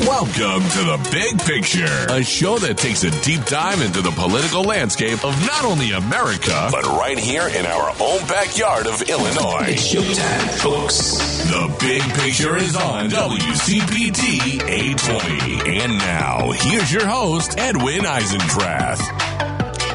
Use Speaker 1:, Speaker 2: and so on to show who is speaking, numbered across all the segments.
Speaker 1: Welcome to The Big Picture, a show that takes a deep dive into the political landscape of not only America, but right here in our own backyard of Illinois.
Speaker 2: It's showtime, folks.
Speaker 1: The Big Picture is on WCPT 820. And now, here's your host, Edwin Eisendrath.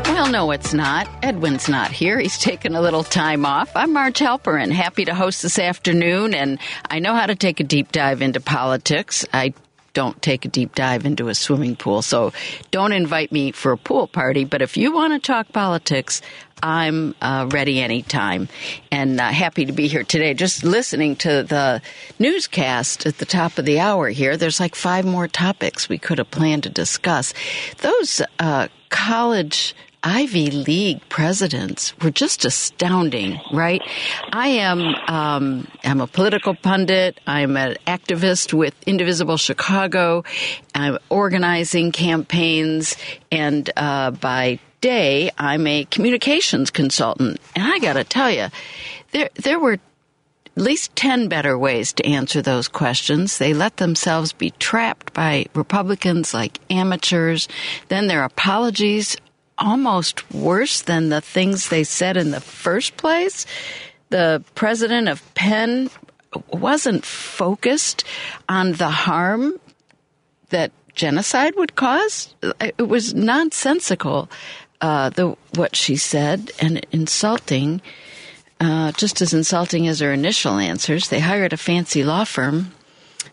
Speaker 3: Well, no, it's not. Edwin's not here. He's taking a little time off. I'm Marj Halperin, happy to host this afternoon, and I know how to take a deep dive into politics. I don't take a deep dive into a swimming pool, so don't invite me for a pool party. But if you want to talk politics, I'm uh, ready anytime and uh, happy to be here today. Just listening to the newscast at the top of the hour here, there's like five more topics we could have planned to discuss. Those uh, college Ivy League presidents were just astounding, right? I am um, I'm a political pundit. I'm an activist with Indivisible Chicago. I'm organizing campaigns, and uh, by day I'm a communications consultant. And I got to tell you, there there were at least 10 better ways to answer those questions. They let themselves be trapped by Republicans like amateurs. Then their apologies almost worse than the things they said in the first place. The president of Penn wasn't focused on the harm that genocide would cause. It was nonsensical, uh, the what she said, and insulting. Uh, just as insulting as her initial answers. They hired a fancy law firm,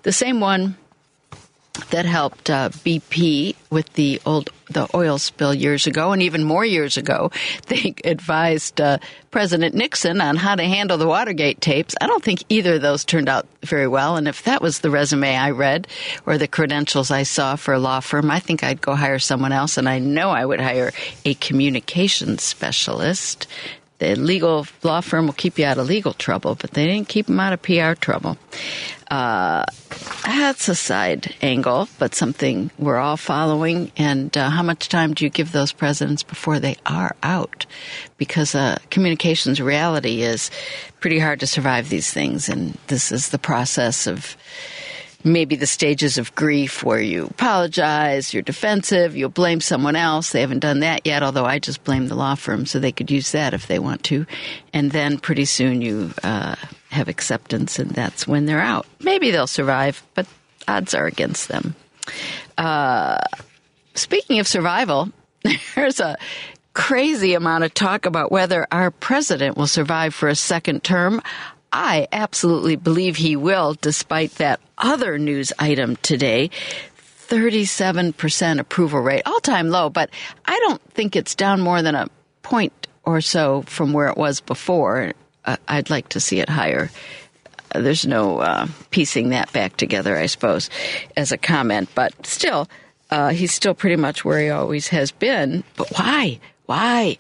Speaker 3: the same one that helped uh, BP with the old the oil spill years ago, and even more years ago, they advised uh, President Nixon on how to handle the Watergate tapes. I don't think either of those turned out very well. And if that was the resume I read or the credentials I saw for a law firm, I think I'd go hire someone else. And I know I would hire a communications specialist the legal law firm will keep you out of legal trouble, but they didn't keep them out of PR trouble. Uh, that's a side angle, but something we're all following. And uh, how much time do you give those presidents before they are out? Because uh, communications reality is pretty hard to survive these things, and this is the process of maybe the stages of grief where you apologize, you're defensive, you'll blame someone else. They haven't done that yet, although I just blame the law firm, so they could use that if they want to. And then pretty soon you uh, have acceptance, and that's when they're out. Maybe they'll survive, but odds are against them. Uh, speaking of survival, there's a crazy amount of talk about whether our president will survive for a second term. I absolutely believe he will, despite that other news item today. 37% approval rate, all time low, but I don't think it's down more than a point or so from where it was before. Uh, I'd like to see it higher. Uh, there's no uh, piecing that back together, I suppose, as a comment, but still, uh, he's still pretty much where he always has been. But why? Why?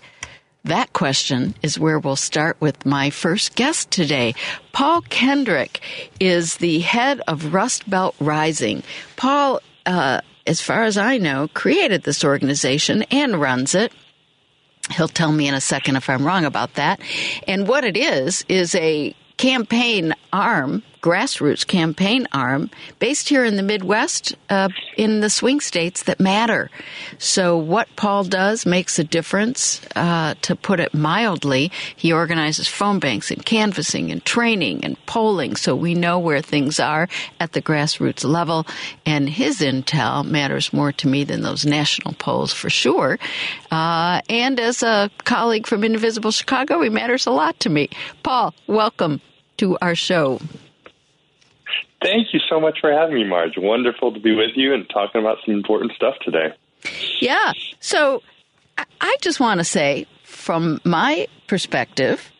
Speaker 3: That question is where we'll start with my first guest today. Paul Kendrick is the head of Rust Belt Rising. Paul, uh, as far as I know, created this organization and runs it. He'll tell me in a second if I'm wrong about that. And what it is, is a campaign arm grassroots campaign arm based here in the Midwest uh, in the swing states that matter. So, what Paul does makes a difference, uh, to put it mildly. He organizes phone banks and canvassing and training and polling so we know where things are at the grassroots level. And his intel matters more to me than those national polls for sure. Uh, and as a colleague from Indivisible Chicago, he matters a lot to me. Paul, welcome to our show.
Speaker 4: Thank you so much for having me, Marj. Wonderful to be with you and talking about some important stuff today.
Speaker 3: Yeah. So I just want to say, from my perspective,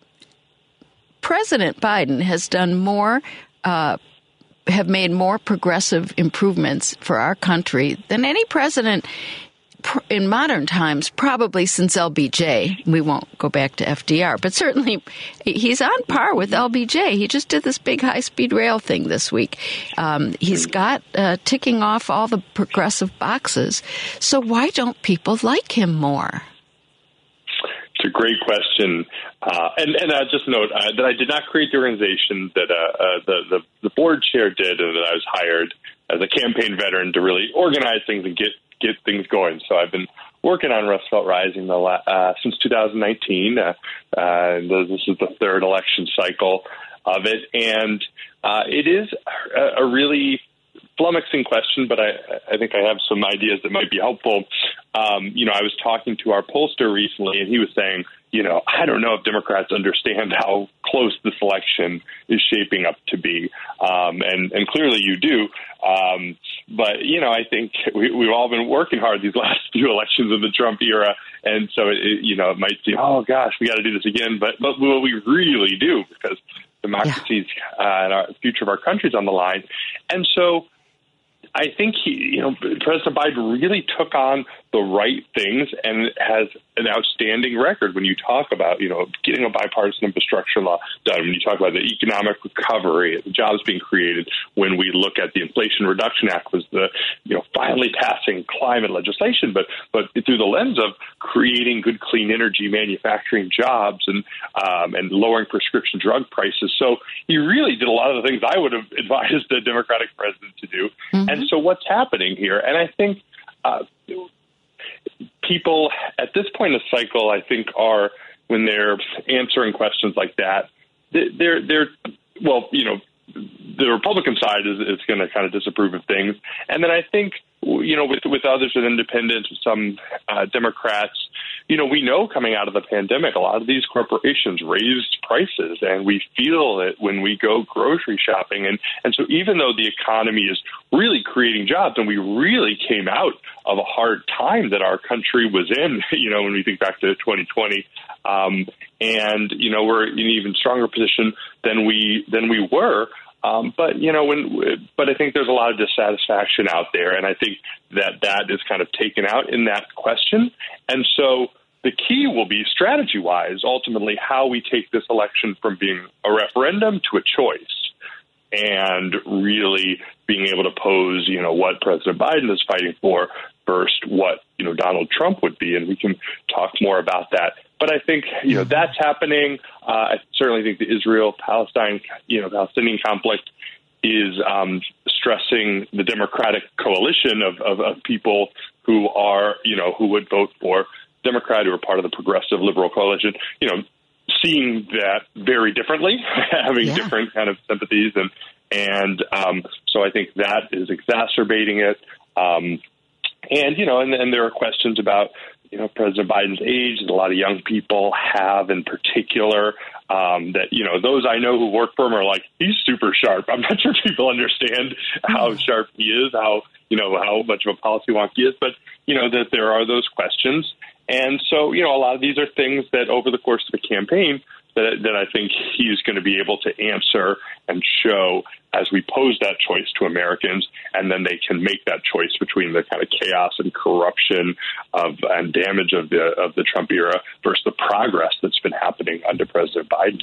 Speaker 3: President Biden has done more, uh, have made more progressive improvements for our country than any president in modern times, probably since LBJ, we won't go back to FDR, but certainly he's on par with LBJ. He just did this big high speed rail thing this week. Um, he's got uh, ticking off all the progressive boxes. So why don't people like him more?
Speaker 4: It's a great question, uh, and and uh, just note uh, that I did not create the organization that uh, uh, the, the the board chair did, and that I was hired as a campaign veteran to really organize things and get get things going. So I've been working on Rust Belt Rising the uh, since 2019. Uh, uh, this is the third election cycle of it, and uh, it is a, a really flummoxing question, but I, I think I have some ideas that might be helpful. Um, you know, I was talking to our pollster recently, and he was saying, you know, I don't know if Democrats understand how close this election is shaping up to be, um, and and clearly you do. Um, but you know, I think we, we've all been working hard these last few elections in the Trump era, and so it, it, you know, it might seem, oh gosh, we got to do this again. But but what we really do because democracy's yeah. uh, and our future of our country is on the line, and so I think he, you know, President Biden really took on the right things and has an outstanding record when you talk about, you know, getting a bipartisan infrastructure law done, when you talk about the economic recovery, the jobs being created, when we look at the Inflation Reduction Act was the, you know, finally passing climate legislation, but but through the lens of creating good, clean energy, manufacturing jobs, and um, and lowering prescription drug prices. So he really did a lot of the things I would have advised the Democratic president to do. Mm-hmm. And so what's happening here? And I think. Uh, people at this point in the cycle, I think, are when they're answering questions like that, they're they're well, you know, the Republican side is, is going to kind of disapprove of things, and then I think you know with with others with independents, with some uh, Democrats, you know, we know coming out of the pandemic, a lot of these corporations raised prices, and we feel it when we go grocery shopping. And, and so, even though the economy is really creating jobs, and we really came out of a hard time that our country was in, you know, when we think back to 2020, um, and you know, we're in an even stronger position than we than we were. Um, but you know, when but I think there's a lot of dissatisfaction out there, and I think that that is kind of taken out in that question. And so the key will be strategy wise, ultimately, how we take this election from being a referendum to a choice. And really being able to pose, you know, what President Biden is fighting for versus what, you know, Donald Trump would be. And we can talk more about that but I think you know that's happening. Uh, I certainly think the Israel Palestine you know Palestinian conflict is um, stressing the Democratic coalition of, of, of people who are you know who would vote for Democrat who are part of the progressive liberal coalition. You know, seeing that very differently, having yeah. different kind of sympathies, and and um, so I think that is exacerbating it. Um, and you know, and, and there are questions about you know President Biden's age that a lot of young people have in particular. Um, that you know those I know who work for him are like he's super sharp. I'm not sure people understand how mm-hmm. sharp he is, how you know how much of a policy wonk he is, but you know that there are those questions, and so you know a lot of these are things that over the course of the campaign that, that I think he's going to be able to answer and show as we pose that choice to Americans, and then they can make that choice between the kind of chaos and corruption of and damage of the of the Trump era versus the progress that's been happening under President Biden.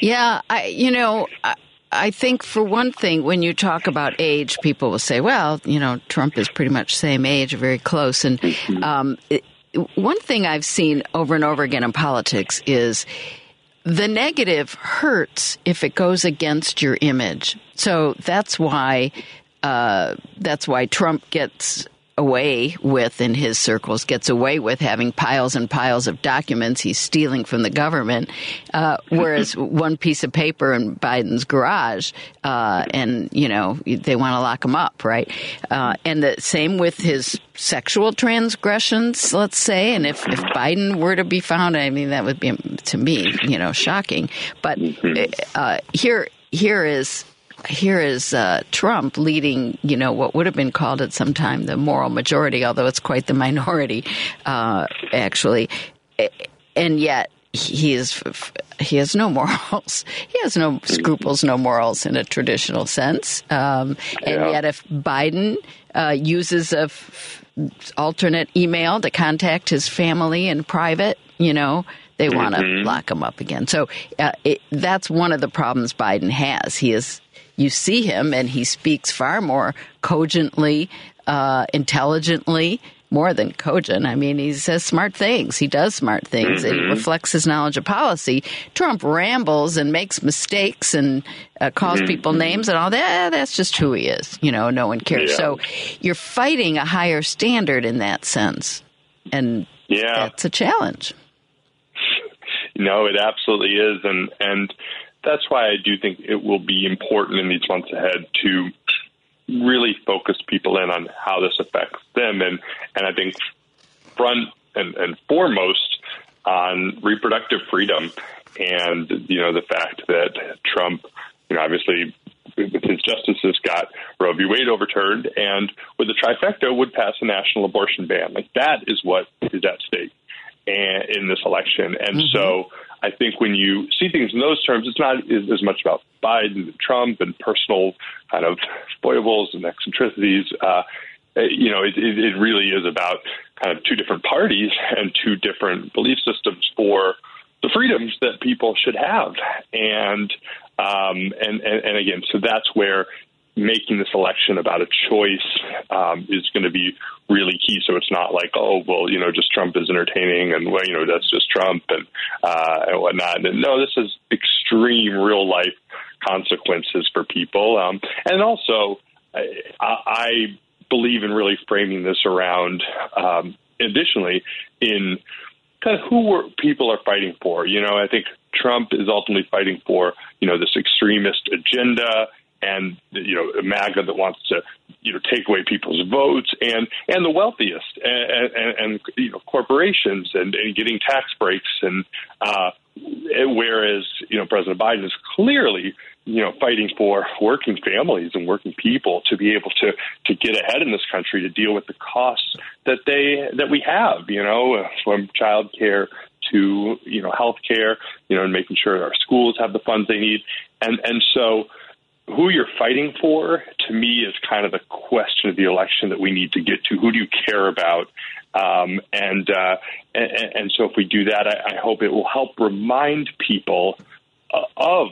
Speaker 3: Yeah, I you know. I- I think for one thing, when you talk about age, people will say, "Well, you know, Trump is pretty much same age, very close." And mm-hmm. um, it, one thing I've seen over and over again in politics is the negative hurts if it goes against your image. So that's why uh, that's why Trump gets away with in his circles gets away with having piles and piles of documents he's stealing from the government, uh, whereas one piece of paper in Biden's garage, uh, and you know they want to lock him up, right? Uh, and the same with his sexual transgressions, let's say, and if if Biden were to be found, I mean that would be to me, you know, shocking. But uh, here here is here is uh, Trump leading, you know, what would have been called at some time the moral majority, although it's quite the minority, uh, actually. And yet he is he has no morals. He has no scruples, no morals in a traditional sense. Um, and yeah. yet, if Biden uh, uses a f- alternate email to contact his family in private, you know, they want to mm-hmm. lock him up again. So uh, it, that's one of the problems Biden has. He is you see him and he speaks far more cogently, uh, intelligently, more than cogent. I mean, he says smart things. He does smart things. Mm-hmm. It reflects his knowledge of policy. Trump rambles and makes mistakes and uh, calls mm-hmm. people names and all that. That's just who he is. You know, no one cares. Yeah. So you're fighting a higher standard in that sense. And yeah. that's a challenge.
Speaker 4: No, it absolutely is. And, and, that's why I do think it will be important in these months ahead to really focus people in on how this affects them, and and I think front and, and foremost on reproductive freedom, and you know the fact that Trump, you know, obviously with his justices got Roe v. Wade overturned, and with the trifecta would pass a national abortion ban. Like that is what is at stake and, in this election, and mm-hmm. so I think when you see things in those terms, it's not as much about Biden and Trump and personal kind of foibles and eccentricities. Uh, you know, it, it really is about kind of two different parties and two different belief systems for the freedoms that people should have. And um, and, and, and again, so that's where making this election about a choice um, is going to be really key. So it's not like, oh, well, you know, just Trump is entertaining and, well, you know, that's just Trump and, uh, and whatnot. And no, this is extreme real life consequences for people. Um, and also, I, I believe in really framing this around, um, additionally, in kind of who were, people are fighting for. You know, I think Trump is ultimately fighting for, you know, this extremist agenda and you know MAGA that wants to you know take away people's votes and and the wealthiest and, and, and you know corporations and, and getting tax breaks and uh, whereas you know President Biden is clearly you know fighting for working families and working people to be able to to get ahead in this country to deal with the costs that they that we have you know from child care to you know health care you know and making sure our schools have the funds they need. And and so who you're fighting for, to me, is kind of the question of the election that we need to get to. Who do you care about? Um, and, uh, and and so if we do that, I, I hope it will help remind people of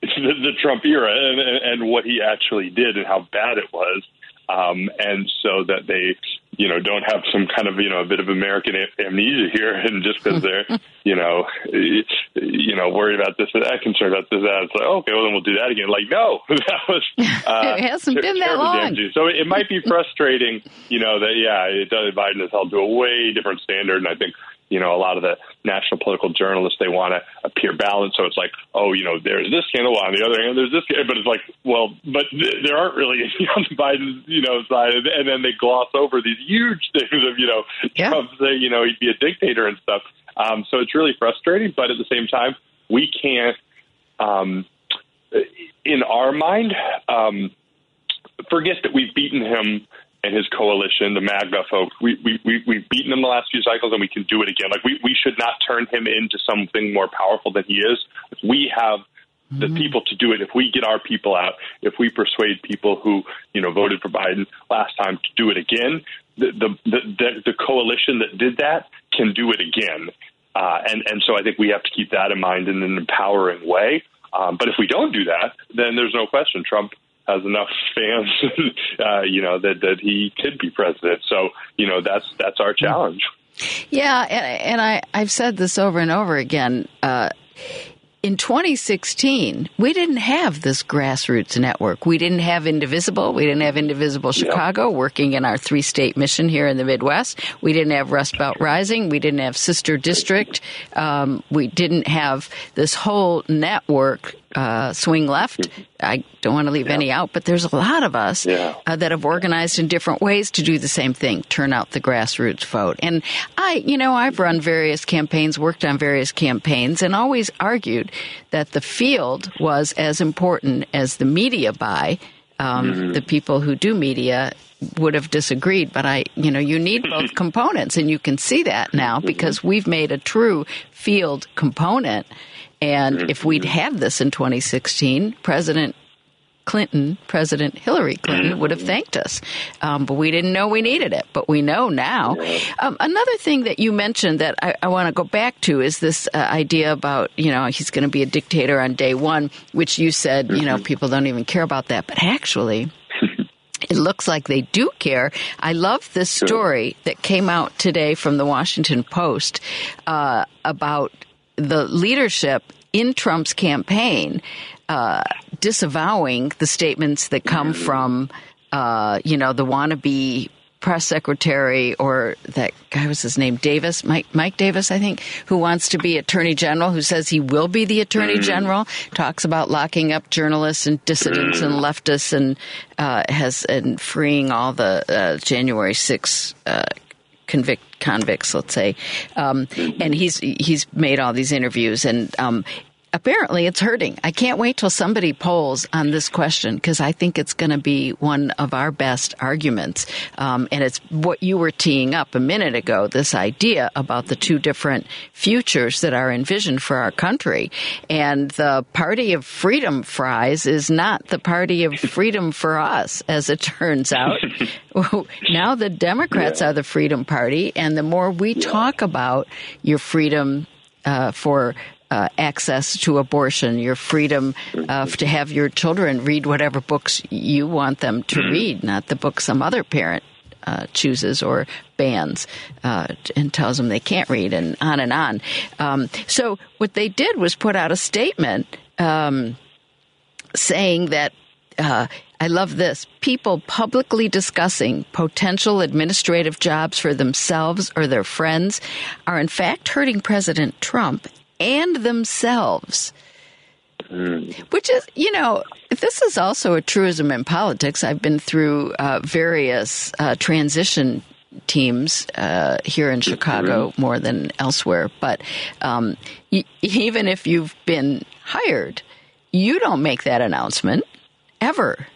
Speaker 4: the, the Trump era and, and what he actually did and how bad it was. Um, and so that they you know, don't have some kind of, you know, a bit of American amnesia here, and just because they're, you know, you know, worried about this or that, concerned about this, that, it's like, okay, well then we'll do that again. Like, no, that was
Speaker 3: uh, it hasn't been that long.
Speaker 4: So it, it might be frustrating, you know, that yeah, it does, Biden is held to a way different standard, and I think you know, a lot of the national political journalists, they want to appear balanced. So it's like, oh, you know, there's this scandal on the other hand, there's this, but it's like, well, but th- there aren't really any on the Biden, you know, side. And then they gloss over these huge things of, you know, yeah. Trump saying, you know, he'd be a dictator and stuff. Um, so it's really frustrating. But at the same time, we can't, um, in our mind, um, forget that we've beaten him and his coalition, the MAGA folks, we, we, we, we've beaten him the last few cycles and we can do it again. Like, we, we should not turn him into something more powerful than he is. We have the mm-hmm. people to do it. If we get our people out, if we persuade people who, you know, voted for Biden last time to do it again, the, the, the, the coalition that did that can do it again. Uh, and, and so I think we have to keep that in mind in an empowering way. Um, but if we don't do that, then there's no question Trump has enough fans, uh, you know, that that he could be president. So, you know, that's that's our challenge.
Speaker 3: Yeah, and, and I I've said this over and over again. Uh, in 2016, we didn't have this grassroots network. We didn't have Indivisible. We didn't have Indivisible Chicago working in our three state mission here in the Midwest. We didn't have Rust Belt Rising. We didn't have Sister District. Um, we didn't have this whole network uh, swing left. I don't want to leave yeah. any out, but there's a lot of us yeah. uh, that have organized in different ways to do the same thing, turn out the grassroots vote. And I, you know, I've run various campaigns, worked on various campaigns, and always argued that the field was as important as the media buy. Um, mm-hmm. The people who do media would have disagreed, but I, you know, you need both components, and you can see that now mm-hmm. because we've made a true field component and mm-hmm. if we'd had this in 2016, President Clinton, President Hillary Clinton, would have thanked us. Um, but we didn't know we needed it. But we know now. Um, another thing that you mentioned that I, I want to go back to is this uh, idea about, you know, he's going to be a dictator on day one, which you said, you know, mm-hmm. people don't even care about that. But actually, it looks like they do care. I love this story that came out today from the Washington Post uh, about the leadership in Trump's campaign uh, disavowing the statements that come from, uh, you know, the wannabe press secretary or that guy was his name Davis Mike Mike Davis I think who wants to be attorney general who says he will be the attorney mm. general talks about locking up journalists and dissidents and mm. leftists and uh, has and freeing all the uh, January 6 uh, convict convicts let's say. Um, and he's he's made all these interviews and um, apparently it's hurting. I can't wait till somebody polls on this question because I think it's going to be one of our best arguments. Um, and it's what you were teeing up a minute ago this idea about the two different futures that are envisioned for our country. And the party of freedom fries is not the party of freedom for us, as it turns out. now the Democrats yeah. are the freedom party. And the more we yeah. talk about your freedom uh, for uh, access to abortion, your freedom uh, to have your children read whatever books you want them to mm-hmm. read, not the book some other parent uh, chooses or bans uh, and tells them they can't read, and on and on. Um, so what they did was put out a statement um, saying that. Uh, I love this. People publicly discussing potential administrative jobs for themselves or their friends are in fact hurting President Trump and themselves. Mm. Which is, you know, this is also a truism in politics. I've been through uh, various uh, transition teams uh, here in Chicago mm-hmm. more than elsewhere. But um, y- even if you've been hired, you don't make that announcement ever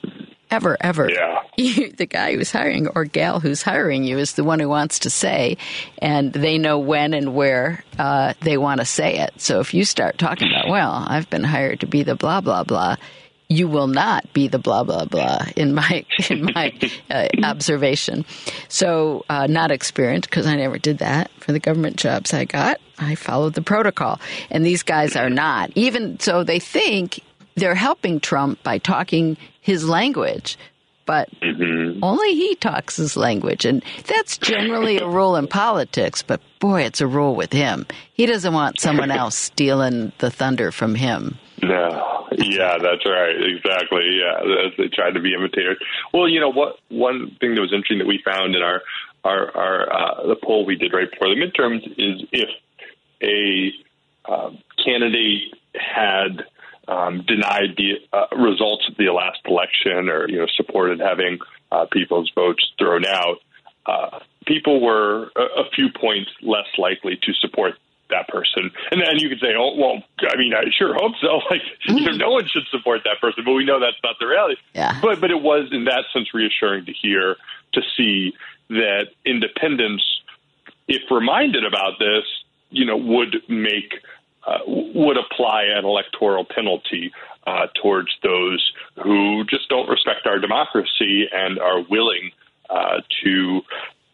Speaker 3: ever, ever.
Speaker 4: Yeah.
Speaker 3: You, the guy who's hiring or gal who's hiring you is the one who wants to say, and they know when and where uh, they want to say it. So if you start talking about, well, I've been hired to be the blah blah blah, you will not be the blah blah blah in my in my uh, observation. So uh, not experienced because I never did that for the government jobs I got. I followed the protocol, and these guys are not. Even so, they think they're helping Trump by talking his language, but mm-hmm. only he talks his language. And that's generally a rule in politics, but boy, it's a rule with him. He doesn't want someone else stealing the thunder from him.
Speaker 4: No, yeah, that's right. Exactly. Yeah, they tried to be imitators. Well, you know what? One thing that was interesting that we found in our our, our uh, the poll we did right before the midterms is if a uh, candidate had um, denied the uh, results of the last election or you know supported having uh, people's votes thrown out, uh, people were a, a, few points less likely to support that person. And then you could say, oh well, I mean, I sure hope so. Like mm-hmm. you know, no one should support that person, but we know that's not the reality.
Speaker 3: Yeah.
Speaker 4: But but it was in that sense reassuring to hear to see that independents, if reminded about this, you know, would make uh, would apply an electoral penalty uh, towards those who just don't respect our democracy and are willing uh, to,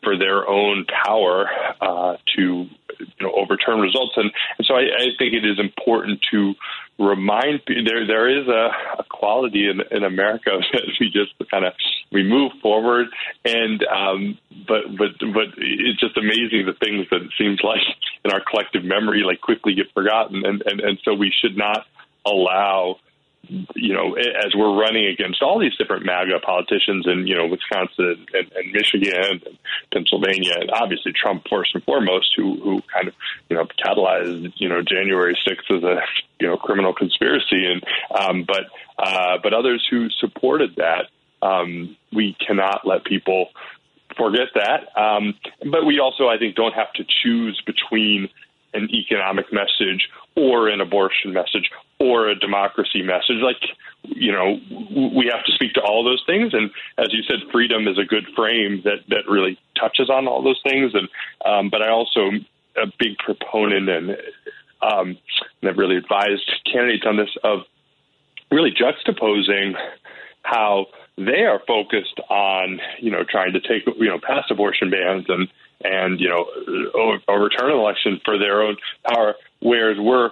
Speaker 4: for their own power, uh, to you know, overturn results. And, and so I, I, think it is important to remind there there is a, a quality in, in America that we just kind of we move forward and um, but but but it's just amazing the things that it seems like in our collective memory like quickly get forgotten and and, and so we should not allow you know, as we're running against all these different MAGA politicians in, you know, Wisconsin and, and Michigan and Pennsylvania, and obviously Trump first and foremost, who who kind of, you know, catalyzed, you know, January 6th as a, you know, criminal conspiracy, and um, but uh, but others who supported that, um, we cannot let people forget that. Um, but we also, I think, don't have to choose between an economic message or an abortion message or a democracy message. Like, you know, we have to speak to all those things. And as you said, freedom is a good frame that, that really touches on all those things. And, um, but I also a big proponent and, um, and I've really advised candidates on this of really juxtaposing how they are focused on, you know, trying to take, you know, pass abortion bans and, and, you know, overturn an election for their own power, whereas we're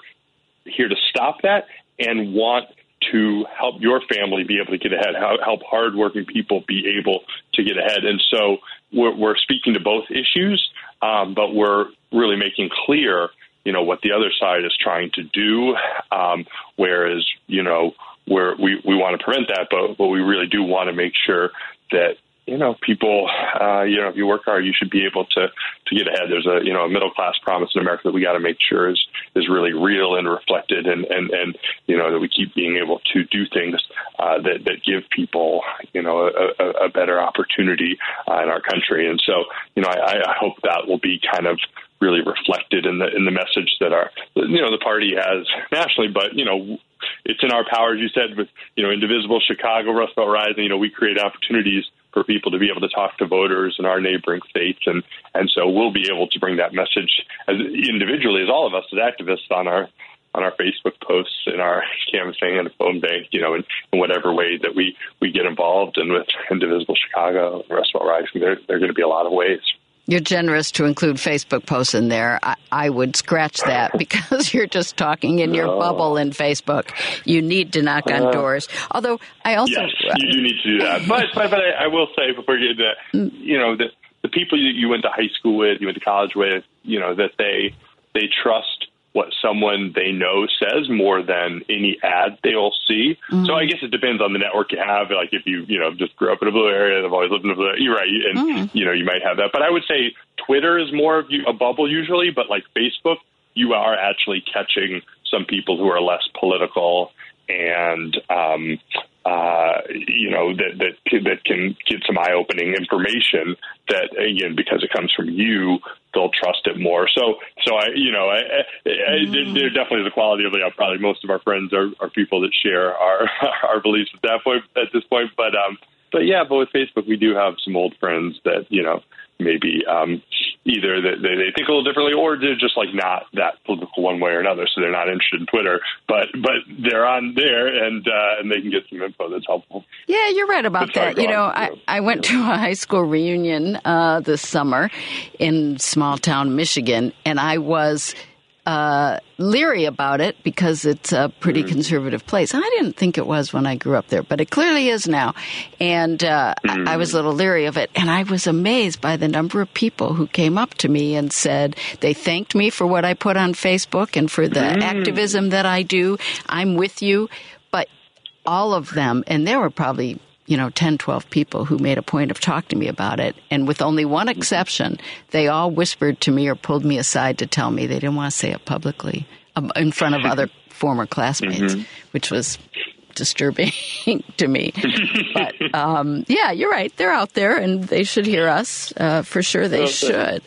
Speaker 4: here to stop that and want to help your family be able to get ahead, help hardworking people be able to get ahead. And so we're, we're speaking to both issues, um, but we're really making clear, you know, what the other side is trying to do. Um, whereas, you know, we, we want to prevent that, but, but we really do want to make sure that you know, people, uh, you know, if you work hard, you should be able to to get ahead. There's a you know a middle class promise in America that we got to make sure is is really real and reflected, and and and you know that we keep being able to do things uh, that that give people you know a, a better opportunity uh, in our country. And so, you know, I, I hope that will be kind of really reflected in the in the message that our you know the party has nationally. But you know, it's in our power, as you said, with you know Indivisible, Chicago, Rust Belt Rising. You know, we create opportunities for people to be able to talk to voters in our neighboring states, and and so we'll be able to bring that message as individually as all of us as activists on our on our Facebook posts, in our canvassing and phone bank, you know, in, in whatever way that we we get involved. And with Indivisible Chicago, Rust Belt Rising, there there are going to be a lot of ways.
Speaker 3: You're generous to include Facebook posts in there. I, I would scratch that because you're just talking in your bubble in Facebook. You need to knock on uh, doors. Although I also
Speaker 4: yes, you do need to do that. But but, but I, I will say before you get that, you know, the the people you, you went to high school with, you went to college with, you know, that they they trust what someone they know says more than any ad they'll see. Mm-hmm. So I guess it depends on the network you have. Like if you, you know, just grew up in a blue area and have always lived in a blue area, you're right. And, mm-hmm. you know, you might have that. But I would say Twitter is more of a bubble usually, but like Facebook, you are actually catching some people who are less political and um, uh, you know that that that can get some eye opening information that again because it comes from you they'll trust it more so so I you know I, I, mm. there, definitely is a quality of like probably most of our friends are, are people that share our our beliefs at that point at this point but um but yeah but with Facebook we do have some old friends that you know maybe um, either they, they think a little differently or they're just like not that political one way or another, so they're not interested in Twitter. But but they're on there and uh, and they can get some info that's helpful.
Speaker 3: Yeah, you're right about that. You know, I, I went to a high school reunion uh, this summer in small town Michigan, and I was uh, leery about it because it's a pretty mm. conservative place. I didn't think it was when I grew up there, but it clearly is now. And uh, mm. I, I was a little leery of it. And I was amazed by the number of people who came up to me and said they thanked me for what I put on Facebook and for the mm. activism that I do. I'm with you. But all of them, and there were probably you know, 10, 12 people who made a point of talking to me about it. And with only one exception, they all whispered to me or pulled me aside to tell me they didn't want to say it publicly um, in front of other former classmates, mm-hmm. which was disturbing to me. but um, yeah, you're right. They're out there and they should hear us. Uh, for sure, they should.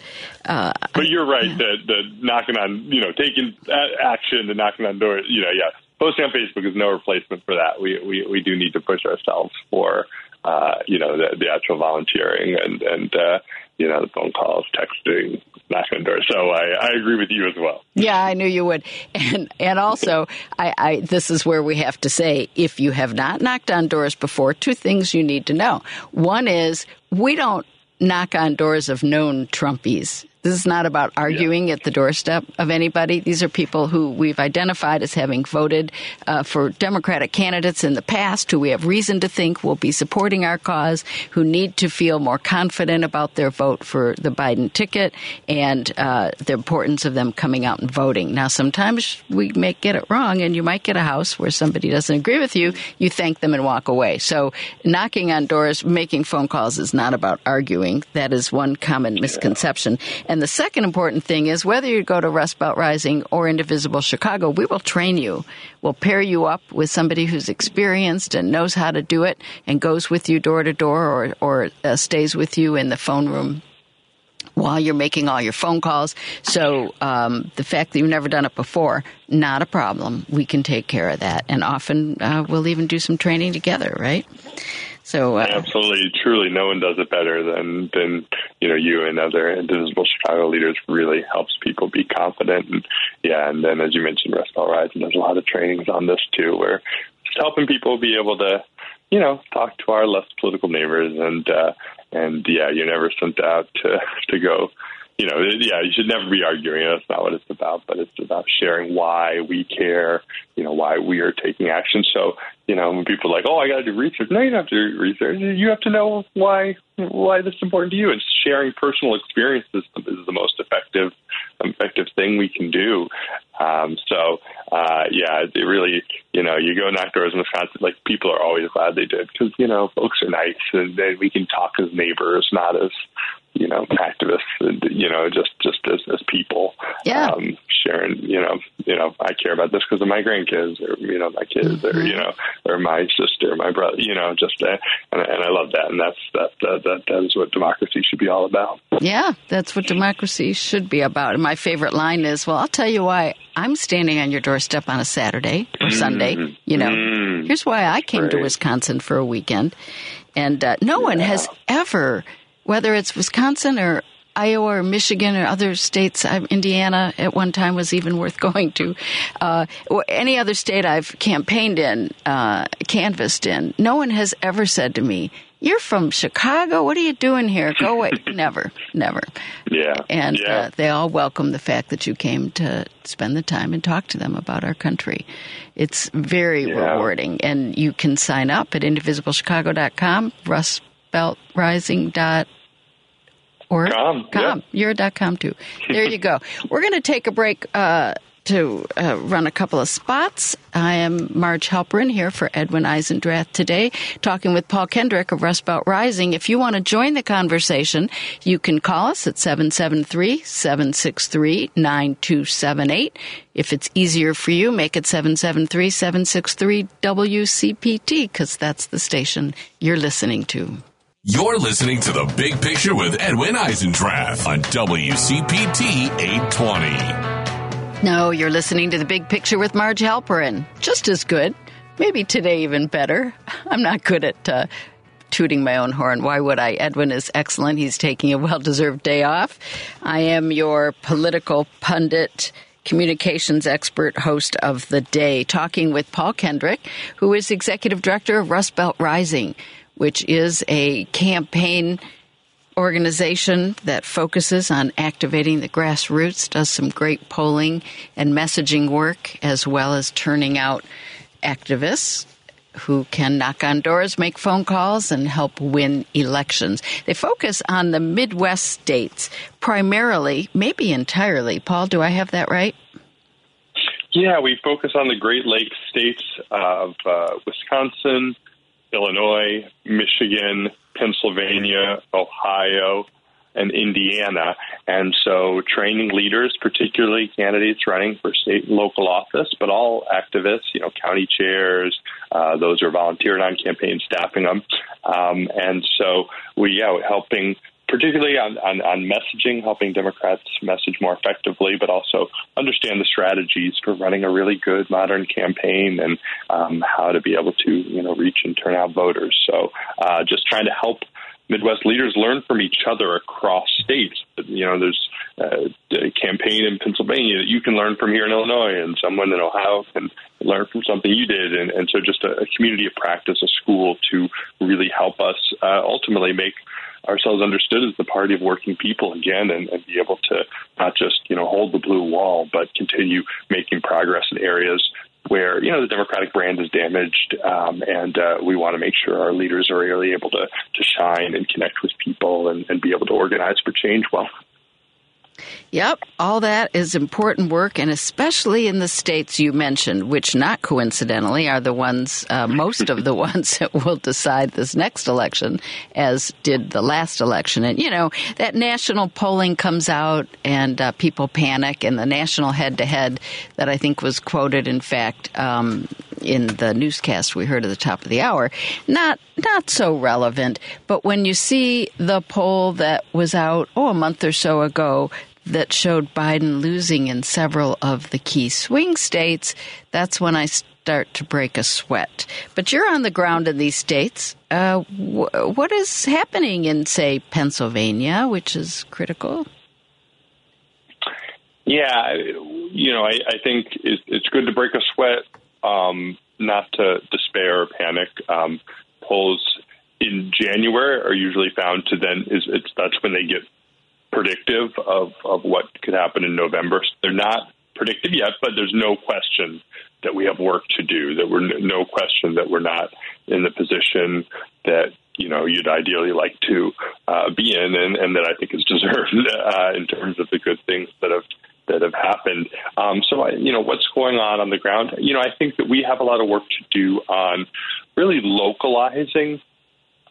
Speaker 4: Uh, but you're right yeah. that the knocking on, you know, taking action and knocking on doors, you know, yeah, posting on Facebook is no replacement for that. We we, we do need to push ourselves for uh, you know the, the actual volunteering and and uh, you know the phone calls, texting, knocking on doors. So I, I agree with you as well.
Speaker 3: Yeah, I knew you would, and and also I, I this is where we have to say if you have not knocked on doors before, two things you need to know. One is we don't knock on doors of known Trumpies. This is not about arguing yeah. at the doorstep of anybody. These are people who we've identified as having voted uh, for Democratic candidates in the past, who we have reason to think will be supporting our cause, who need to feel more confident about their vote for the Biden ticket and uh, the importance of them coming out and voting. Now, sometimes we may get it wrong, and you might get a house where somebody doesn't agree with you. You thank them and walk away. So, knocking on doors, making phone calls is not about arguing. That is one common misconception. And the second important thing is whether you go to Rust Belt Rising or Indivisible Chicago, we will train you. We'll pair you up with somebody who's experienced and knows how to do it and goes with you door to door or, or uh, stays with you in the phone room while you're making all your phone calls. So um, the fact that you've never done it before, not a problem. We can take care of that. And often uh, we'll even do some training together, right? So uh,
Speaker 4: absolutely, truly, no one does it better than than you know you and other indivisible Chicago leaders. Really helps people be confident, and yeah, and then as you mentioned, Rust Belt and there's a lot of trainings on this too, where just helping people be able to you know talk to our less political neighbors, and uh, and yeah, you're never sent out to to go you know, yeah, you should never be arguing. That's not what it's about. But it's about sharing why we care. You know, why we are taking action. So, you know, when people are like, "Oh, I got to do research," no, you don't have to do research. You have to know why why this is important to you. And sharing personal experiences is the most effective effective thing we can do. Um, so, uh, yeah, it really, you know, you go knock doors in Wisconsin, like people are always glad they did because you know folks are nice and then we can talk as neighbors, not as you know activists you know just just as, as people
Speaker 3: yeah
Speaker 4: um sharing you know you know i care about this because of my grandkids or you know my kids mm-hmm. or you know or my sister my brother you know just uh, and, and i love that and that's that, that that that is what democracy should be all about
Speaker 3: yeah that's what democracy should be about and my favorite line is well i'll tell you why i'm standing on your doorstep on a saturday or mm-hmm. sunday you know mm-hmm. here's why i came to wisconsin for a weekend and uh, no yeah. one has ever whether it's Wisconsin or Iowa or Michigan or other states, Indiana at one time was even worth going to. Uh, any other state I've campaigned in, uh, canvassed in, no one has ever said to me, "You're from Chicago. What are you doing here? Go away." never, never.
Speaker 4: Yeah.
Speaker 3: And
Speaker 4: yeah.
Speaker 3: Uh, they all welcome the fact that you came to spend the time and talk to them about our country. It's very yeah. rewarding, and you can sign up at indivisiblechicago.com. Russ dot or
Speaker 4: com.
Speaker 3: com.
Speaker 4: Yeah.
Speaker 3: You're dot com too. There you go. We're going to take a break uh, to uh, run a couple of spots. I am Marj Halperin here for Edwin Eisendrath today, talking with Paul Kendrick of Rust Belt Rising. If you want to join the conversation, you can call us at 773-763-9278. If it's easier for you, make it 773-763-WCPT because that's the station you're listening to.
Speaker 1: You're listening to The Big Picture with Edwin Eisendrath on WCPT 820.
Speaker 3: No, you're listening to The Big Picture with Marj Halperin. Just as good. Maybe today even better. I'm not good at uh, tooting my own horn. Why would I? Edwin is excellent. He's taking a well deserved day off. I am your political pundit communications expert host of the day, talking with Paul Kendrick, who is executive director of Rust Belt Rising which is a campaign organization that focuses on activating the grassroots, does some great polling and messaging work, as well as turning out activists who can knock on doors, make phone calls, and help win elections. They focus on the Midwest states primarily, maybe entirely. Paul, do I have that right?
Speaker 4: Yeah, we focus on the Great Lakes states of uh, Wisconsin, Illinois, Michigan, Pennsylvania, Ohio, and Indiana. And so training leaders, particularly candidates running for state and local office, but all activists, you know, county chairs, uh, those who are volunteering on campaign staffing them. Um, and so we, yeah, helping particularly on, on, on, messaging, helping Democrats message more effectively, but also understand the strategies for running a really good modern campaign and um, how to be able to you know reach and turn out voters. So uh, just trying to help Midwest leaders learn from each other across states. You know, there's uh, a campaign in Pennsylvania that you can learn from here in Illinois, and someone in Ohio can learn from something you did. And, and so, just a, a community of practice, a school to really help us uh, ultimately make ourselves understood as the party of working people again and, and be able to not just, you know, hold the blue wall, but continue making progress in areas where you know the Democratic brand is damaged, um, and uh, we want to make sure our leaders are really able to to shine and connect with people and, and be able to organize for change well.
Speaker 3: Yep, all that is important work, and especially in the states you mentioned, which not coincidentally are the ones, uh, most of the ones that will decide this next election, as did the last election. And, you know, that national polling comes out and uh, people panic, and the national head to head that I think was quoted, in fact, um, in the newscast we heard at the top of the hour, not not so relevant. But when you see the poll that was out oh a month or so ago that showed Biden losing in several of the key swing states, that's when I start to break a sweat. But you're on the ground in these states. Uh, wh- what is happening in, say, Pennsylvania, which is critical?
Speaker 4: Yeah, you know, I, I think it's, good to break a sweat, um, not to despair or panic. Um, polls in January are usually found to then is that's when they get predictive of, of what could happen in November. They're not predictive yet, but there's no question that we have work to do. That we're no question that we're not in the position that you know you'd ideally like to uh, be in, and, and that I think is deserved uh, in terms of the good things that have that have happened. Um, so, I, you know, what's going on on the ground? You know, I think that we have a lot of work to do on really localizing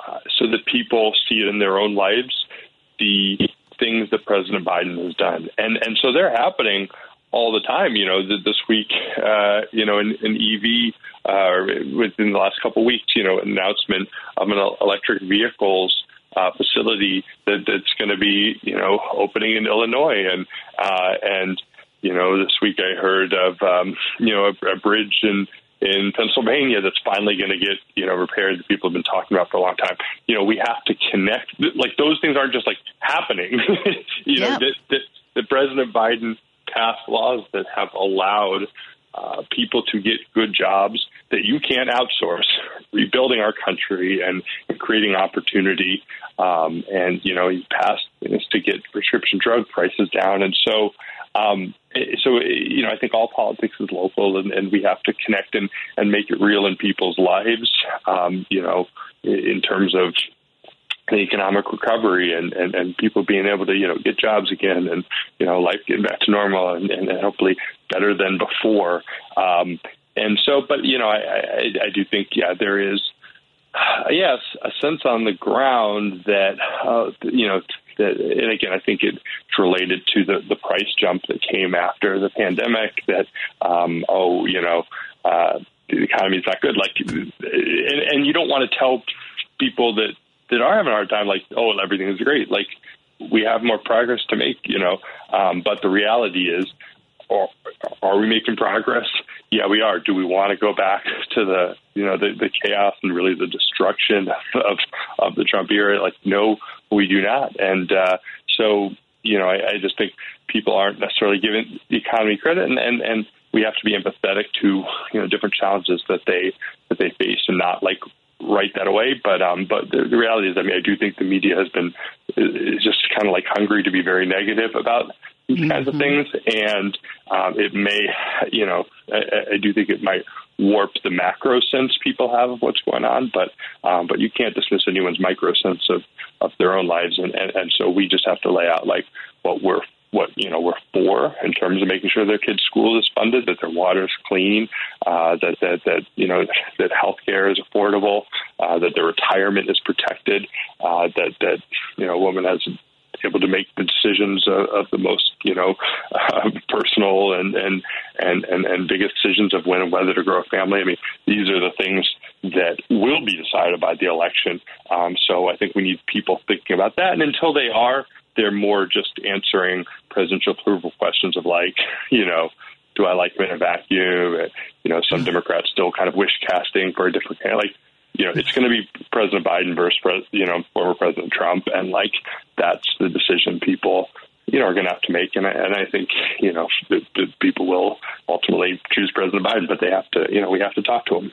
Speaker 4: uh, so that people see it in their own lives the things that President Biden has done, and and so they're happening all the time. You know, this week, uh, you know, an, an EV uh, within the last couple of weeks, you know, announcement of an electric vehicles uh, facility that, that's going to be, you know, opening in Illinois, and uh, and you know, this week I heard of, um, you know, a, a bridge in in Pennsylvania that's finally going to get you know repaired that people have been talking about for a long time. You know, we have to connect. Like those things aren't just like happening. you know, that, that, that President Biden passed laws that have allowed uh, people to get good jobs that you can't outsource, rebuilding our country and, creating opportunity. Um, and you know, he passed to get prescription drug prices down, and so. Um, so you know, I think all politics is local, and, and we have to connect and, and make it real in people's lives. Um, you know, in terms of the economic recovery and, and, and people being able to, you know, get jobs again and, you know, life getting back to normal and, and hopefully better than before. Um, and so, but, you know, I, I, I do think, yeah, there is, uh, yes, a sense on the ground that, uh, you know, and again, I think it's related to the, the price jump that came after the pandemic that, um, oh, you know, uh, the economy is not good. Like, and, and you don't want to tell people that that are having a hard time, like, oh, everything is great. Like, we have more progress to make, you know. Um, but the reality is, are, are we making progress? Yeah, we are. Do we want to go back to the, you know, the, the chaos and really the destruction of of the Trump era? Like, no, we do not. And uh, so, you know, I, I just think people aren't necessarily giving the economy credit, and and and we have to be empathetic to you know different challenges that they that they face, and not like write that away. But um, but the, the reality is, I mean, I do think the media has been is just kind of like hungry to be very negative about these mm-hmm. kinds of things, and um, it may, you know, I, I do think it might warp the macro sense people have of what's going on. But um, but you can't dismiss anyone's micro sense of of their own lives, and, and and so we just have to lay out like what we're what you know we're for in terms of making sure their kids' school is funded, that their water is clean, uh, that that that you know that healthcare is affordable, uh, that their retirement is protected, uh, that that you know a woman has able to make the decisions of, of the most you know uh, personal and, and and and and biggest decisions of when and whether to grow a family. I mean, these are the things that will be decided by the election. Um, so I think we need people thinking about that, and until they are they're more just answering presidential approval questions of like, you know, do I like him in a vacuum? You know, some Democrats still kind of wish casting for a different kind like, you know, it's going to be President Biden versus, you know, former President Trump, and like that's the decision people, you know, are going to have to make. And I, and I think, you know, the, the people will ultimately choose President Biden, but they have to, you know, we have to talk to him.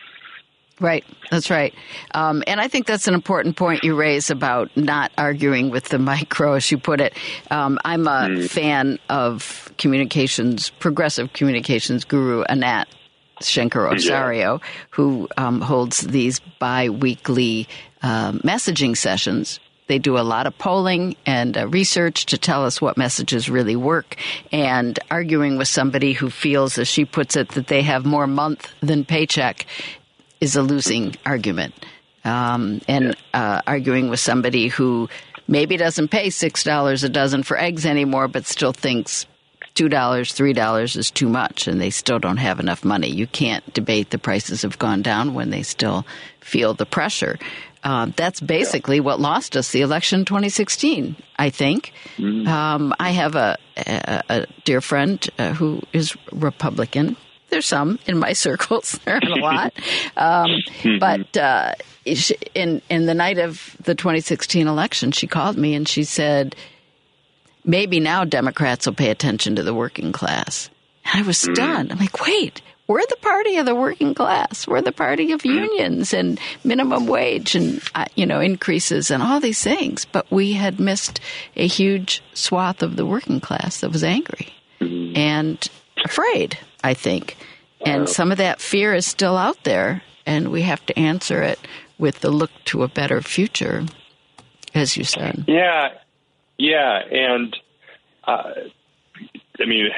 Speaker 3: Right, that's right. Um, and I think that's an important point you raise about not arguing with the micro, as you put it. Um, I'm a mm. fan of communications, progressive communications guru Anat Shenker Osorio, yeah. who um, holds these bi weekly uh, messaging sessions they do a lot of polling and uh, research to tell us what messages really work. And arguing with somebody who feels, as she puts it, that they have more month than paycheck is a losing argument. Um, and uh, arguing with somebody who maybe doesn't pay six dollars a dozen for eggs anymore, but still thinks two dollars, three dollars is too much, and they still don't have enough money. You can't debate the prices have gone down when they still feel the pressure. Uh, that's basically what lost us the election 2016. I think. Mm-hmm. Um, I have a, a, a dear friend uh, who is Republican there's some in my circles. There aren't a lot, um, mm-hmm. but uh, in in the night of the 2016 election, she called me and she said, "Maybe now Democrats will pay attention to the working class." And I was mm. stunned. I'm like, "Wait, we're the party of the working class. We're the party of unions and minimum wage and uh, you know increases and all these things. But we had missed a huge swath of the working class that was angry and afraid. I think, and some of that fear is still out there, and we have to answer it with the look to a better future, as you said.
Speaker 4: Yeah, yeah, and uh, I mean,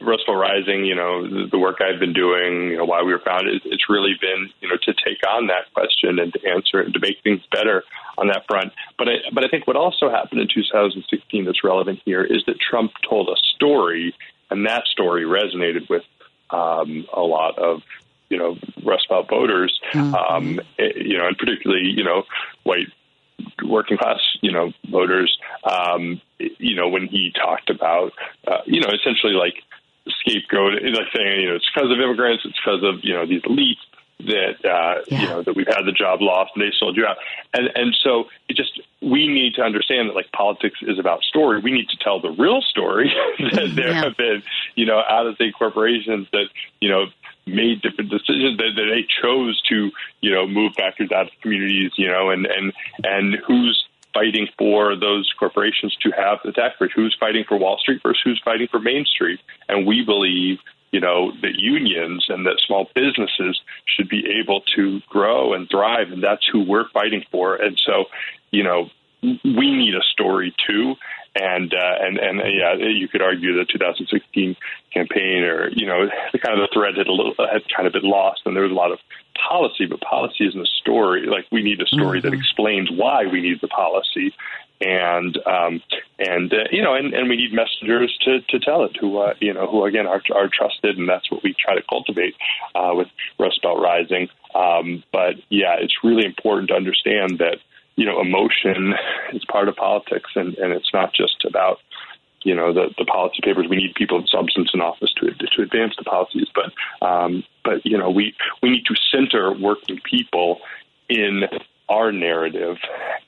Speaker 4: Rust Belt Rising, you know, the, the work I've been doing, you know, why we were founded, it's really been, you know, to take on that question and to answer it and to make things better on that front. But I, but I think what also happened in 2016 that's relevant here is that Trump told a story, and that story resonated with um, a lot of you know Rust Belt voters, mm-hmm. um, eh, you know, and particularly you know white working class, you know, voters, um, you know, when he talked about, uh, you know, essentially like scapegoat, like saying, you know, it's because of immigrants, it's because of, you know, these elites that, uh, yeah. you know, that we've had the job lost and they sold you out. And, and so it just, we need to understand that like politics is about story. We need to tell the real story that there yeah. have been, you know, out of state corporations that, you know, made different decisions that, that they chose to, you know, move factories out of communities, you know, and, and, and who's fighting for those corporations to have the tax break, who's fighting for Wall Street versus who's fighting for Main Street. And we believe, you know, that unions and that small businesses should be able to grow and thrive. And that's who we're fighting for. And so, you know, we need a story too and uh, and and uh, yeah, you could argue the 2016 campaign, or you know, the kind of the thread had a little had kind of been lost, and there was a lot of policy, but policy isn't a story. Like we need a story mm-hmm. that explains why we need the policy, and um, and uh, you know, and, and we need messengers to, to tell it, who uh, you know, who again are, are trusted, and that's what we try to cultivate uh, with Rust Belt Rising. Um, but yeah, it's really important to understand that you know, emotion is part of politics, and, and it's not just about you know the the policy papers. We need people of substance in office to to advance the policies, but um, but you know we we need to center working people in our narrative,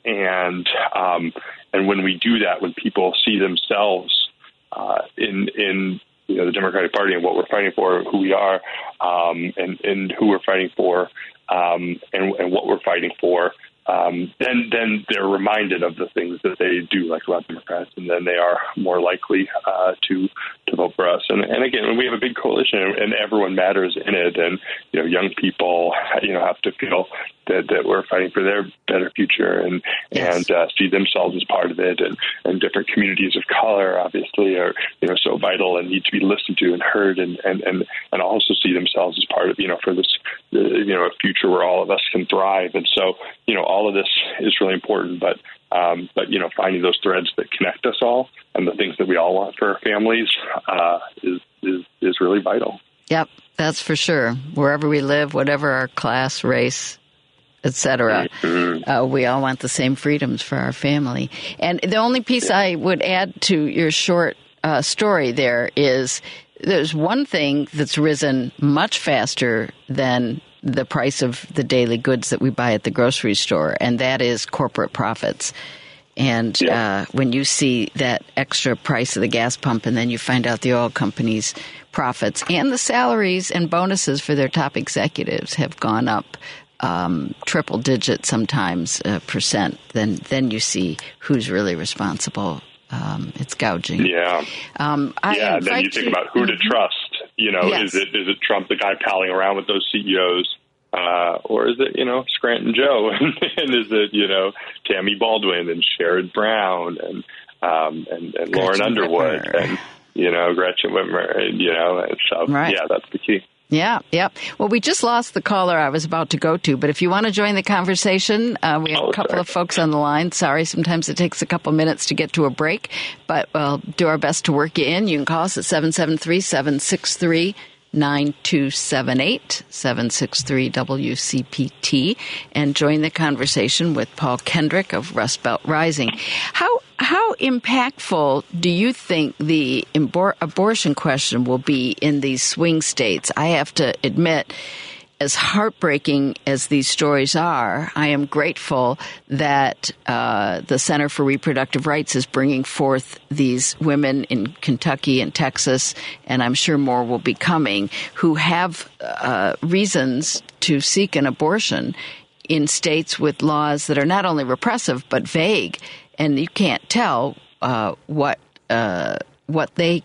Speaker 4: and um, and when we do that, when people see themselves uh, in in you know the Democratic Party and what we're fighting for, who we are, um, and and who we're fighting for, um, and, and what we're fighting for, um, then then they're reminded of the things that they do like about Democrats, and then they are more likely uh, to to vote for us. And, and again, we have a big coalition, and everyone matters in it, and you know, young people, you know, have to feel that, that we're fighting for their better future and yes. and uh, see themselves as part of it. And, and different communities of color, obviously, are you know so vital and need to be listened to and heard, and and and, and also see themselves as part of you know for this you know a future where all of us can thrive. And so you know all of this is really important, but. Um, but you know, finding those threads that connect us all and the things that we all want for our families uh, is, is is really vital.
Speaker 3: Yep, that's for sure. Wherever we live, whatever our class, race, etc. Mm-hmm. Uh, we all want the same freedoms for our family. And the only piece I would add to your short uh, story there is there's one thing that's risen much faster than the price of the daily goods that we buy at the grocery store, and that is corporate profits. And yeah. uh, when you see that extra price of the gas pump, and then you find out the oil companies' profits and the salaries and bonuses for their top executives have gone up um, triple digit sometimes uh, percent, then then you see who's really responsible. Um, it's gouging.
Speaker 4: Yeah. Um, yeah. Then you think about who to mm-hmm. trust. You know, yes. is it is it Trump, the guy palling around with those CEOs, uh, or is it you know Scranton Joe, and is it you know Tammy Baldwin and Sherrod Brown and um, and, and Lauren Underwood Whitmer. and you know Gretchen Whitmer, and you know, and so right. yeah, that's the key.
Speaker 3: Yeah, yeah. Well, we just lost the caller I was about to go to, but if you want to join the conversation, uh, we have oh, a couple sorry. of folks on the line. Sorry, sometimes it takes a couple minutes to get to a break, but we'll do our best to work you in. You can call us at 773 763 9278 763 WCPT and join the conversation with Paul Kendrick of Rust Belt Rising. How how impactful do you think the abor- abortion question will be in these swing states? I have to admit, as heartbreaking as these stories are, I am grateful that uh, the Center for Reproductive Rights is bringing forth these women in Kentucky and Texas, and I'm sure more will be coming, who have uh, reasons to seek an abortion in states with laws that are not only repressive but vague, and you can't tell uh, what uh, what they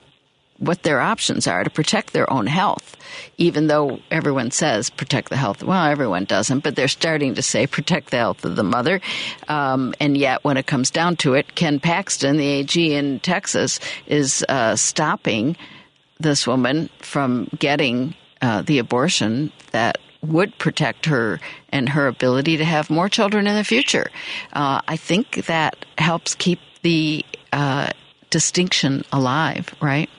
Speaker 3: what their options are to protect their own health, even though everyone says protect the health. Well, everyone doesn't, but they're starting to say protect the health of the mother. Um, and yet, when it comes down to it, Ken Paxton, the AG in Texas, is uh, stopping this woman from getting uh, the abortion that would protect her and her ability to have more children in the future. Uh, I think that helps keep the uh, distinction alive, right?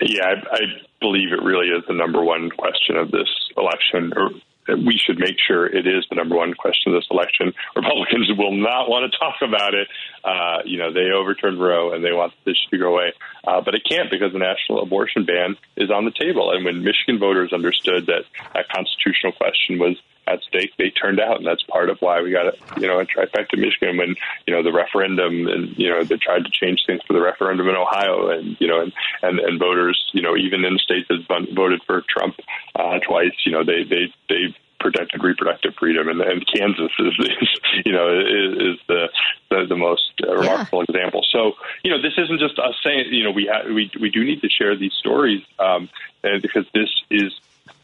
Speaker 4: Yeah, I, I believe it really is the number one question of this election, or we should make sure it is the number one question of this election. Republicans will not want to talk about it. Uh, you know, they overturned Roe and they want this to go away, uh, but it can't because the national abortion ban is on the table. And when Michigan voters understood that that constitutional question was at stake, they turned out, and that's part of why we got a you know a trifecta Michigan when you know the referendum and you know they tried to change things for the referendum in Ohio, and you know and and, and voters you know even in states that voted for Trump uh, twice, you know they they they protected reproductive freedom, and, and Kansas is, is you know is, is the, the the most uh, remarkable yeah. example. So you know this isn't just us saying you know we ha- we we do need to share these stories um, because this is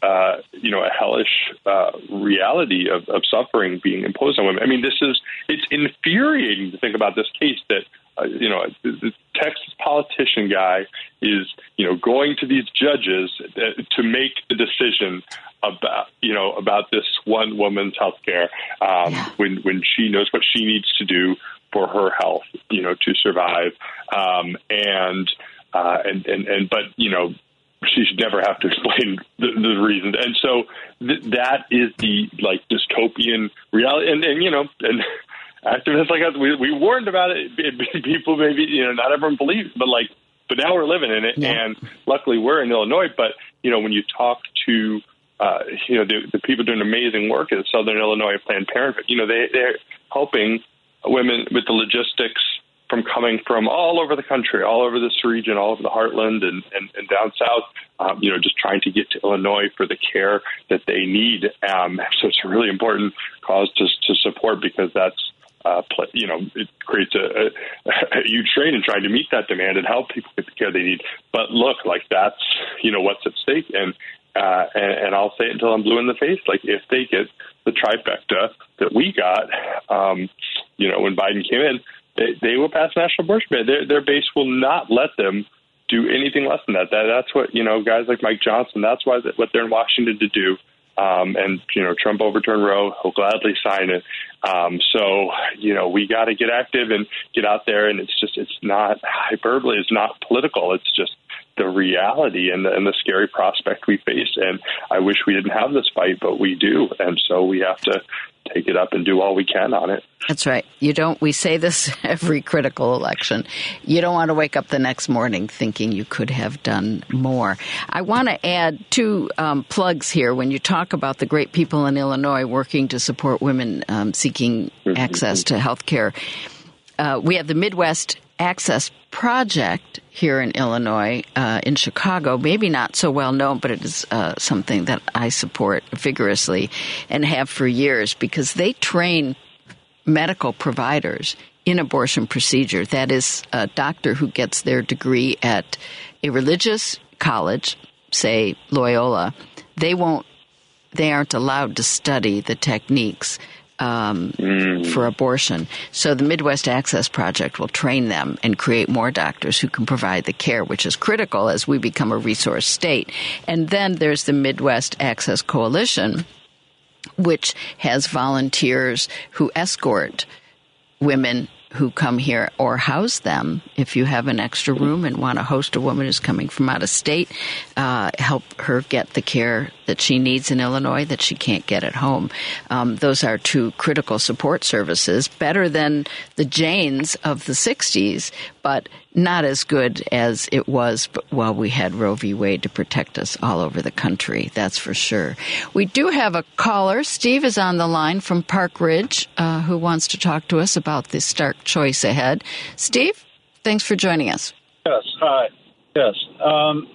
Speaker 4: uh, you know, a hellish uh, reality of, of suffering being imposed on women. I mean, this is it's infuriating to think about this case that uh, you know the, Texas politician guy is you know going to these judges uh, to make the decision about you know about this one woman's health care um, yeah. when when she knows what she needs to do for her health, you know, to survive, um, and. Uh, and, and, and, but, you know, she should never have to explain the, the reasons. And so th- that is the like dystopian reality. And, and you know, and activists like us, we, we warned about it. People maybe, you know, not everyone believes, but like, but now we're living in it. Yeah. And luckily we're in Illinois. But, you know, when you talk to, uh, you know, the, the people doing amazing work at Southern Illinois Planned Parenthood, you know, they, they're helping women with the logistics from coming from all over the country, all over this region, all over the heartland and, and, and down south, um, you know, just trying to get to Illinois for the care that they need. Um, so it's a really important cause to, to support because that's, uh, you know, it creates a, a, a huge strain in trying to meet that demand and help people get the care they need. But look, like that's, you know, what's at stake. And, uh, and, and I'll say it until I'm blue in the face. Like if they get the trifecta that we got, um, you know, when Biden came in, they, they will pass national abortion ban. Their, their base will not let them do anything less than that. that. That's what you know, guys like Mike Johnson. That's why what they're in Washington to do. Um, and you know, Trump overturned Roe. He'll gladly sign it. Um, so you know, we got to get active and get out there. And it's just, it's not hyperbole. It's not political. It's just the reality and the, and the scary prospect we face. And I wish we didn't have this fight, but we do. And so we have to take it up and do all we can on it.
Speaker 3: That's right. You don't, we say this every critical election. You don't want to wake up the next morning thinking you could have done more. I want to add two um, plugs here when you talk about the great people in Illinois working to support women um, seeking mm-hmm. access to health care. Uh, we have the Midwest Access Project here in Illinois, uh, in Chicago. Maybe not so well known, but it is uh, something that I support vigorously and have for years because they train medical providers in abortion procedure. That is, a doctor who gets their degree at a religious college, say Loyola, they won't, they aren't allowed to study the techniques um, mm. for abortion. So the Midwest Access Project will train them and create more doctors who can provide the care, which is critical as we become a resource state. And then there's the Midwest Access Coalition, which has volunteers who escort women who come here or house them if you have an extra room and want to host a woman who's coming from out of state uh, help her get the care that she needs in Illinois that she can't get at home. Um, those are two critical support services, better than the Janes of the 60s, but not as good as it was while we had Roe v. Wade to protect us all over the country. That's for sure. We do have a caller. Steve is on the line from Park Ridge uh, who wants to talk to us about the stark choice ahead. Steve, thanks for joining us.
Speaker 5: Yes. Hi. Yes. Um,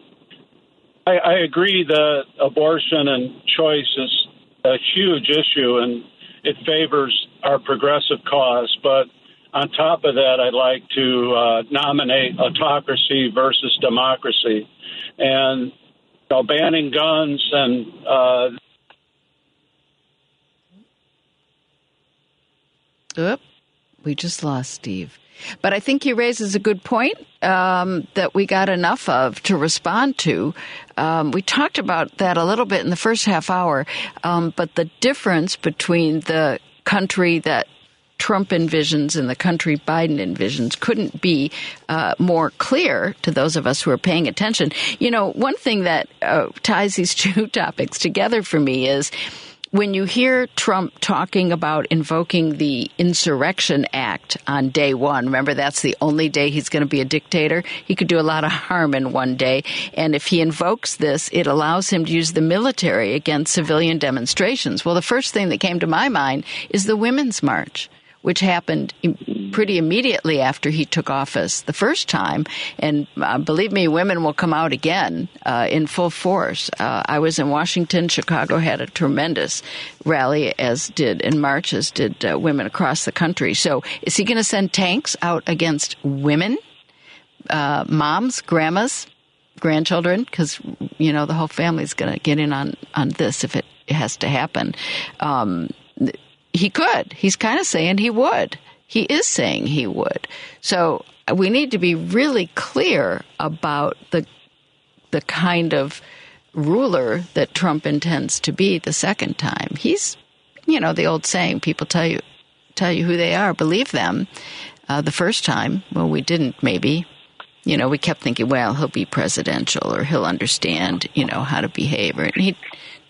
Speaker 5: I, I agree that abortion and choice is a huge issue and it favors our progressive cause. But on top of that, I'd like to uh, nominate autocracy versus democracy. And you know, banning guns and uh,
Speaker 3: Oop, we just lost Steve. But I think he raises a good point um, that we got enough of to respond to. Um, we talked about that a little bit in the first half hour, um, but the difference between the country that Trump envisions and the country Biden envisions couldn't be uh, more clear to those of us who are paying attention. You know, one thing that uh, ties these two topics together for me is when you hear Trump talking about invoking the Insurrection Act on day one, remember that's the only day he's going to be a dictator. He could do a lot of harm in one day. And if he invokes this, it allows him to use the military against civilian demonstrations. Well, the first thing that came to my mind is the Women's March which happened pretty immediately after he took office the first time. And uh, believe me, women will come out again uh, in full force. Uh, I was in Washington. Chicago had a tremendous rally, as did in March, as did uh, women across the country. So, is he going to send tanks out against women, uh, moms, grandmas? grandchildren because you know the whole family's going to get in on on this if it has to happen um, he could. He's kind of saying he would. He is saying he would. So we need to be really clear about the the kind of ruler that Trump intends to be the second time. He's, you know, the old saying: people tell you tell you who they are, believe them. Uh, the first time, well, we didn't. Maybe, you know, we kept thinking, well, he'll be presidential or he'll understand, you know, how to behave. Or he,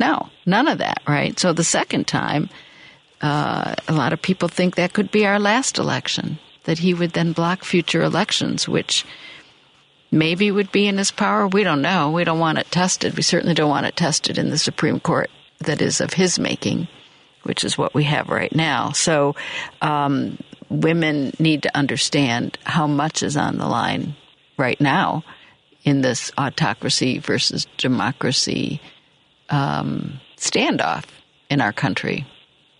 Speaker 3: no, none of that, right? So the second time uh, a lot of people think that could be our last election, that he would then block future elections, which maybe would be in his power. We don't know. We don't want it tested. We certainly don't want it tested in the Supreme Court that is of his making, which is what we have right now. So, um, women need to understand how much is on the line right now in this autocracy versus democracy um, standoff in our country.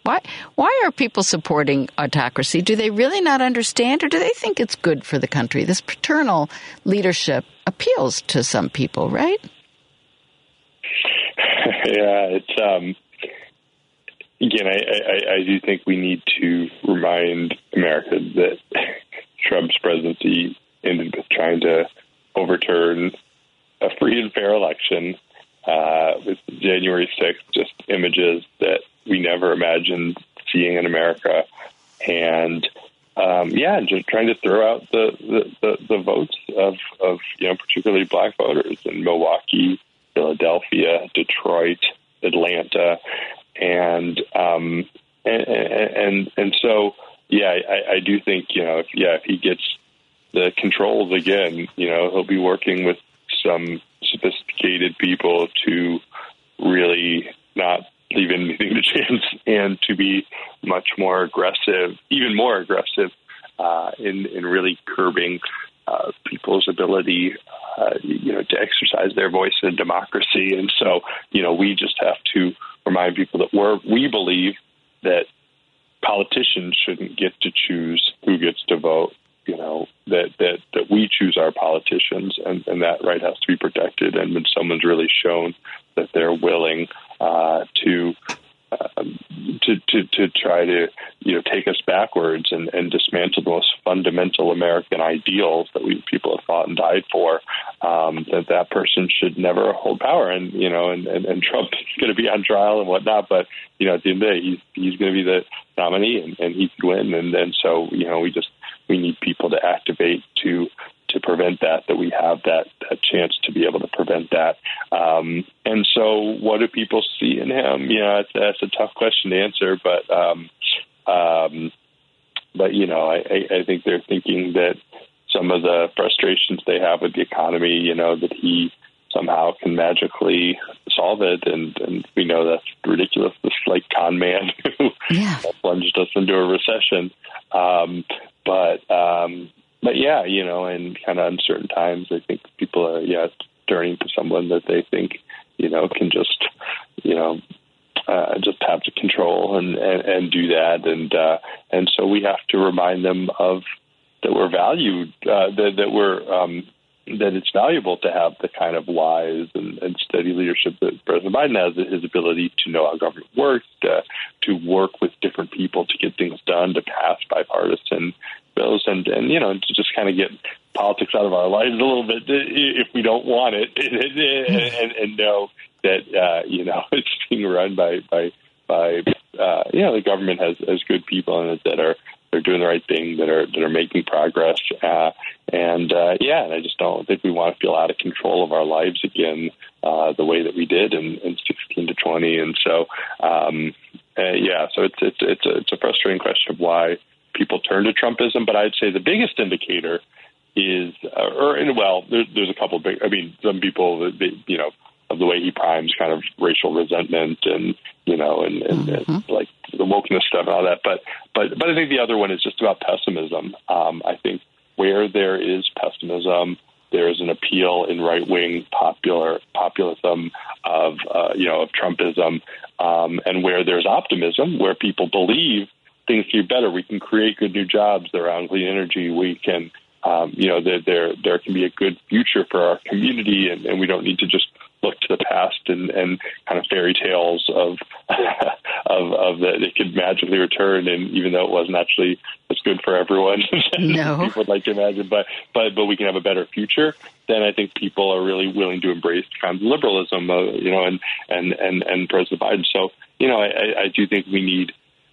Speaker 3: Why, why are people supporting autocracy? Do they really not understand, or do they think it's good for the country? This paternal leadership appeals to some people, right?
Speaker 4: yeah, it's um, again. I, I, I do think we need to remind America that Trump's presidency ended with trying to overturn a free and fair election uh, with January 6th, just images that we never imagined seeing in America. And um, yeah, just trying to throw out the, the, the, the votes of, of, you know, particularly black voters in Milwaukee, Philadelphia, Detroit, Atlanta. And, um, and, and, and so, yeah, I, I do think, you know, if, yeah, if he gets the controls again, you know, he'll be working with some sophisticated people to really not leave anything to chance and to be much more aggressive, even more aggressive uh, in in really curbing uh, people's ability, uh, you know, to exercise their voice in democracy. And so, you know, we just have to remind people that we're we believe that politicians shouldn't get to choose who gets to vote you know that that that we choose our politicians, and, and that right has to be protected. And when someone's really shown that they're willing uh, to um, to, to to try to you know take us backwards and, and dismantle the most fundamental American ideals that we people have fought and died for. Um, that that person should never hold power, and you know, and, and, and Trump is going to be on trial and whatnot. But you know, at the end of the day, he's he's going to be the nominee, and, and he could win. And then so you know, we just we need people to activate to to prevent that, that we have that, that chance to be able to prevent that. Um, and so, what do people see in him? You know, that's, that's a tough question to answer, but um, um, but you know, I, I think they're thinking that some of the frustrations they have with the economy, you know, that he somehow can magically solve it, and and we know that's ridiculous. This like con man who yeah. plunged us into a recession. Um, but um, but yeah, you know, in kind of uncertain times, I think people are yeah turning to someone that they think you know can just you know uh, just have to control and, and, and do that. And uh, and so we have to remind them of that we're valued, uh, that, that we're um, that it's valuable to have the kind of wise and, and steady leadership that President Biden has, his ability to know how government works, to, work with different people to get things done, to pass bipartisan bills, and, and you know, to just kind of get politics out of our lives a little bit if we don't want it, and, and, and know that uh, you know it's being run by by by uh, you know the government has has good people in it that are they're doing the right thing that are that are making progress uh, and uh, yeah and I just don't think we want to feel out of control of our lives again uh, the way that we did in, in 16 to 20 and so um, uh, yeah so it's it's it's a, it's a frustrating question of why people turn to Trumpism but I'd say the biggest indicator is uh, or well there's there's a couple big I mean some people they, you know of the way he primes kind of racial resentment and you know and, and, mm-hmm. and like the wokeness stuff and all that. But but but I think the other one is just about pessimism. Um, I think where there is pessimism, there is an appeal in right wing popular populism of uh, you know of Trumpism, um, and where there's optimism, where people believe things can be better. We can create good new jobs around clean energy. We can um, you know there there there can be a good future for our community, and, and we don't need to just look to the past and, and kind of fairy tales of of, of that it could magically return, and even though it wasn't actually as good for everyone no. people would like to imagine, but but but we can have a better future. Then I think people are really willing to embrace kind of liberalism, uh, you know, and and and and President Biden. So you know, I, I do think we need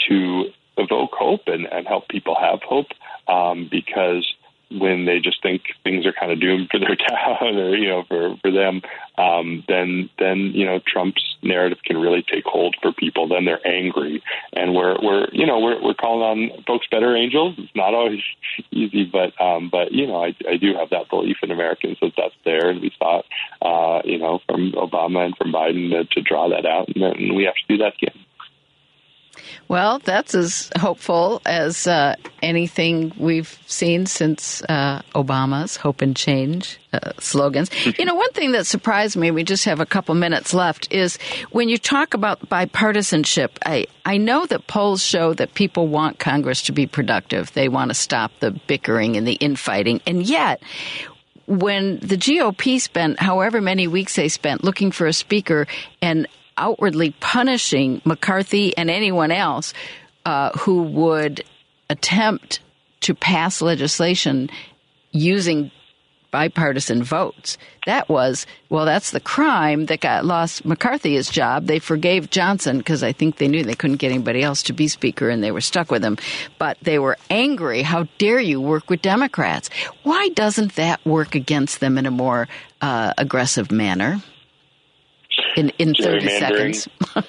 Speaker 4: to evoke hope and, and help people have hope um, because when they just think things are kind of doomed for their town or you know for for them um then then you know trump's narrative can really take hold for people. Then they're angry. And we're we're you know we're we're calling on folks better angels. It's not always easy but um but you know i i do have that belief in americans that that's there. And we saw it uh you know from obama and from biden to, to draw that out. And then we have to do that again
Speaker 3: well, that's as hopeful as uh, anything we've seen since uh, Obama's Hope and Change uh, slogans. you know, one thing that surprised me, we just have a couple minutes left, is when you talk about bipartisanship, I, I know that polls show that people want Congress to be productive. They want to stop the bickering and the infighting. And yet, when the GOP spent however many weeks they spent looking for a speaker and outwardly punishing McCarthy and anyone else uh, who would attempt to pass legislation using bipartisan votes. That was, well, that's the crime that got lost McCarthy his job. They forgave Johnson because I think they knew they couldn't get anybody else to be speaker and they were stuck with him. But they were angry. How dare you work with Democrats? Why doesn't that work against them in a more uh, aggressive manner? In in thirty seconds.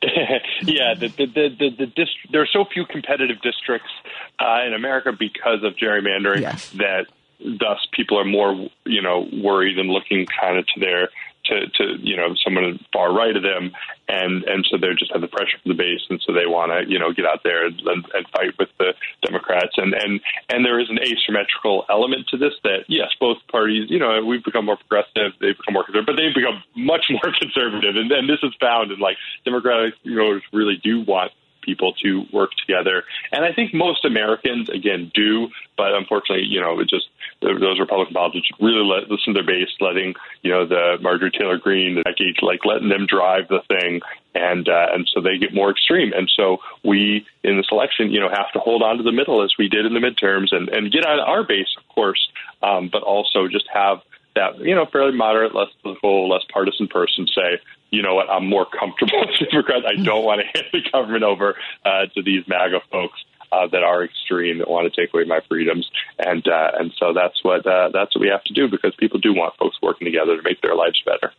Speaker 4: yeah, the the the, the, the dist- there are so few competitive districts uh, in America because of gerrymandering yes. that thus people are more you know worried and looking kind of to their to, to you know someone far right of them, and and so they just have the pressure from the base, and so they want to you know get out there and, and fight with the Democrats, and and and there is an asymmetrical element to this that yes, both parties you know we've become more progressive, they've become more conservative, but they've become much more conservative, and, and this is found in like Democratic you know really do want people to work together. And I think most Americans, again, do, but unfortunately, you know, it just those Republican politicians really let, listen to their base, letting you know the Marjorie Taylor Greene, the like letting them drive the thing, and uh, and so they get more extreme. And so we in this election, you know, have to hold on to the middle as we did in the midterms, and and get on our base, of course, um, but also just have that you know fairly moderate, less political, less partisan person say, you know what, I'm more comfortable with Democrats. I don't want to hand the government over uh, to these MAGA folks. Uh, that are extreme that want to take away my freedoms, and uh, and so that's what uh, that's what we have to do because people do want folks working together to make their lives better.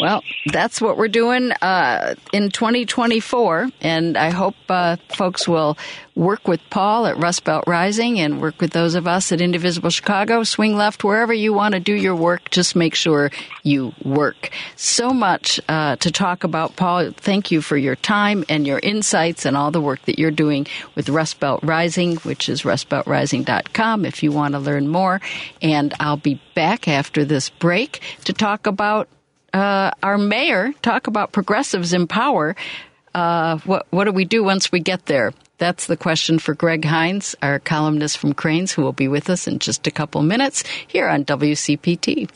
Speaker 3: Well, that's what we're doing uh, in 2024, and I hope uh, folks will work with Paul at Rust Belt Rising and work with those of us at Indivisible Chicago. Swing left wherever you want to do your work. Just make sure you work. So much uh, to talk about, Paul. Thank you for your time and your insights and all the work that you're doing with Rust Belt Rising, which is rustbeltrising.com if you want to learn more. And I'll be back after this break to talk about uh, our mayor talk about progressives in power. Uh, what what do we do once we get there? That's the question for Greg Hinz, our columnist from Crain's, who will be with us in just a couple minutes here on WCPT.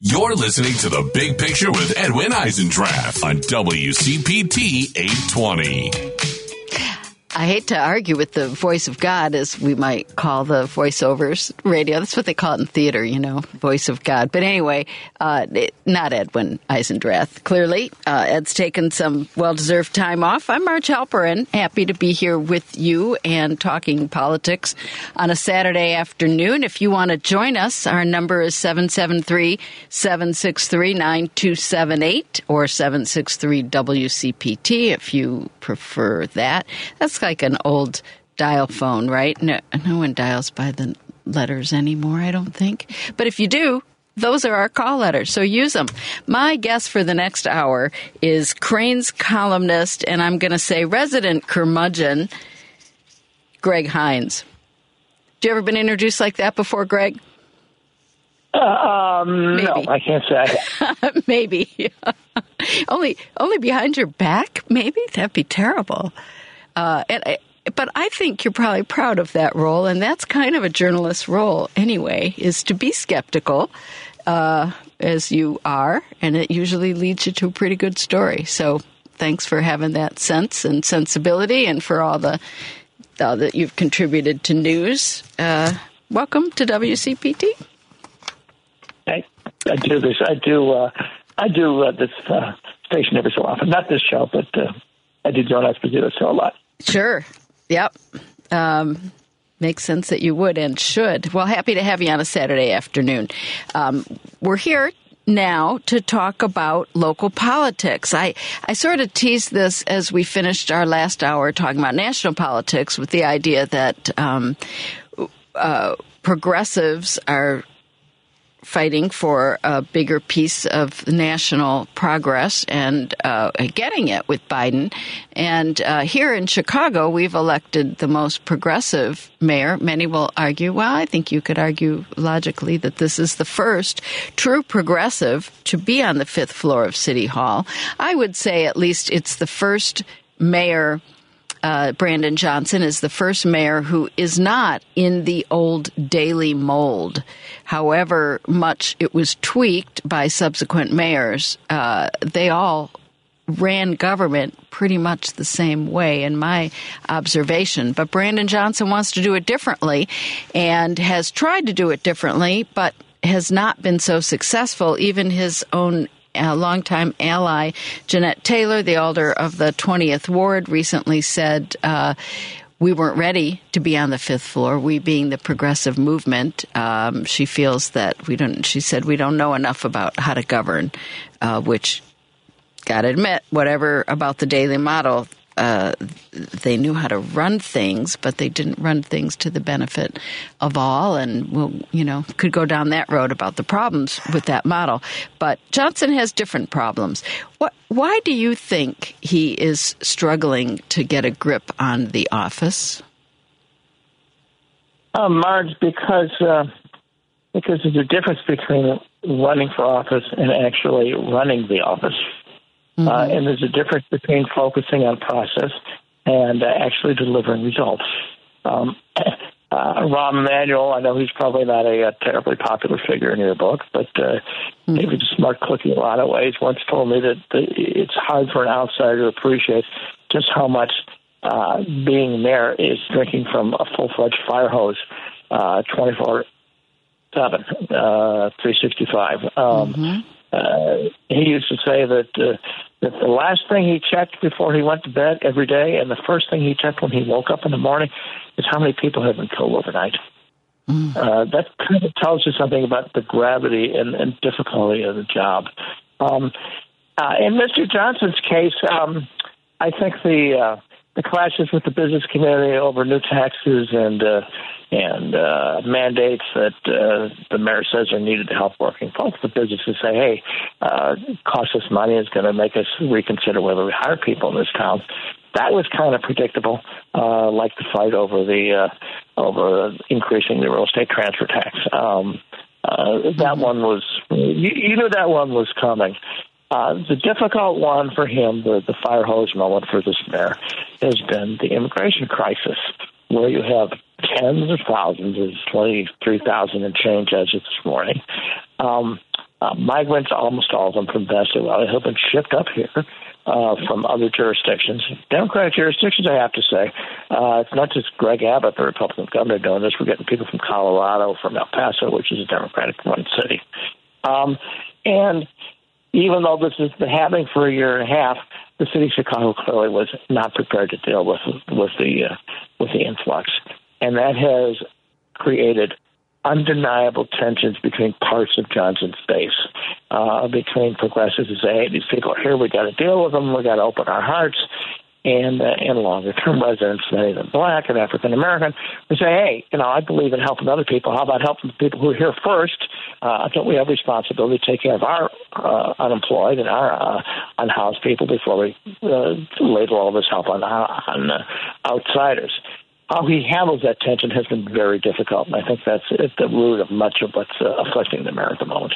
Speaker 1: You're listening to The Big Picture with Edwin Eisendrath on WCPT 820.
Speaker 3: I hate to argue with the voice of God, as we might call the voiceovers radio. That's what they call it in theater, you know, voice of God. But anyway, uh, not Edwin Eisendrath. Clearly, uh, Ed's taken some well-deserved time off. I'm Marj Halperin, happy to be here with you and talking politics on a Saturday afternoon. If you want to join us, our number is 773-763-9278 or 763-WCPT if you prefer that. That's like an old dial phone, right? No, no one dials by the letters anymore, I don't think. But if you do, those are our call letters, so use them. My guest for the next hour is Crain's columnist, and I'm going to say resident curmudgeon, Greg Hinz. Do you ever been introduced like that before, Greg?
Speaker 6: Uh, um, no, I can't say.
Speaker 3: maybe. only, only behind your back. Maybe that'd be terrible. Uh, and but I think you're probably proud of that role, and that's kind of a journalist's role anyway, is to be skeptical, uh, as you are, and it usually leads you to a pretty good story. So thanks for having that sense and sensibility, and for all the uh, that you've contributed to news. Uh, welcome to WCPT.
Speaker 6: I, I do this. I do. Uh, I do uh, this uh, station every so often. Not this show, but I do journalists do this show a lot.
Speaker 3: Sure. Yep. Um, makes sense that you would and should. Well, happy to have you on a Saturday afternoon. Um, we're here now to talk about local politics. I, I sort of teased this as we finished our last hour talking about national politics with the idea that um, uh, progressives are fighting for a bigger piece of national progress and uh, getting it with Biden. And uh, here in Chicago, we've elected the most progressive mayor. Many will argue, well, I think you could argue logically that this is the first true progressive to be on the fifth floor of City Hall. I would say at least it's the first mayor uh, Brandon Johnson is the first mayor who is not in the old Daley mold. However much it was tweaked by subsequent mayors, uh, they all ran government pretty much the same way in my observation. But Brandon Johnson wants to do it differently and has tried to do it differently, but has not been so successful. Even his own a longtime ally, Jeanette Taylor, the alder of the 20th Ward, recently said, uh, we weren't ready to be on the fifth floor. We being the progressive movement, um, she feels that we don't. She said we don't know enough about how to govern, uh, which, gotta admit, whatever about the Daley model, uh, they knew how to run things, but they didn't run things to the benefit of all. And we'll, you know, could go down that road about the problems with that model. But Johnson has different problems. What? Why do you think he is struggling to get a grip on the office?
Speaker 6: Uh, Marj, because uh, because there's a difference between running for office and actually running the office. Mm-hmm. Uh, and there's a difference between focusing on process and uh, actually delivering results. Um, uh, Rahm Emanuel, I know he's probably not a, a terribly popular figure in your book, but uh, mm-hmm. he was a smart cookie in a lot of ways. Once told me that the, it's hard for an outsider to appreciate just how much uh, being there is drinking from a full fledged fire hose uh, 24 7, uh, 365. Um, mm-hmm uh, he used to say that uh, that the last thing he checked before he went to bed every day, and the first thing he checked when he woke up in the morning, is how many people have been killed overnight. Mm. Uh, that kind of tells you something about the gravity and, and difficulty of the job. Um, uh, in Mr. Johnson's case, um, I think the uh, the clashes with the business community over new taxes and uh, and uh, mandates that uh, the mayor says are needed to help working folks. The businesses say, "Hey, uh, cost us money is going to make us reconsider whether we hire people in this town." That was kind of predictable, uh, like the fight over the uh, over increasing the real estate transfer tax. Um, uh, that one was you, you knew that one was coming. Uh, the difficult one for him, the, the fire hose moment for this mayor, has been the immigration crisis, where you have tens of thousands, there's 23,000 and change as of this morning. Um, uh, migrants, almost all of them from Venezuela, have been shipped up here uh, from other jurisdictions. Democratic jurisdictions, I have to say. Uh, it's not just Greg Abbott, the Republican governor, doing this. We're getting people from Colorado, from El Paso, which is a Democratic run city. Um, and even though this has been happening for a year and a half, the city of Chicago clearly was not prepared to deal with with the uh, with the influx, and that has created undeniable tensions between parts of Johnson's base, uh, between progressives who say, "Hey, these people are here. We got to deal with them. We got to open our hearts," and uh, and longer term residents, of them black and African American, who say, hey, you know, I believe in helping other people. How about helping the people who are here first? Uh, don't we have responsibility to take care of our uh, unemployed and our uh, unhoused people before we uh, label all this help on on uh, outsiders? How he handles that tension has been very difficult, and I think that's at the root of much of what's uh, afflicting the mayor at the moment.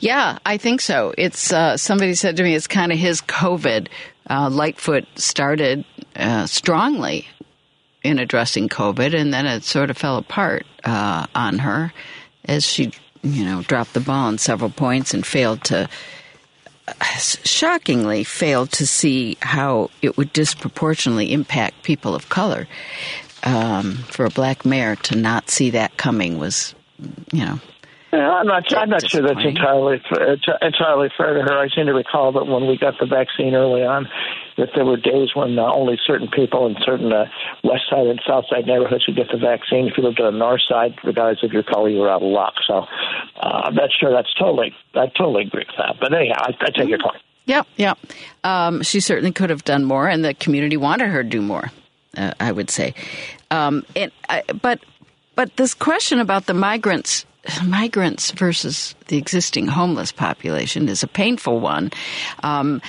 Speaker 3: Yeah, I think so. It's uh, somebody said to me it's kind of his COVID. Uh, Lightfoot started uh, strongly in addressing COVID, and then it sort of fell apart uh, on her as she, you know, dropped the ball on several points and failed to, shockingly, failed to see how it would disproportionately impact people of color. Um, for a black mayor to not see that coming was, you know,
Speaker 6: yeah, I'm not. I'm not sure that's entirely entirely fair to her. I seem to recall that when we got the vaccine early on, that there were days when uh, only certain people in certain uh, west side and south side neighborhoods would get the vaccine. If you lived on the north side, regardless of your color, you were out of luck. So uh, that's sure. That's totally. I totally agree with that. But anyhow, I, I take your point.
Speaker 3: Yeah, yeah. Um, she certainly could have done more, and the community wanted her to do more. Uh, I would say, um, and uh, but but this question about the migrants migrants versus the existing homeless population is a painful one. Um,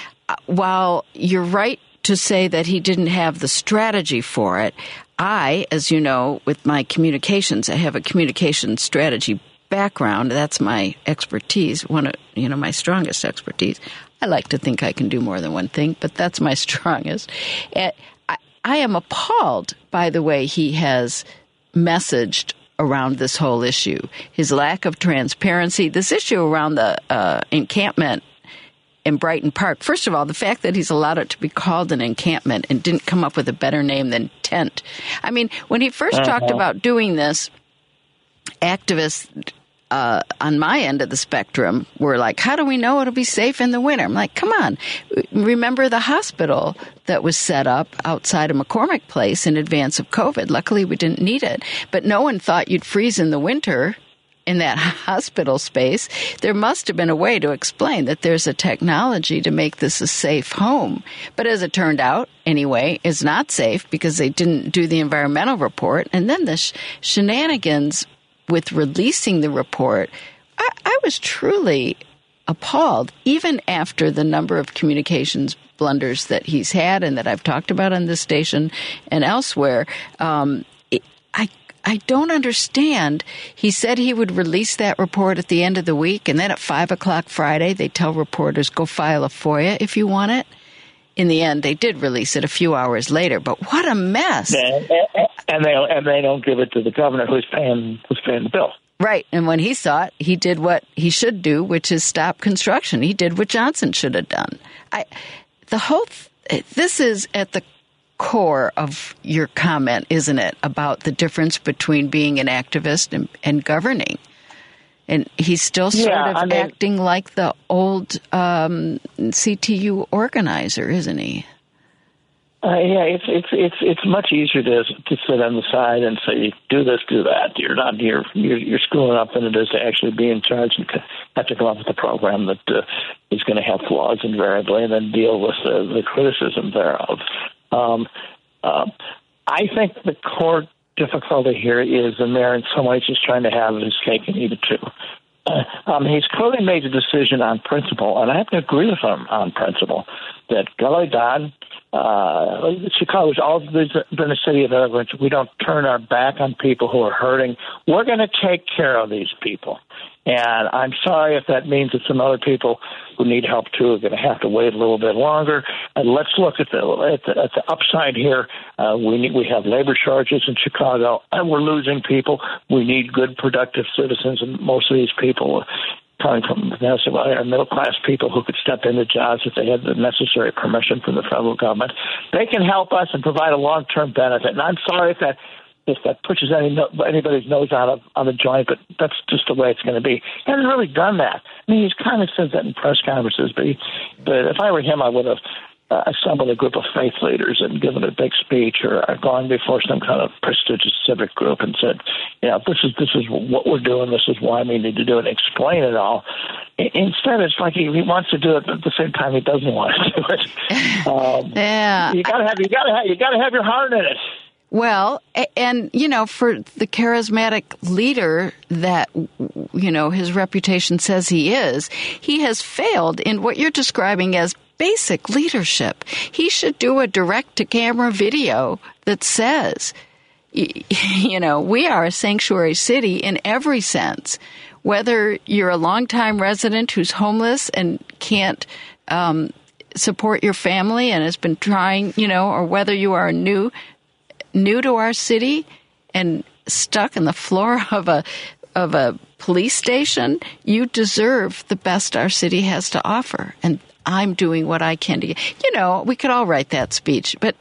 Speaker 3: while you're right to say that he didn't have the strategy for it, I, as you know, with my communications, I have a communication strategy background. That's my expertise, one of you know my strongest expertise. I like to think I can do more than one thing, but that's my strongest. I, I am appalled by the way he has messaged around this whole issue. His lack of transparency, this issue around the uh, encampment in Brighton Park. First of all, the fact that he's allowed it to be called an encampment and didn't come up with a better name than tent. I mean, when he 1st uh-huh. talked about doing this, activists uh, on my end of the spectrum were like, how do we know it'll be safe in the winter? I'm like, come on. Remember the hospital that was set up outside of McCormick Place in advance of COVID. Luckily, we didn't need it. But no one thought you'd freeze in the winter in that hospital space. There must have been a way to explain that there's a technology to make this a safe home. But as it turned out, anyway, is not safe because they didn't do the environmental report. And then the sh- shenanigans with releasing the report, I, I was truly appalled, even after the number of communications blunders that he's had and that I've talked about on this station and elsewhere. Um, it, I I don't understand. He said he would release that report at the end of the week, and then at five o'clock Friday, they tell reporters go file a FOIA if you want it. In the end, they did release it a few hours later. But what a mess!
Speaker 6: And they and they don't give it to the governor who's paying who's paying the bill.
Speaker 3: Right. And when he saw it, he did what he should do, which is stop construction. He did what Johnson should have done. I, the whole, th- this is at the core of your comment, isn't it, about the difference between being an activist and, and governing? And he's still sort
Speaker 6: Yeah,
Speaker 3: of
Speaker 6: I mean-
Speaker 3: acting like the old um, CTU organizer, isn't he?
Speaker 6: Uh, yeah, it's it's it's it's much easier to to sit on the side and say do this, do that. You're not you're you're, you're screwing up than it is to actually be in charge and have to come up with a program that uh, is going to have flaws invariably, and then deal with the, the criticism thereof. Um, uh, I think the core difficulty here is the mayor in some ways is trying to have his cake and eat it too. Uh, um, he's clearly made a decision on principle, and I have to agree with him on principle that Gully Dodd, uh, Chicago's always been a city of immigrants. We don't turn our back on people who are hurting. We're going to take care of these people. And I'm sorry if that means that some other people who need help too are going to have to wait a little bit longer. And let's look at the at the, at the upside here. Uh, we need, we have labor shortages in Chicago, and we're losing people. We need good, productive citizens, and most of these people coming from Venezuela are middle class people who could step into jobs if they had the necessary permission from the federal government. They can help us and provide a long term benefit. And I'm sorry if that if that pushes any anybody's nose out of on the joint, but that's just the way it's going to be. He hasn't really done that. I mean, he's kind of said that in press conferences, but he, but if I were him, I would have uh, assembled a group of faith leaders and given a big speech, or gone before some kind of prestigious civic group and said, you know, this is this is what we're doing. This is why we need to do it. Explain it all. Instead, it's like he, he wants to do it, but at the same time, he doesn't want to do it. Um,
Speaker 3: Yeah.
Speaker 6: you gotta have you gotta have you gotta have your heart in it.
Speaker 3: Well, and you know, for the charismatic leader that you know his reputation says he is, he has failed in what you're describing as basic leadership. He should do a direct to camera video that says, you know, we are a sanctuary city in every sense. Whether you're a longtime resident who's homeless and can't um, support your family and has been trying, you know, or whether you are a new new to our city and stuck in the floor of a of a police station, you deserve the best our city has to offer. And I'm doing what I can to you know, we could all write that speech, but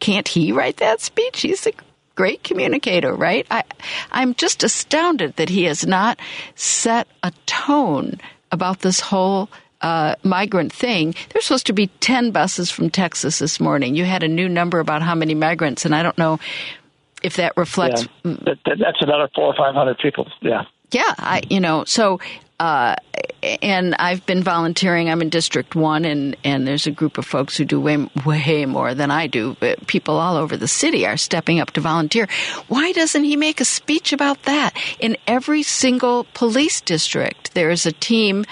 Speaker 3: can't he write that speech? He's a great communicator, right? I I'm just astounded that he has not set a tone about this whole uh, migrant thing. There's supposed to be 10 buses from Texas this morning. You had a new number about how many migrants, and I don't know if that reflects.
Speaker 6: Yeah, that, that, that's another four or five hundred people. Yeah.
Speaker 3: Yeah, I you know so. Uh, and I've been volunteering. I'm in District One, and, and there's a group of folks who do way way more than I do. But people all over the city are stepping up to volunteer. Why doesn't he make a speech about that? In every single police district, there is a team.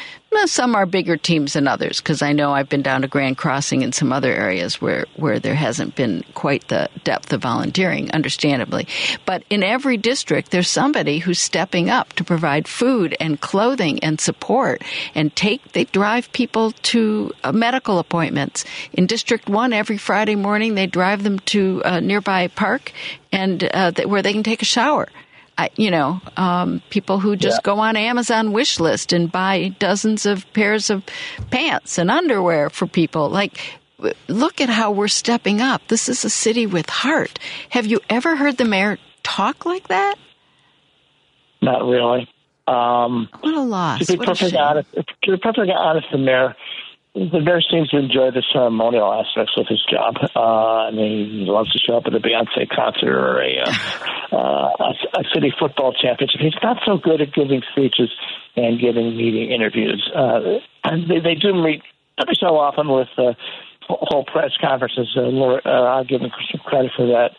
Speaker 3: Some are bigger teams than others because I know I've been down to Grand Crossing and some other areas where, where there hasn't been quite the depth of volunteering, understandably. But in every district, there's somebody who's stepping up to provide food and clothing and support and take, they drive people to uh, medical appointments. In District 1, every Friday morning, they drive them to a nearby park and uh, where they can take a shower. I, you know, um, people who just
Speaker 6: Yeah.
Speaker 3: go on Amazon wish list and buy dozens of pairs of pants and underwear for people. Like, look at how we're stepping up. This is a city with heart. Have you ever heard the mayor talk like that?
Speaker 6: Not really. Um,
Speaker 3: What a loss.
Speaker 6: to be
Speaker 3: What
Speaker 6: perfectly honest, to be perfectly honest, the mayor, the mayor seems to enjoy the ceremonial aspects of his job. Uh, I mean, he loves to show up at a Beyonce concert or a, uh, uh, a, a city football championship. He's not so good at giving speeches and giving media interviews. Uh, and they, they do meet every so often with uh, whole press conferences. Uh, Laura, uh, I'll give him some credit for that.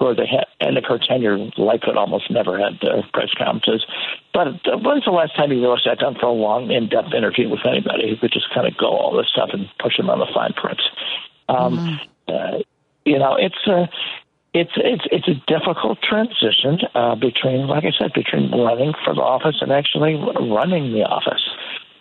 Speaker 6: For the he- end of her tenure, Lightfoot almost never had uh, press conferences. But when's the last time you really sat down for a long, in-depth interview with anybody who could just kind of go all this stuff and push them on the fine print? Um, uh, you know, it's a it's it's it's a difficult transition uh, between, like I said, between running for the office and actually running the office.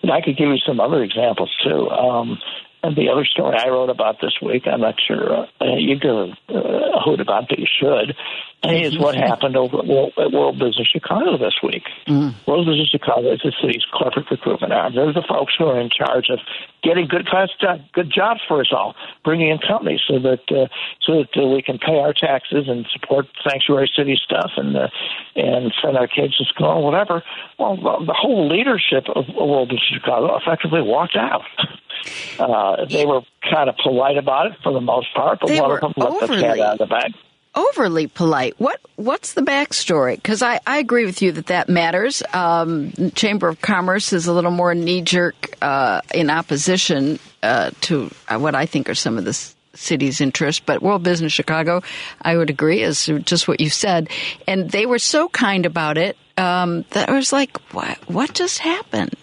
Speaker 6: And I could give you some other examples too. Um, and the other story I wrote about this week, I'm not sure uh, you give a, a hoot about, but you should, is what happened over at World, at World Business Chicago this week. Mm. World Business Chicago is the city's corporate recruitment arm. They're the folks who are in charge of getting good class, good jobs for us all, bringing in companies so that uh, so that uh, we can pay our taxes and support sanctuary city stuff and uh, and send our kids to school, whatever. Well, the whole leadership of World Business Chicago effectively walked out. Uh, they were kind of polite about it for the most part, but
Speaker 3: they
Speaker 6: one of them let the cat out of the bag
Speaker 3: overly polite. What what's the backstory? Because I, I agree with you that that matters. Um, Chamber of Commerce is a little more knee jerk uh, in opposition uh, to what I think are some of the city's interests. But World Business Chicago, I would agree, is just what you said, and they were so kind about it um, that I was like, what what just happened?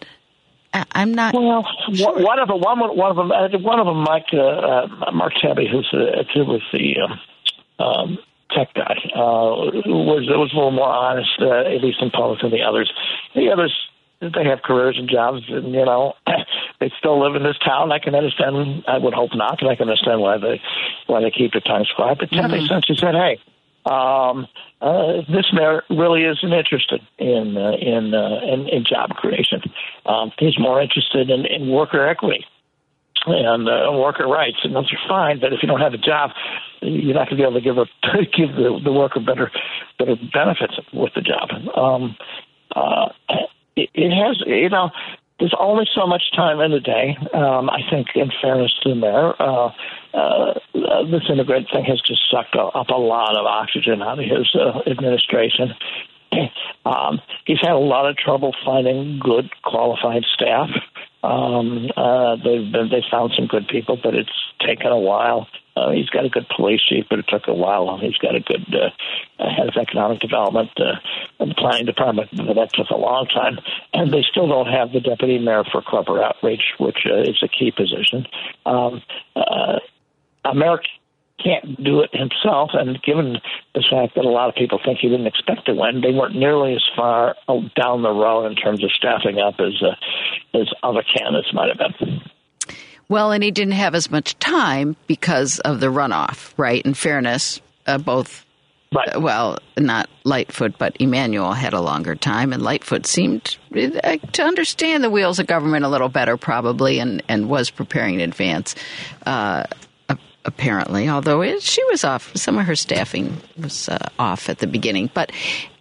Speaker 3: I'm not.
Speaker 6: Well, sure. one of them, one, one of them, uh, one of them, Mike, uh, uh, Mark Tebbe, who's uh, with the um, um, tech guy. Uh, was was a little more honest, uh, at least in public than the others. The others they have careers and jobs, and you know they still live in this town. I can understand. I would hope not, but I can understand why they why they keep their tongues quiet. But mm-hmm. Since he said, "Hey, um, uh, this mayor really isn't interested in uh, in, uh, in in job creation. Um, he's more interested in, in worker equity." And uh, worker rights, and those are fine. But if you don't have a job, you're not going to be able to give a give the, the worker better better benefits with the job. Um, uh, it, it has, you know, there's only so much time in the day. Um, I think, in fairness to the mayor, uh, uh, this immigrant thing has just sucked up a lot of oxygen out of his uh, administration. Um, he's had a lot of trouble finding good, qualified staff. Um, uh, they've they found some good people, but it's taken a while. Uh, he's got a good police chief, but it took a while. He's got a good uh, head of economic development uh, and planning department, but that took a long time. And they still don't have the deputy mayor for corporate outreach, which uh, is a key position. Um, uh, America can't do it himself, and given the fact that a lot of people think he didn't expect to win, they weren't nearly as far down the road in terms of staffing up as uh, as other candidates might have been.
Speaker 3: Well, and he didn't have as much time because of the runoff, right? In fairness, uh, both. Right. Uh, well, not Lightfoot, but Emanuel had a longer time, and Lightfoot seemed uh, to understand the wheels of government a little better, probably, and, and was preparing in advance. Apparently, although it, she was off. Some of her staffing was uh, off at the beginning, but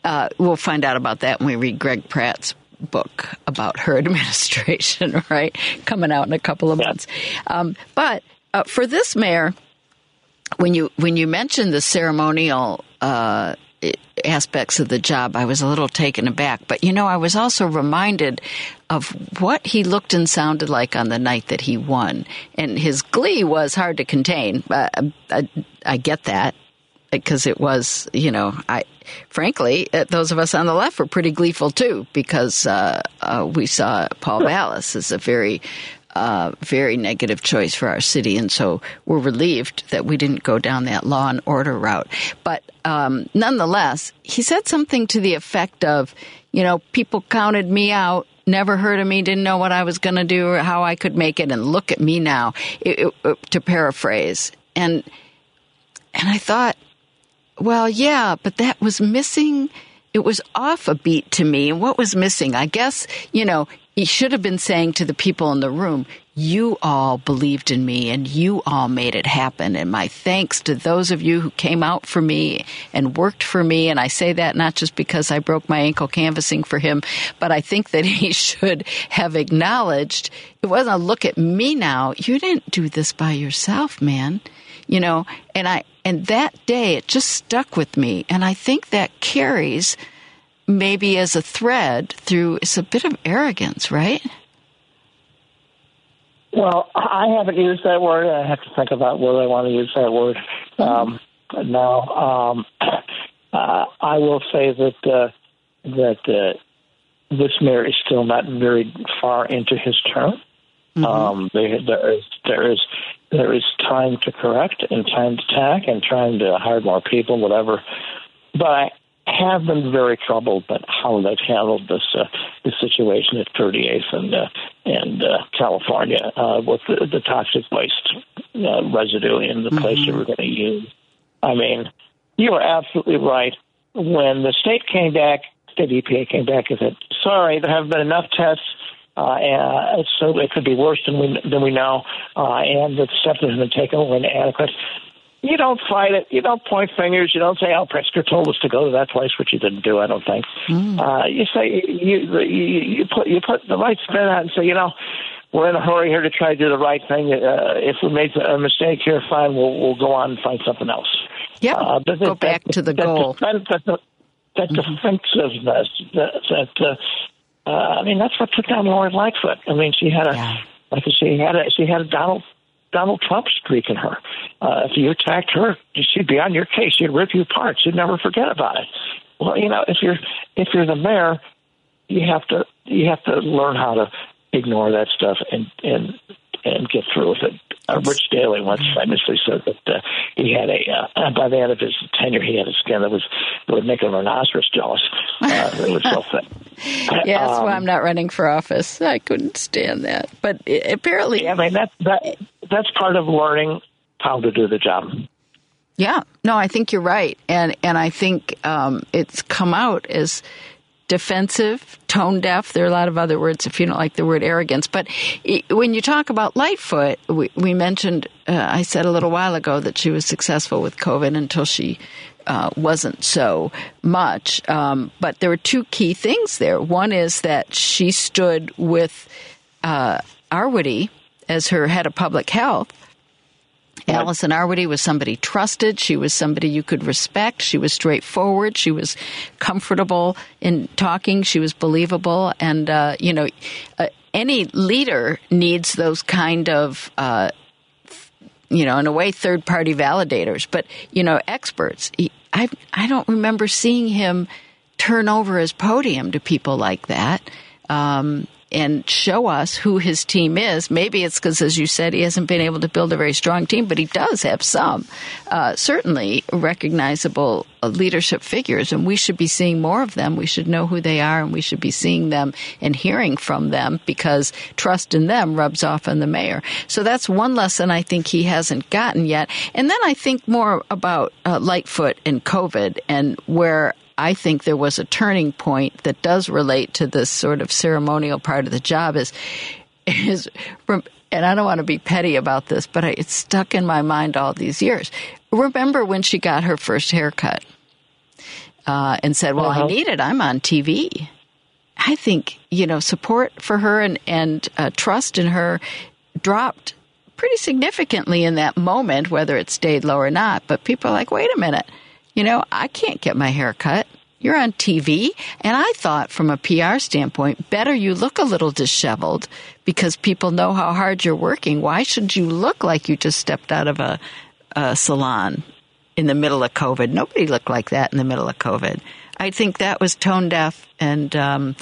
Speaker 3: uh, we'll find out about that when we read Greg Pratt's book about her administration, right? Coming out in a couple of months. Um, but uh, for this mayor, when you when you mentioned the ceremonial uh, aspects of the job, I was a little taken aback. But you know, I was also reminded of what he looked and sounded like on the night that he won, and his glee was hard to contain. Uh, I, I get that because it was, you know, I frankly, uh, those of us on the left were pretty gleeful too because uh, uh, we saw Paul Vallas as a very uh, very negative choice for our city, and so we're relieved that we didn't go down that law and order route. But um, nonetheless, he said something to the effect of, you know, people counted me out. Never heard of me, didn't know what I was going to do or how I could make it, and look at me now. It, it, to paraphrase, and and I thought, well, yeah, but that was missing. It was off a beat to me. And what was missing? I guess, you know, he should have been saying to the people in the room, you all believed in me and you all made it happen. And my thanks to those of you who came out for me and worked for me. And I say that not just because I broke my ankle canvassing for him, but I think that he should have acknowledged it wasn't a look at me now. You didn't do this by yourself, man. You know, and I, and that day, it just stuck with me. And I think that carries maybe as a thread through it's a bit of arrogance, right?
Speaker 6: Well, I haven't used that word. I have to think about whether I want to use that word. Um, now, um, uh, I will say that uh, that uh, this mayor is still not very far into his term. Mm-hmm. Um, there, there is there is there is time to correct and time to tack and trying to hire more people, whatever. But I have been very troubled by how they've handled this uh, this situation at 38th and uh, and uh, California uh, with the, the toxic waste uh, residue in the mm-hmm. place they were going to use. I mean, you are absolutely right. When the state came back, state EPA came back and said, "Sorry, there haven't been enough tests." Uh, and so it could be worse than we than we know, uh, and the steps that have been taken were inadequate. You don't fight it. You don't point fingers. You don't say, "Oh, Pritzker told us to go to that place," which you didn't do. I don't think. Mm. Uh, you say you, you you put you put the right spin on and say, you know, we're in a hurry here to try to do the right thing. Uh, if we make a mistake here, fine, we'll we'll go on and find something else.
Speaker 3: Yeah, uh, go back that, to the
Speaker 6: that
Speaker 3: goal.
Speaker 6: Defense, that, that mm-hmm. defensiveness, that, that uh, uh, I mean, that's what took down Lori Lightfoot. I mean, she had a, yeah. like she had a, she had a Donald Donald Trump streak in her. Uh, if you attacked her, she'd be on your case. She'd rip you apart. She'd never forget about it. Well, you know, if you're if you're the mayor, you have to you have to learn how to ignore that stuff and and and get through with it. Uh, Rich Daley once famously said that uh, he had a uh, by the end of his tenure he had a skin that was that would make a rhinoceros jealous. Uh, it was so thick.
Speaker 3: yeah, that's um, why I'm not running for office. I couldn't stand that. But it, apparently,
Speaker 6: yeah, I mean that that that's part of learning how to do the job.
Speaker 3: Yeah, no, I think you're right, and and I think um, it's come out as defensive, tone deaf. There are a lot of other words if you don't like the word arrogance. But when you talk about Lightfoot, we, we mentioned, uh, I said a little while ago that she was successful with COVID until she uh, wasn't so much. Um, but there were two key things there. One is that she stood with uh, Arwady as her head of public health Allison Arwady was somebody trusted. She was somebody you could respect. She was straightforward. She was comfortable in talking. She was believable. And, uh, you know, uh, any leader needs those kind of, uh, you know, in a way, third party validators, but, you know, experts. I, I don't remember seeing him turn over his podium to people like that. Um, and show us who his team is. Maybe it's because, as you said, he hasn't been able to build a very strong team, but he does have some uh, certainly recognizable uh, leadership figures, and we should be seeing more of them. We should know who they are, and we should be seeing them and hearing from them because trust in them rubs off on the mayor. So that's one lesson I think he hasn't gotten yet. And then I think more about uh, Lightfoot and COVID and where I think there was a turning point that does relate to this sort of ceremonial part of the job is is and I don't want to be petty about this, but it's stuck in my mind all these years. Remember when she got her first haircut uh, and said, "Well, uh-huh. I need it. I'm on TV." I think you know support for her and and uh, trust in her dropped pretty significantly in that moment, whether it stayed low or not. But people are like, "Wait a minute." You know, I can't get my hair cut. You're on TV. And I thought, from a PR standpoint, better you look a little disheveled because people know how hard you're working. Why should you look like you just stepped out of a, a salon in the middle of COVID? Nobody looked like that in the middle of COVID. I think that was tone deaf and um,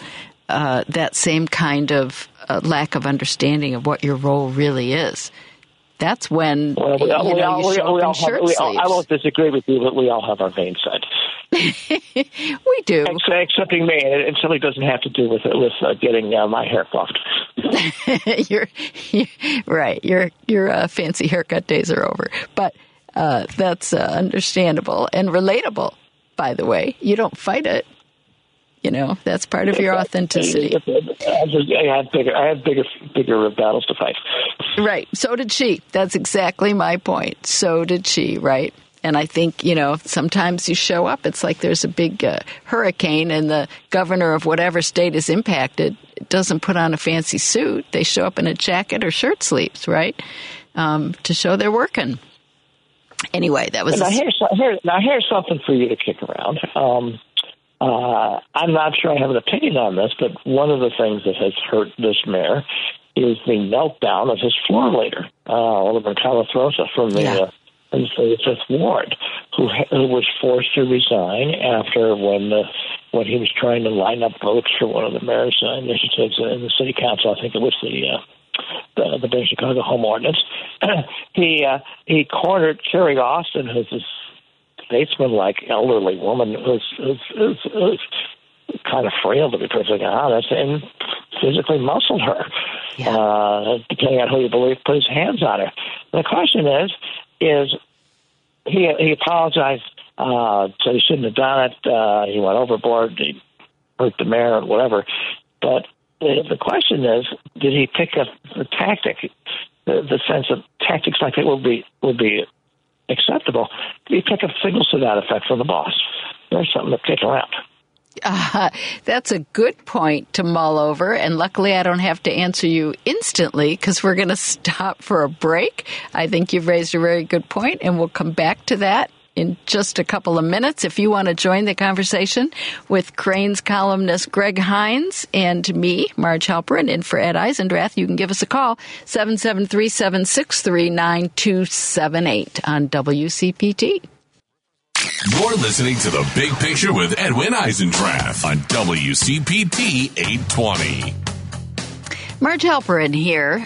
Speaker 3: uh, that same kind of uh, lack of understanding of what your role really is. That's when well, we all, you know, you show we, up in shirt
Speaker 6: have. I won't disagree with you, but we all have our main side.
Speaker 3: we do,
Speaker 6: excepting me, and somebody doesn't have to do with it with uh, getting uh, my hair coiffed.
Speaker 3: you're, you're, right. Your your uh, fancy haircut days are over, but uh, that's uh, understandable and relatable. By the way, you don't fight it. You know, that's part of your authenticity.
Speaker 6: I had bigger, I had bigger, bigger battles to fight.
Speaker 3: Right. So did she. That's exactly my point. So did she. Right. And I think, you know, sometimes you show up, it's like there's a big uh, hurricane and the governor of whatever state is impacted doesn't put on a fancy suit. They show up in a jacket or shirt sleeves, right? Um, to show they're working. Anyway, that was.
Speaker 6: Now, here's, here, now, here's something for you to kick around. Um, uh, I'm not sure I have an opinion on this, but one of the things that has hurt this mayor is the meltdown of his floor leader, uh, Alderman Calathrosa from the, yeah. uh, from the Fifth Ward, who, who was forced to resign after when the when he was trying to line up votes for one of the mayor's uh, initiatives in the city council. I think it was the uh, the, the Bay Chicago Home Ordinance. he uh, he cornered Carrie Austin, who's this statesman-like elderly woman who's, who's, who's, who's kind of frail to be perfectly honest, and physically muscled her. Yeah. Uh, depending on who you believe, put his hands on her. And the question is, is he he apologized Uh, so he shouldn't have done it. Uh, he went overboard. He hurt the mayor, whatever. But the, the question is, did he pick up the tactic, the, the sense of tactics like it would be would be acceptable? you pick up signals to that effect from the boss? There's something to kick around.
Speaker 3: Uh, that's a good point to mull over. And luckily, I don't have to answer you instantly because we're going to stop for a break. I think you've raised a very good point, and we'll come back to that in just a couple of minutes. If you want to join the conversation with Crain's columnist Greg Hinz and me, Marj Halperin, and for Ed Eisendrath, you can give us a call, 773-763-9278 on WCPT.
Speaker 1: You're listening to The Big Picture with Edwin Eisendrath on WCPT 820.
Speaker 3: Marj Halperin here,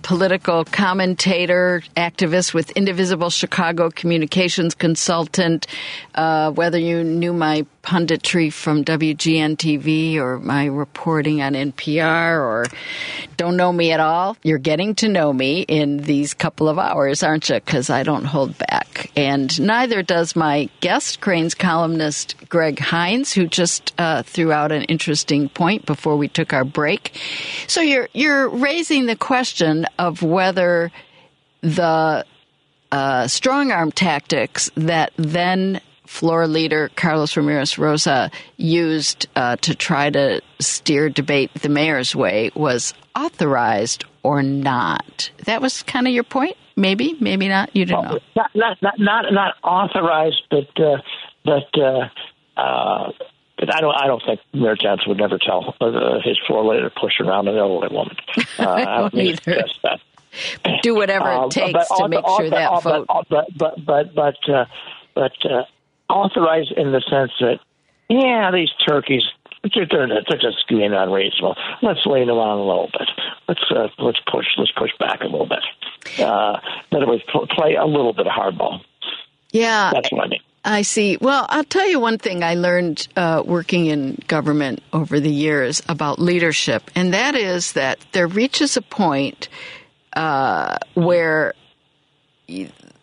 Speaker 3: political commentator, activist with Indivisible Chicago communications consultant. Uh, whether you knew my punditry from WGN TV or my reporting on NPR or don't know me at all, you're getting to know me in these couple of hours, aren't you? Because I don't hold back. And neither does my guest, Crain's columnist Greg Hinz, who just uh, threw out an interesting point before we took our break. So you're you're raising the question of whether the uh, strong arm tactics that then floor leader Carlos Ramirez Rosa used uh, to try to steer debate the mayor's way was authorized or not. That was kind of your point. Maybe, maybe not. You don't know.
Speaker 6: Not not not not, not authorized, but uh, but. Uh, uh, but I don't. I don't think Mayor Johnson would never tell uh, his floor leader to push around an elderly woman. Uh,
Speaker 3: I don't either. That. Do whatever it takes uh, to make sure that vote.
Speaker 6: But but but but uh, but uh, authorized in the sense that, yeah, these turkeys, they're, they're, they're just being unreasonable. Let's lean them on a little bit. Let's uh, let's push let's push back a little bit. Uh, in other words, play a little bit of hardball.
Speaker 3: Yeah,
Speaker 6: that's what I mean.
Speaker 3: I see. Well, I'll tell you one thing I learned uh, working in government over the years about leadership, and that is that there reaches a point uh, where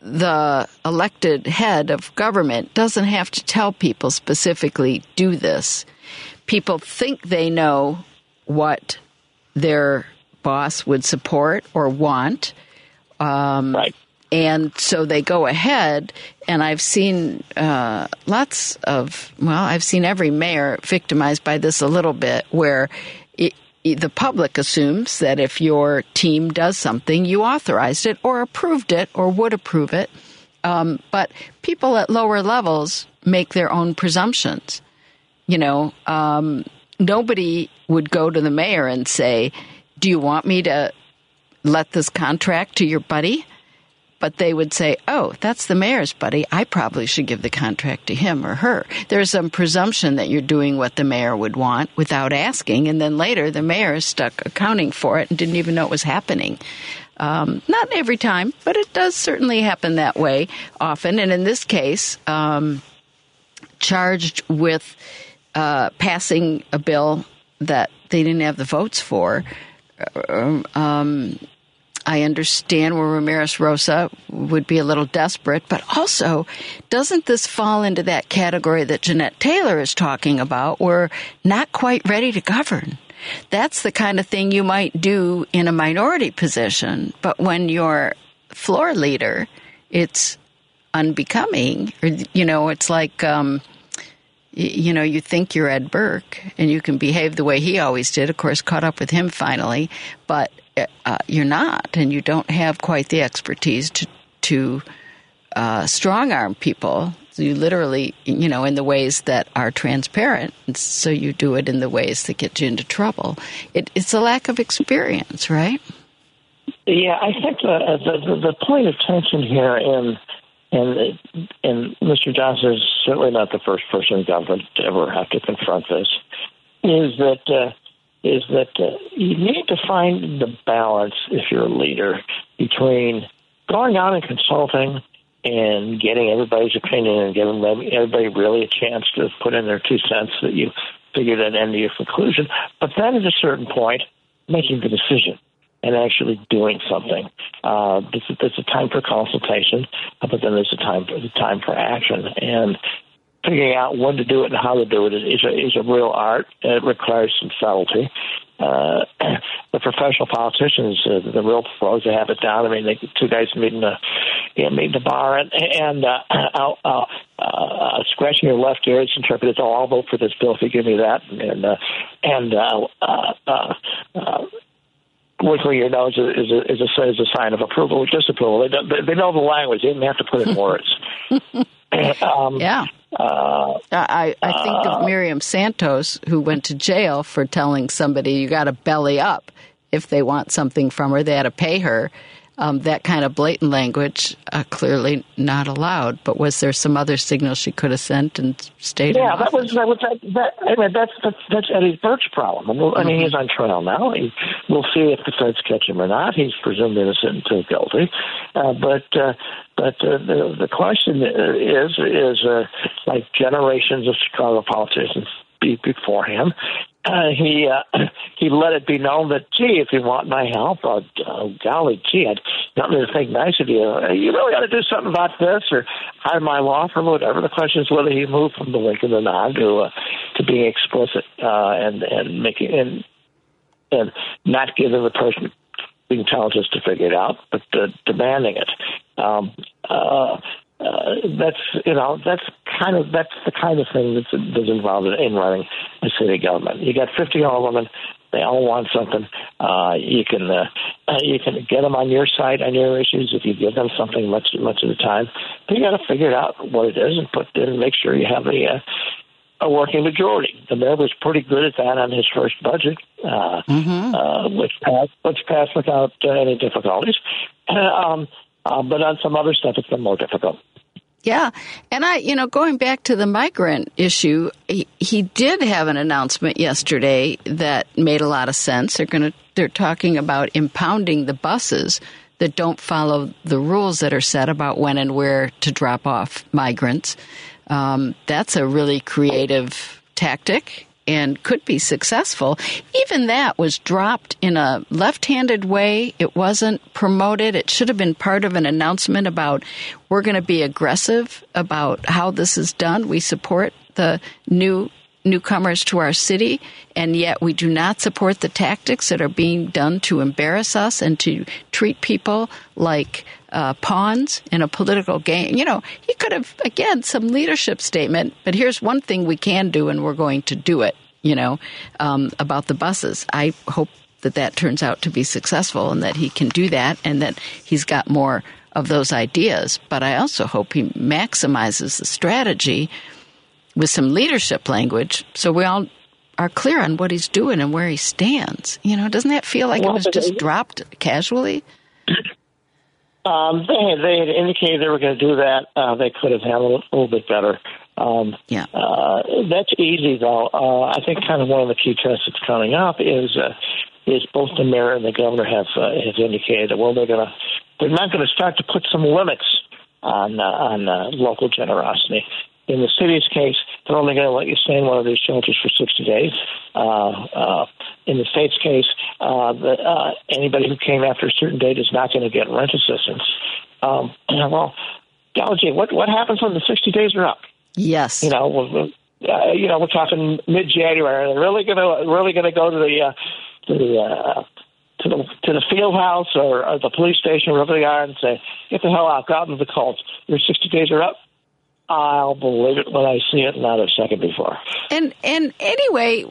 Speaker 3: the elected head of government doesn't have to tell people specifically, do this. People think they know what their boss would support or want.
Speaker 6: Um, right.
Speaker 3: And so they go ahead, and I've seen uh, lots of, well, I've seen every mayor victimized by this a little bit, where the public assumes that if your team does something, you authorized it or approved it or would approve it. Um, but people at lower levels make their own presumptions. You know, um, nobody would go to the mayor and say, Do you want me to let this contract to your buddy? But they would say, oh, that's the mayor's buddy. I probably should give the contract to him or her. There's some presumption that you're doing what the mayor would want without asking, and then later the mayor is stuck accounting for it and didn't even know it was happening. Um, not every time, but it does certainly happen that way often. And in this case, um, charged with uh, passing a bill that they didn't have the votes for. Uh, um, I understand where Ramirez Rosa would be a little desperate, but also, doesn't this fall into that category that Jeanette Taylor is talking about? We're not quite ready to govern. That's the kind of thing you might do in a minority position, but when you're floor leader, it's unbecoming. Or, you know, it's like, um, you know, you think you're Ed Burke and you can behave the way he always did. Of course, caught up with him finally, but uh, you're not, and you don't have quite the expertise to to uh, strong arm people. You literally, you know, in the ways that are transparent. so you do it in the ways that get you into trouble. It, it's a lack of experience, right?
Speaker 6: Yeah, I think the the, the point of tension here, and and and Mr. Johnson is certainly not the first person in government to ever have to confront this, is that. Uh, is that uh, you need to find the balance if you're a leader between going out and consulting and getting everybody's opinion and giving everybody really a chance to put in their two cents that you figured an end to your conclusion, but then at a certain point, making the decision. and actually doing something. Uh, there's, there's a time for consultation, but then there's a time for the time for action. And figuring out when to do it and how to do it is a, is a real art. It requires some subtlety. Uh, the professional politicians, uh, the real pros, they have it down. I mean, they, two guys meeting the, you know, meeting the bar and, and uh, I'll, uh, uh, scratching your left ear, it's interpreted, oh, I'll vote for this bill if you give me that. And, uh, and, uh, uh, uh, uh wiggling your nose is a, is a, is a sign of approval or disapproval. They, don't, they know the language. They didn't have to put it in words.
Speaker 3: um, yeah. Uh, I, I think of uh, Miriam Santos, who went to jail for telling somebody you got to belly up if they want something from her. They had to pay her um, that kind of blatant language uh, clearly not allowed. But was there some other signal she could have sent and stayed?
Speaker 6: Yeah, that was that was that. that I mean, that's that's that's Eddie Burke's problem. I mean, mm-hmm. he's on trial now. He, we'll see if the feds catch him or not. He's presumed innocent until guilty. Uh, but uh, but uh, the the question is is uh, like generations of Chicago politicians before him uh, he uh, he let it be known that, gee, if you want my help, uh, oh, golly, gee, I'd nothing to think nice of you. Uh, you really ought to do something about this, or hire my law firm, or whatever. The question is whether he moved from the and the nod to uh, to being explicit uh, and and making and and not giving the person the intelligence to figure it out, but uh, demanding it. Um, uh, uh, that's you know that's kind of that's the kind of thing that's, that's involved in running a city government. You got 50 aldermen; they all want something. Uh, you can uh, uh, you can get them on your side on your issues if you give them something much much of the time. But you got to figure out what it is and put and make sure you have a. Uh, a working majority. The mayor was pretty good at that on his first budget, uh, mm-hmm. uh, which passed, which passed without uh, any difficulties. um, uh, but on some other stuff, it's been more difficult.
Speaker 3: Yeah. And I, you know, going back to the migrant issue, he, he did have an announcement yesterday that made a lot of sense. They're going to, they're talking about impounding the buses that don't follow the rules that are set about when and where to drop off migrants. Um, that's a really creative tactic and could be successful. Even that was dropped in a left handed way. It wasn't promoted. It should have been part of an announcement about we're going to be aggressive about how this is done. We support the new newcomers to our city, and yet we do not support the tactics that are being done to embarrass us and to treat people like uh, pawns in a political game. You know, he could have, again, some leadership statement, but here's one thing we can do, and we're going to do it, you know, um, about the buses. I hope that that turns out to be successful and that he can do that and that he's got more of those ideas. But I also hope he maximizes the strategy with some leadership language so we all are clear on what he's doing and where he stands. You know, doesn't that feel like well, it was just dropped casually?
Speaker 6: Um, they, had, they had indicated they were going to do that. Uh, they could have handled it a little bit better. Um,
Speaker 3: yeah.
Speaker 6: Uh, that's easy, though. Uh, I think kind of one of the key tests that's coming up is uh, is both the mayor and the governor have uh, have indicated that well they're going to they're not going to start to put some limits on uh, on uh, local generosity. In the city's case, they're only going to let you stay in one of these shelters for 60 days. Uh, uh, in the state's case, uh, the, uh, anybody who came after a certain date is not going to get rent assistance. Um, well, golly, what what happens when the 60 days are up?
Speaker 3: Yes,
Speaker 6: you know, we- uh, you know, we're talking mid-January. They're really going to really going to go to the uh, to the uh, to the to the field house or, or the police station, or wherever they are, and say, "Get the hell out! Go out into the cold. Your 60 days are up." I'll believe it when I see it, not a second before.
Speaker 3: And and anyway,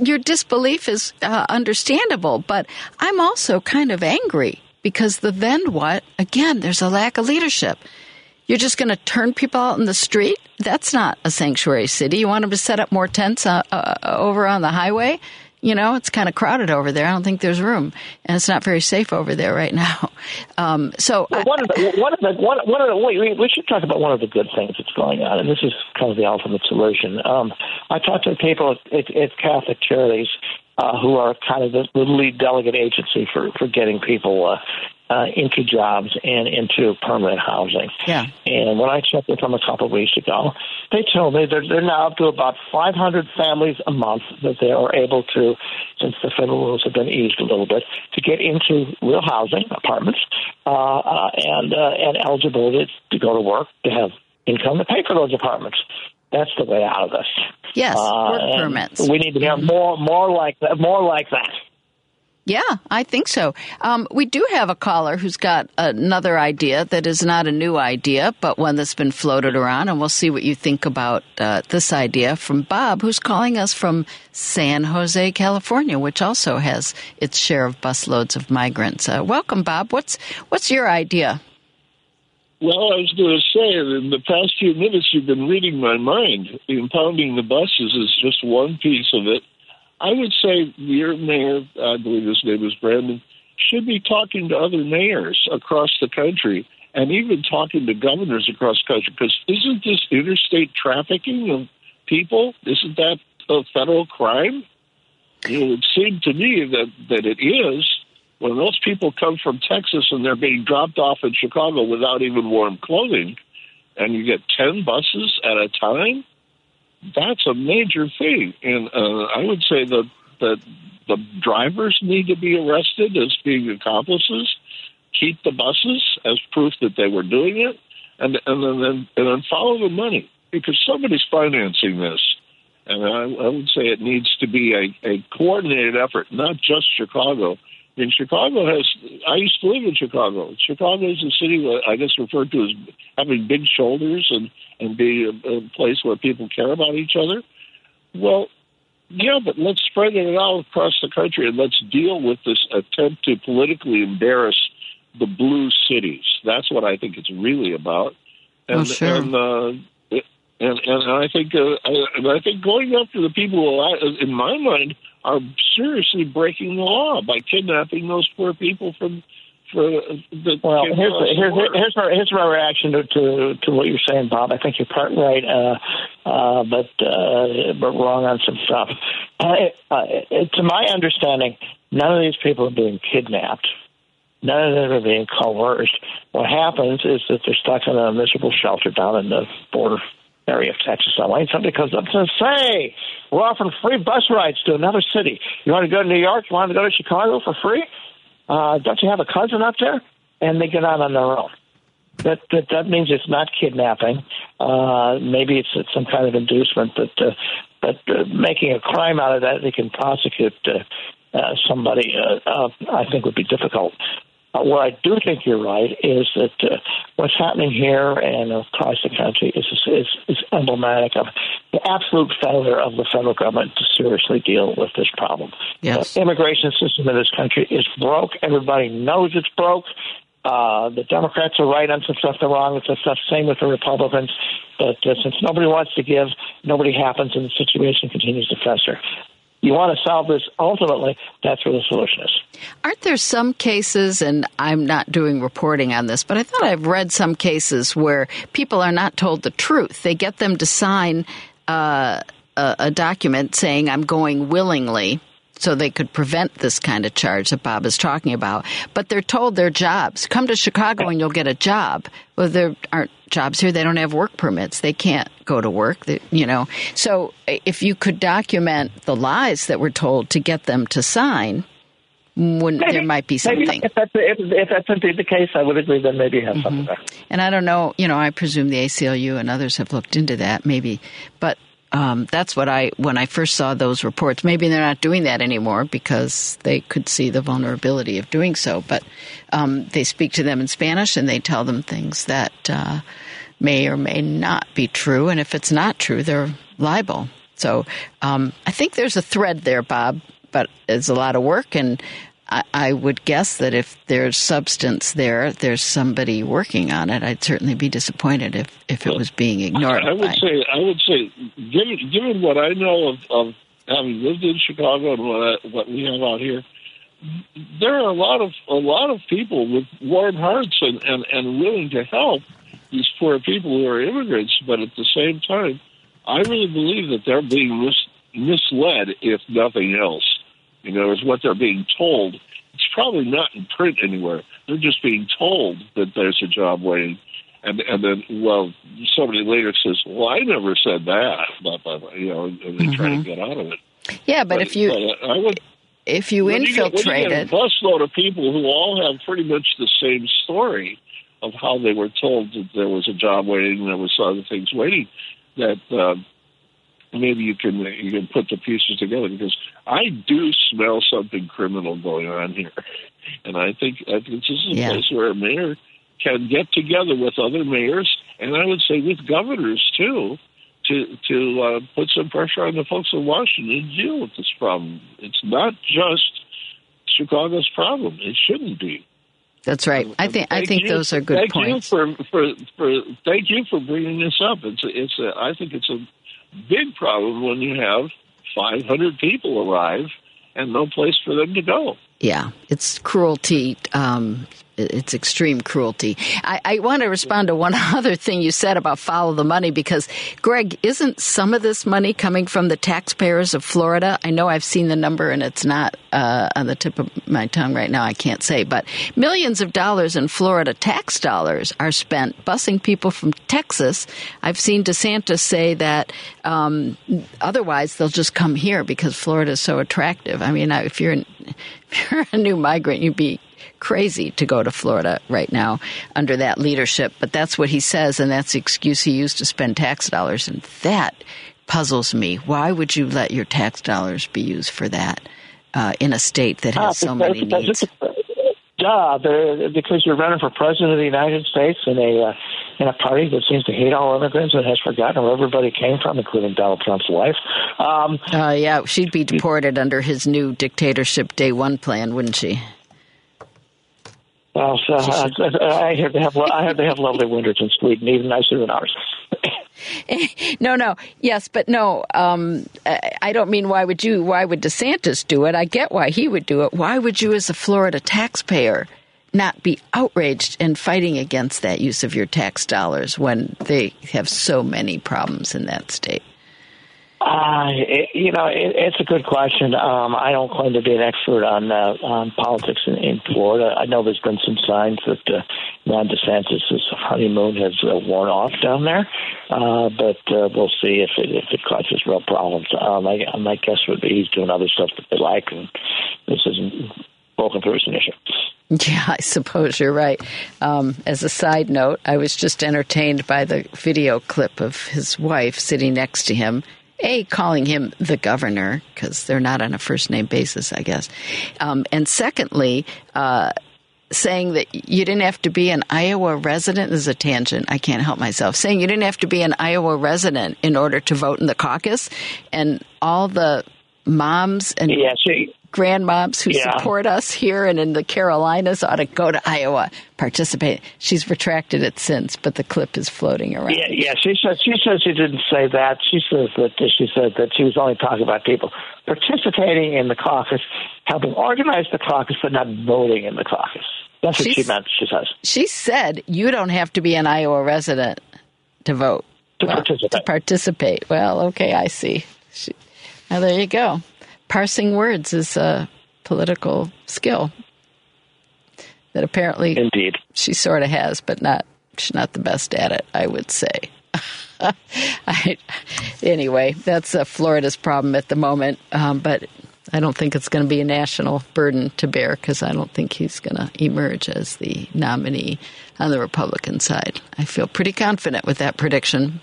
Speaker 3: your disbelief is uh, understandable, but I'm also kind of angry because the then what? Again, there's a lack of leadership. You're just going to turn people out in the street? That's not a sanctuary city. You want them to set up more tents uh, uh, over on the highway? You know, it's kind of crowded over there. I don't think there's room, and it's not very safe over there right now. Um, so
Speaker 6: well, one, of the, one of the one, one of the we, we should talk about one of the good things that's going on, and this is kind of the ultimate solution. Um, I talked to people at, at Catholic charities uh, who are kind of the, the lead delegate agency for for getting people uh, uh, into jobs and into permanent housing.
Speaker 3: Yeah.
Speaker 6: And when I checked with them a couple of weeks ago, they told me they're, they're now up to about 500 families a month that they are able to, since the federal rules have been eased a little bit, to get into real housing, apartments, uh, uh, and uh, and eligibility to go to work, to have income to pay for those apartments. That's the way out of this.
Speaker 3: Yes,
Speaker 6: Uh,
Speaker 3: work permits.
Speaker 6: We need to have more more like that. More like that.
Speaker 3: Yeah, I think so. Um, we do have a caller who's got another idea that is not a new idea, but one that's been floated around, and we'll see what you think about uh, this idea from Bob, who's calling us from San Jose, California, which also has its share of busloads of migrants. Uh, welcome, Bob. What's what's your idea?
Speaker 7: Well, I was going to say, in the past few minutes, you've been reading my mind. Impounding the buses is just one piece of it. I would say your mayor, I believe his name is Brandon, should be talking to other mayors across the country and even talking to governors across the country. Because isn't this interstate trafficking of people? Isn't that a federal crime? It seemed to me that, that it is when those people come from Texas and they're being dropped off in Chicago without even warm clothing, and you get 10 buses at a time, that's a major thing. And uh, I would say that, that the drivers need to be arrested as being accomplices, keep the buses as proof that they were doing it, and, and, then, and then follow the money because somebody's financing this. And I, I would say it needs to be a, a coordinated effort, not just Chicago. I mean, Chicago has. I used to live in Chicago. Chicago is a city that I guess referred to as having big shoulders and and being a, a place where people care about each other. Well, yeah, but let's spread it out across the country and let's deal with this attempt to politically embarrass the blue cities. That's what I think it's really about. And,
Speaker 3: Oh, sure.
Speaker 7: and, uh, and and I think uh, I, and I think going after the people who, in my mind, are seriously breaking the law by kidnapping those poor people from for the
Speaker 6: Well, here's
Speaker 7: the
Speaker 6: here's here's my here's my reaction to, to to what you're saying, Bob. I think you're part right, uh, uh, but uh, but wrong on some stuff. Uh, uh, to my understanding, none of these people are being kidnapped. None of them are being coerced. What happens is that they're stuck in a miserable shelter down in the border area of Texas. And somebody comes up and says, "Say, we're offering free bus rides to another city. You want to go to New York? You want to go to Chicago for free? Uh, don't you have a cousin up there?" And they get out on their own. That that, that means it's not kidnapping. Uh, maybe it's, it's some kind of inducement, but uh, but uh, making a crime out of that, they can prosecute uh, uh, somebody. Uh, uh, I think would be difficult. Uh, where I do think you're right is that uh, what's happening here and across the country is, is is emblematic of the absolute failure of the federal government to seriously deal with this problem.
Speaker 3: Yes.
Speaker 6: The immigration system in this country is broke. Everybody knows it's broke. Uh, the Democrats are right on some stuff, they're wrong on some stuff. Same with the Republicans. But uh, since nobody wants to give, nobody happens, and the situation continues to fester. You want to solve this ultimately, that's where the solution is.
Speaker 3: Aren't there some cases, and I'm not doing reporting on this, but I thought I've read some cases where people are not told the truth. They get them to sign uh, a, a document saying, I'm going willingly. So they could prevent this kind of charge that Bob is talking about. But they're told their jobs. Come to Chicago and you'll get a job. Well, there aren't jobs here. They don't have work permits. They can't go to work. They, you know. So if you could document the lies that were told to get them to sign, wouldn't, there might be something.
Speaker 6: if that's, if, if that's indeed the case, I would agree. Then maybe have something
Speaker 3: Mm-hmm.
Speaker 6: there.
Speaker 3: And I don't know, you know, I presume the ACLU and others have looked into that, maybe. But um, that's what I, when I first saw those reports, maybe they're not doing that anymore because they could see the vulnerability of doing so. But um, they speak to them in Spanish and they tell them things that uh, may or may not be true. And if it's not true, they're liable. So um, I think there's a thread there, Bob, but it's a lot of work. And I, I would guess that if there's substance there, there's somebody working on it. I'd certainly be disappointed if, if it was being ignored.
Speaker 7: I would
Speaker 3: by-
Speaker 7: say, I would say, given given what I know of, of having lived in Chicago and what I, what we have out here, there are a lot of a lot of people with warm hearts and, and, and willing to help these poor people who are immigrants. But at the same time, I really believe that they're being mis- misled, if nothing else. You know, is what they're being told. It's probably not in print anywhere, They're just being told that there's a job waiting. And, and then, well, somebody later says, "Well, I never said that," blah blah blah. You know, and they mm-hmm. try to mm-hmm. get out of it.
Speaker 3: Yeah, but, but if you,
Speaker 7: but I would,
Speaker 3: if you infiltrated,
Speaker 7: a busload of people who all have pretty much the same story of how they were told that there was a job waiting, and there was other things waiting, that uh, maybe you can you can put the pieces together because I do smell something criminal going on here, and I think I think this is a yeah. place where a mayor can get together with other mayors, and I would say with governors too, to to uh, put some pressure on the folks in Washington to deal with this problem. It's not just Chicago's problem. It shouldn't be.
Speaker 3: That's right. I think I think you, those are good
Speaker 7: thank
Speaker 3: points.
Speaker 7: You for, for, for thank you for bringing this up. It's a, it's a, I think it's a big problem when you have 500 people arrive and no place for them to go.
Speaker 3: Yeah, it's cruelty. Um, it's extreme cruelty. I, I, want to respond to one other thing you said about follow the money because, Greg, isn't some of this money coming from the taxpayers of Florida? I know I've seen the number and it's not uh, on the tip of my tongue right now. I can't say, but millions of dollars in Florida tax dollars are spent busing people from Texas. I've seen DeSantis say that um, otherwise they'll just come here because Florida is so attractive. I mean, if you're, if you're a new migrant, you'd be crazy to go to Florida right now under that leadership. But that's what he says, and that's the excuse he used to spend tax dollars. And that puzzles me. Why would you let your tax dollars be used for that uh, in a state that has so many needs?
Speaker 6: Duh, because you're running for president of the United States in a uh, in a party that seems to hate all immigrants and has forgotten where everybody came from, including Donald Trump's wife.
Speaker 3: Um, uh, yeah, she'd be deported under his new dictatorship day one plan, wouldn't she?
Speaker 6: Well, so I, I hear they have I hear they have lovely winters in Sweden, even nicer than ours.
Speaker 3: no, no, yes, but no. Um, I don't mean why would you? Why would DeSantis do it? I get why he would do it. Why would you, as a Florida taxpayer, not be outraged and fighting against that use of your tax dollars when they have so many problems in that state?
Speaker 6: Uh, it, you know, it, it's a good question. Um, I don't claim to be an expert on uh, on politics in, in Florida. I know there's been some signs that uh, Ron DeSantis' honeymoon has uh, worn off down there, uh, but uh, we'll see if it if it causes real problems. Um, I, my guess would be he's doing other stuff that they like, and this isn't broken an issue.
Speaker 3: Yeah, I suppose you're right. Um, as a side note, I was just entertained by the video clip of his wife sitting next to him a, calling him the governor, because they're not on a first name basis, I guess. Um, and secondly, uh, saying that you didn't have to be an Iowa resident is a tangent. I can't help myself. Saying you didn't have to be an Iowa resident in order to vote in the caucus, and all the moms and
Speaker 6: yeah, she,
Speaker 3: grandmoms who yeah. support us here and in the Carolinas ought to go to Iowa, participate. She's retracted it since, but the clip is floating around.
Speaker 6: Yeah, yeah. She says she says she didn't say that. She says that she said that she was only talking about people participating in the caucus, helping organize the caucus, but not voting in the caucus. That's what she meant. She says
Speaker 3: she said you don't have to be an Iowa resident to vote.
Speaker 6: To well, participate.
Speaker 3: To participate. Well, okay, I see. She, now there you go parsing words is a political skill that apparently
Speaker 6: indeed
Speaker 3: she sort of has, but not she's not the best at it. I would say. I, anyway, that's uh, Florida's problem at the moment, um, but I don't think it's going to be a national burden to bear because I don't think he's going to emerge as the nominee on the Republican side. I feel pretty confident with that prediction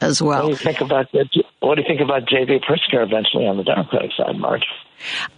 Speaker 3: as well.
Speaker 6: What do you think about what do you think about J.B. Pritzker eventually on the Democratic side, Marj?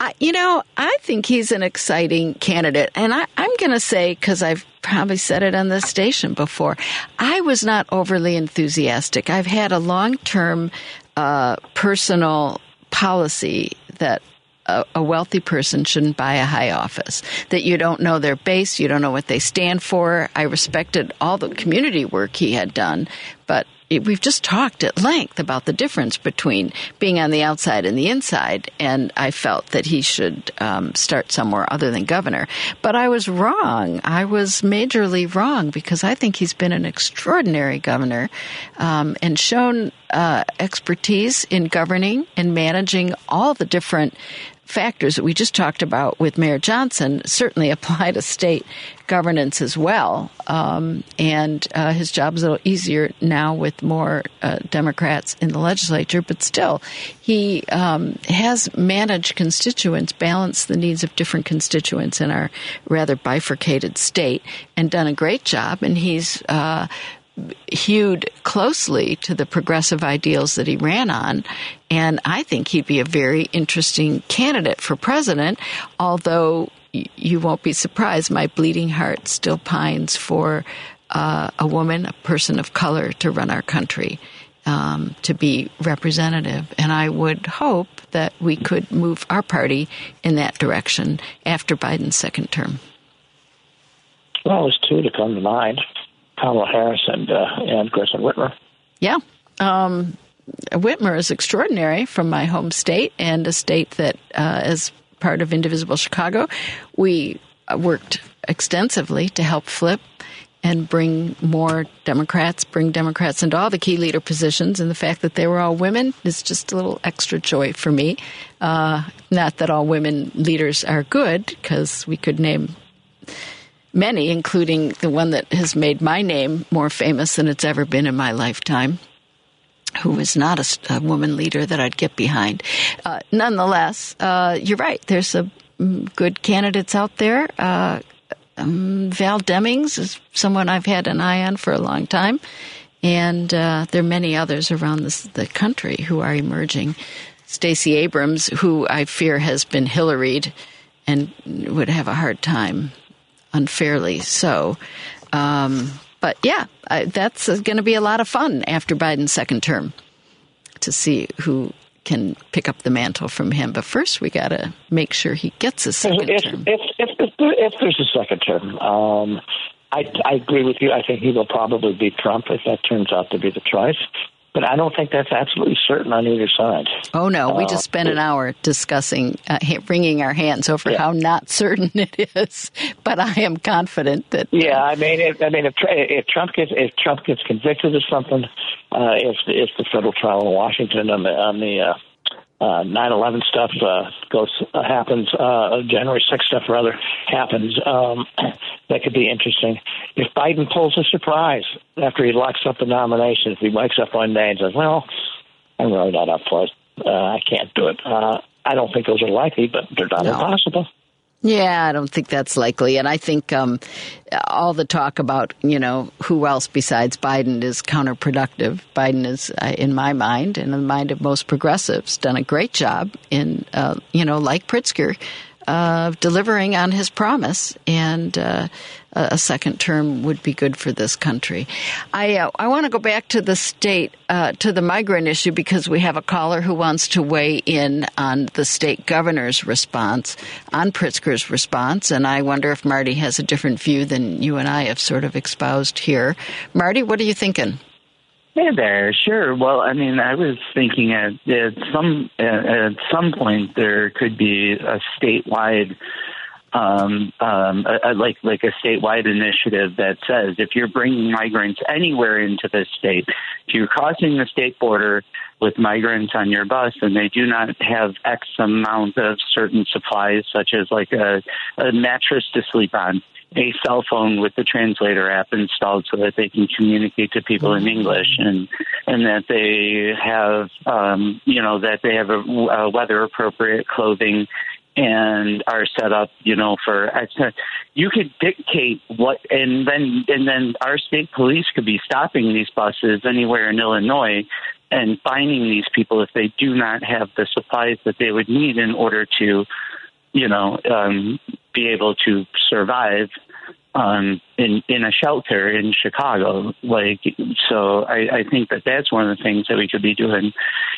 Speaker 3: Uh, you know, I think he's an exciting candidate, and I, I'm going to say because I've probably said it on this station before, I was not overly enthusiastic. I've had a long-term uh, personal policy that a, wealthy person shouldn't buy a high office, that you don't know their base, you don't know what they stand for. I respected all the community work he had done, but we've just talked at length about the difference between being on the outside and the inside, and I felt that he should um, start somewhere other than governor. But I was wrong. I was majorly wrong because I think he's been an extraordinary governor um, and shown uh, expertise in governing and managing all the different factors that we just talked about with Mayor Johnson certainly apply to state governance as well. Um, and uh, his job is a little easier now with more uh, Democrats in the legislature, but still, he um, has managed constituents, balanced the needs of different constituents in our rather bifurcated state, and done a great job. And he's uh, hewed closely to the progressive ideals that he ran on. And I think he'd be a very interesting candidate for president, although you won't be surprised, my bleeding heart still pines for uh, a woman, a person of color, to run our country, um, to be representative. And I would hope that we could move our party in that direction after Biden's second term.
Speaker 6: Well, there's two to come to mind. Kamala Harris and uh, and Gretchen Whitmer.
Speaker 3: Yeah. Um, Whitmer is extraordinary from my home state and a state that, uh, as part of Indivisible Chicago, we worked extensively to help flip and bring more Democrats, bring Democrats into all the key leader positions. And the fact that they were all women is just a little extra joy for me. Uh, not that all women leaders are good, because we could name many, including the one that has made my name more famous than it's ever been in my lifetime, who is not a, a woman leader that I'd get behind. Uh, nonetheless, uh, you're right. There's some good candidates out there. Uh, um, Val Demings is someone I've had an eye on for a long time. And uh, there are many others around this, the country who are emerging. Stacey Abrams, who I fear has been Hillaried and would have a hard time unfairly so. Um, but yeah, I, that's going to be a lot of fun after Biden's second term to see who can pick up the mantle from him. But first, we got to make sure he gets a second
Speaker 6: if,
Speaker 3: term.
Speaker 6: If, if, if, there's a second term, um, I, I agree with you. I think he will probably beat Trump if that turns out to be the choice but I don't think that's absolutely certain on either side.
Speaker 3: Oh no, we just spent an uh, hour discussing, uh, wringing our hands over yeah. how not certain it is. But I am confident that.
Speaker 6: Yeah, I mean, if, I mean, if, if Trump gets if Trump gets convicted of something, uh, if if the federal trial in Washington on the on the uh, uh, 9/11 stuff uh, goes uh, happens, uh, January 6th stuff rather happens. Um, that could be interesting. If Biden pulls a surprise after he locks up the nomination, if he wakes up one day and says, "Well, I'm really not up for it. Uh, I can't do it," uh, I don't think those are likely, but they're not no. impossible.
Speaker 3: Yeah, I don't think that's likely. And I think um, all the talk about, you know, who else besides Biden is counterproductive. Biden is, uh, in my mind, and in the mind of most progressives, done a great job in, uh, you know, like Pritzker, uh, delivering on his promise, and uh, a second term would be good for this country. I uh, I want to go back to the state uh, to the migrant issue because we have a caller who wants to weigh in on the state governor's response on Pritzker's response, and I wonder if Marty has a different view than you and I have sort of espoused here. Marty, what are you thinking?
Speaker 8: Hey there, sure. Well, I mean, I was thinking at, at some at some point there could be a statewide, um, um, a, a, like like a statewide initiative that says if you're bringing migrants anywhere into the state, if you're crossing the state border with migrants on your bus and they do not have X amount of certain supplies, such as like a, a mattress to sleep on, a cell phone with the translator app installed so that they can communicate to people in English and and that they have um, you know that they have a, a weather appropriate clothing and are set up you know for you could dictate what and then and then our state police could be stopping these buses anywhere in Illinois and finding these people if they do not have the supplies that they would need in order to you know, um, be able to survive um, in in a shelter in Chicago. Like, so I, I think that that's one of the things that we could be doing.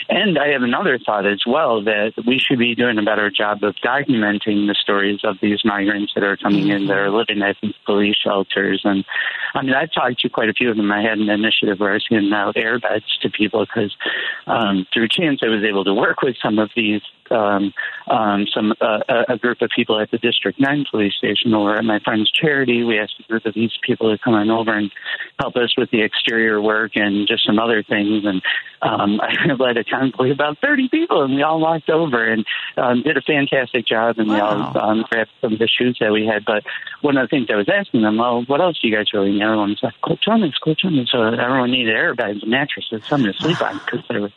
Speaker 8: And I have another thought as well that we should be doing a better job of documenting the stories of these migrants that are coming in that are living at these police shelters. And I mean, I've talked to quite a few of them. I had an initiative where I was handing out airbeds to people because um, through chance I was able to work with some of these um, um, some uh, a group of people at the District Nine police station or at my friend's charity. We asked a group of these people to come on over and help us with the exterior work and just some other things. And um, I led a convoy of about 30 people, and we all walked over and um, did a fantastic job. And wow. we all um, grabbed some of the shoes that we had. But one of the things I was asking them, well, what else do you guys really need? Everyone's like, colchones, colchones. So everyone needed airbags and mattresses, something to sleep on because they were,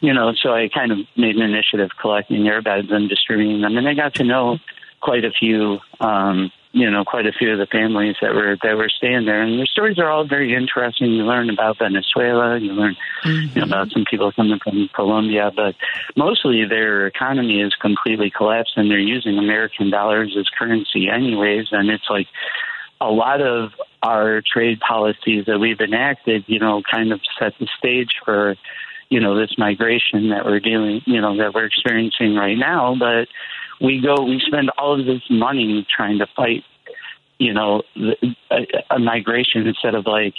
Speaker 8: you know. So I kind of made an initiative collecting airbags and distributing them, and I got to know quite a few. Um, you know, quite a few of the families that were that were staying there, and their stories are all very interesting. You learn about Venezuela, you learn mm-hmm. you know, about some people coming from Colombia, but mostly their economy is completely collapsed, and they're using American dollars as currency, anyways. And it's like a lot of our trade policies that we've enacted, you know, kind of set the stage for you know this migration that we're dealing, you know, that we're experiencing right now, but we go, we spend all of this money trying to fight, you know, a, a migration instead of like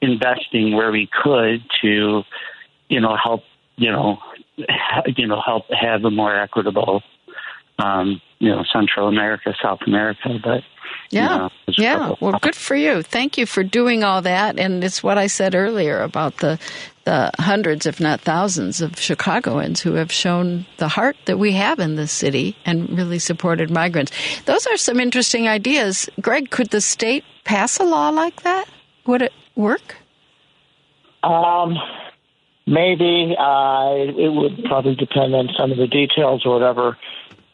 Speaker 8: investing where we could to, you know, help, you know, you know, help have a more equitable, um, you know, Central America, South America, but
Speaker 3: yeah. You know, yeah. Well, good for you. Thank you for doing all that. And it's what I said earlier about the the hundreds, if not thousands, of Chicagoans who have shown the heart that we have in this city and really supported migrants. Those are some interesting ideas. Greg, could the state pass a law like that? Would it work?
Speaker 6: Um, maybe. Uh, it would probably depend on some of the details or whatever.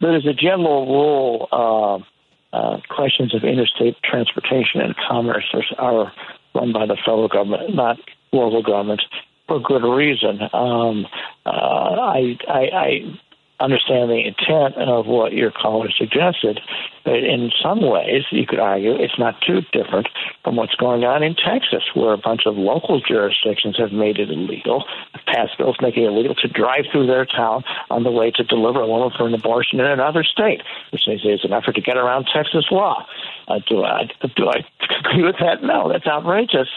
Speaker 6: But as a general rule, uh, uh, questions of interstate transportation and commerce are run by the federal government, not local governments, for good reason. Um, uh, I, I, I understand the intent of what your caller suggested, but in some ways, you could argue it's not too different from what's going on in Texas, where a bunch of local jurisdictions have made it illegal, passed bills making it illegal to drive through their town on the way to deliver a woman for an abortion in another state, which they say is an effort to get around Texas law. Uh, do I do I agree with that? No, that's outrageous.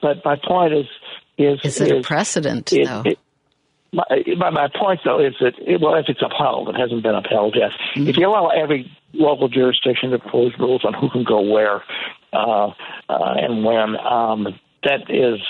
Speaker 6: But my point is is
Speaker 3: is it is, a precedent it, though? It,
Speaker 6: my, my, my point though is that it, well, if it's upheld, it hasn't been upheld yet. Mm-hmm. If you allow every local jurisdiction to impose rules on who can go where uh, uh, and when, um, that is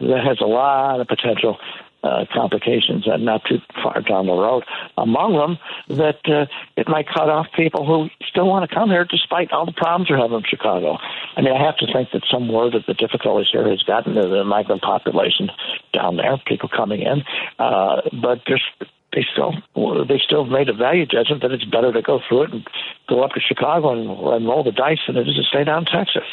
Speaker 6: that has a lot of potential uh, complications and not too far down the road. Among them, that uh, it might cut off people who still want to come here despite all the problems we're having in Chicago. I mean, I have to think that some word of the difficulties here has gotten to the migrant population down there, people coming in, uh, but there's they still they still made a value judgment that it's better to go through it and go up to Chicago and, and roll the dice than it is to stay down in Texas.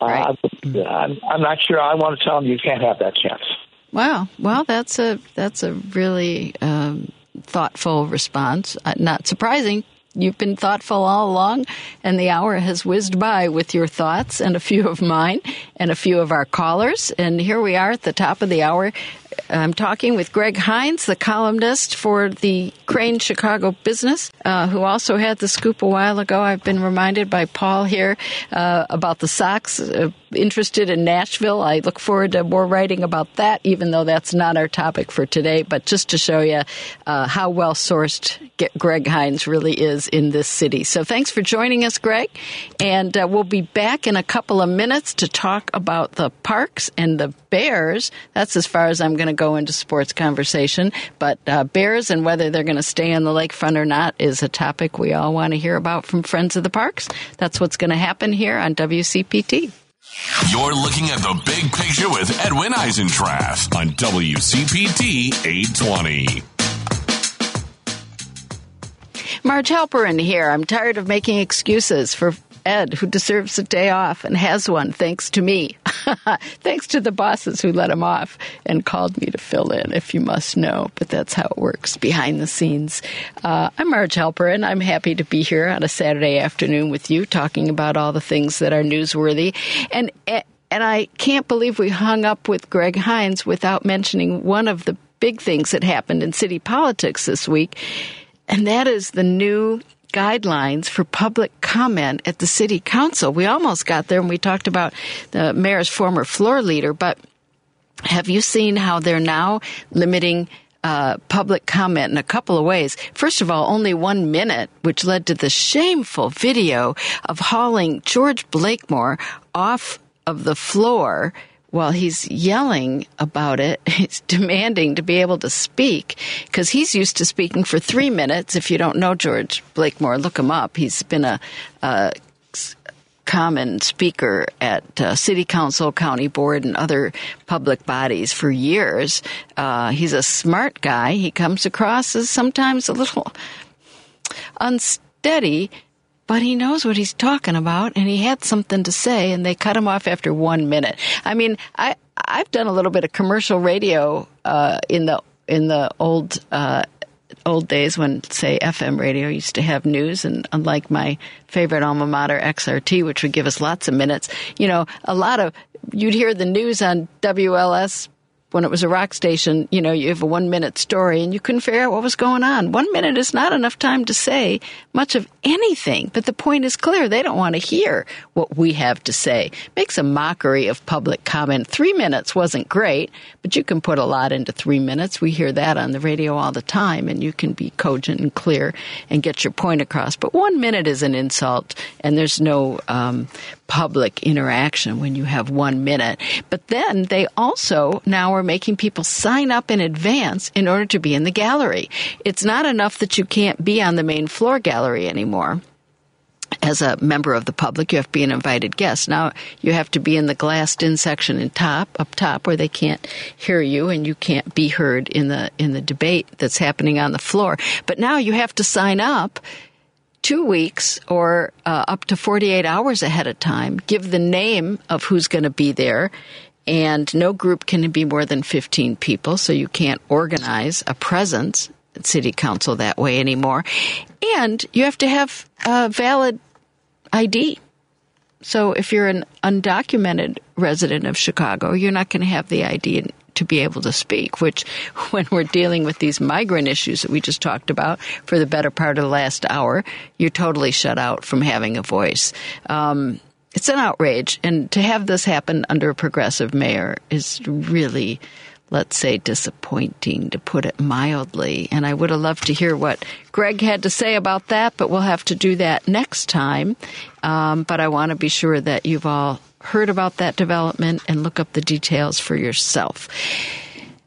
Speaker 6: Right. Uh, I'm, I'm not sure. I want to tell them you can't have that chance.
Speaker 3: Wow. Well, that's a that's a really um, thoughtful response. Uh, not surprising. You've been thoughtful all along, and the hour has whizzed by with your thoughts and a few of mine and a few of our callers. And here we are at the top of the hour. I'm talking with Greg Hinz, the columnist for the Crain's Chicago Business, uh, who also had the scoop a while ago. I've been reminded by Paul here uh, about the Sox. Uh, interested in Nashville. I look forward to more writing about that, even though that's not our topic for today. But just to show you uh, how well sourced Greg Hinz really is in this city. So thanks for joining us, Greg. And uh, we'll be back in a couple of minutes to talk about the parks and the Bears. That's as far as I'm going to go into sports conversation. But uh, Bears and whether they're going to stay on the lakefront or not is a topic we all want to hear about from Friends of the Parks. That's what's going to happen here on WCPT.
Speaker 1: You're looking at the big picture with Edwin Eisendrath on WCPT 820.
Speaker 3: Marj Halperin here. I'm tired of making excuses for Ed, who deserves a day off and has one thanks to me. thanks to the bosses who let him off and called me to fill in, if you must know. But that's how it works behind the scenes. Uh, I'm Marj Halperin. I'm happy to be here on a Saturday afternoon with you talking about all the things that are newsworthy. And, and I can't believe we hung up with Greg Hinz without mentioning one of the big things that happened in city politics this week. And that is the new guidelines for public comment at the city council. We almost got there and we talked about the mayor's former floor leader, but have you seen how they're now limiting uh, public comment in a couple of ways. First of all, only one minute, which led to the shameful video of hauling George Blakemore off of the floor while he's yelling about it, he's demanding to be able to speak because he's used to speaking for three minutes. If you don't know George Blakemore, look him up. He's been a, a common speaker at uh, city council, county board, and other public bodies for years. Uh, he's a smart guy. He comes across as sometimes a little unsteady, but he knows what he's talking about, and he had something to say, and they cut him off after one minute. I mean, I I've done a little bit of commercial radio uh, in the in the old uh, old days when, say, FM radio used to have news, and unlike my favorite alma mater, XRT, which would give us lots of minutes, you know, a lot of you'd hear the news on WLS when it was a rock station, you know, you have a one minute story and you couldn't figure out what was going on. One minute is not enough time to say much of anything, but the point is clear. They don't want to hear what we have to say. Makes a mockery of public comment. Three minutes wasn't great, but you can put a lot into three minutes. We hear that on the radio all the time and you can be cogent and clear and get your point across. But one minute is an insult and there's no um, public interaction when you have one minute. But then they also now are making people sign up in advance in order to be in the gallery. It's not enough that you can't be on the main floor gallery anymore as a member of the public, you have to be an invited guest. Now you have to be in the glassed in section in top, up top, where they can't hear you and you can't be heard in the in the debate that's happening on the floor. But now you have to sign up two weeks or uh, up to 48 hours ahead of time, give the name of who's going to be there, and no group can be more than 15 people, so you can't organize a presence at city council that way anymore. And you have to have a valid ID. So if you're an undocumented resident of Chicago, you're not going to have the ID to be able to speak, which when we're dealing with these migrant issues that we just talked about for the better part of the last hour, you're totally shut out from having a voice. Um, it's an outrage, and to have this happen under a progressive mayor is really let's say, disappointing, to put it mildly. And I would have loved to hear what Greg had to say about that, but we'll have to do that next time. Um, but I want to be sure that you've all heard about that development and look up the details for yourself.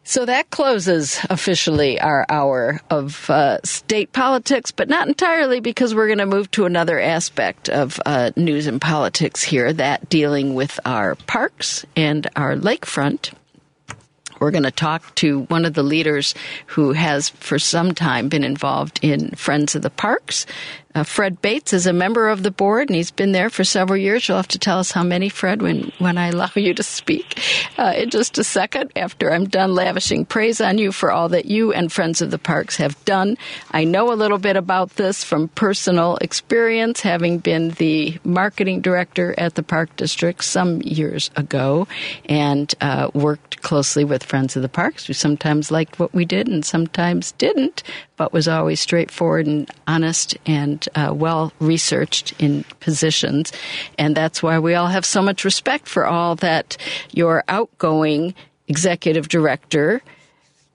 Speaker 3: So that closes officially our hour of uh, state politics, but not entirely because we're going to move to another aspect of uh, news and politics here, that dealing with our parks and our lakefront. We're going to talk to one of the leaders who has for some time been involved in Friends of the Parks uh, Fred Bates is a member of the board, and he's been there for several years. You'll have to tell us how many, Fred, when, when I allow you to speak uh, in just a second after I'm done lavishing praise on you for all that you and Friends of the Parks have done. I know a little bit about this from personal experience, having been the marketing director at the Park District some years ago and uh, worked closely with Friends of the Parks, who sometimes liked what we did and sometimes didn't but was always straightforward and honest and uh, well researched in positions. And that's why we all have so much respect for all that your outgoing executive director,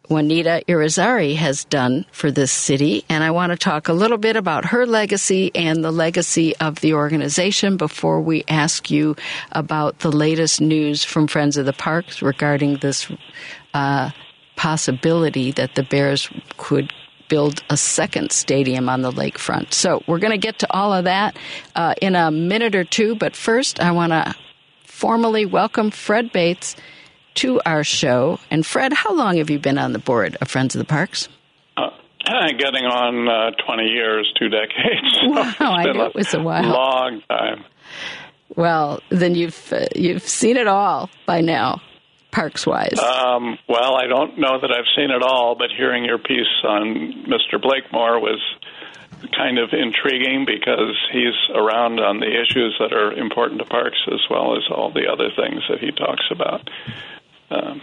Speaker 3: Juanita Irizarry, has done for this city. And I want to talk a little bit about her legacy and the legacy of the organization before we ask you about the latest news from Friends of the Parks regarding this. Uh, possibility that the Bears could build a second stadium on the lakefront. So we're going to get to all of that uh, in a minute or two. But first, I want to formally welcome Fred Bates to our show. And Fred, how long have you been on the board of Friends of the Parks?
Speaker 9: Uh, getting on uh, 20 years, two decades.
Speaker 3: Wow, I knew it was a while.
Speaker 9: Long time.
Speaker 3: Well, then you've uh, you've seen it all by now parks wise?
Speaker 9: Um, well, I don't know that I've seen it all, but hearing your piece on Mr. Blakemore was kind of intriguing because he's around on the issues that are important to parks as well as all the other things that he talks about. Um,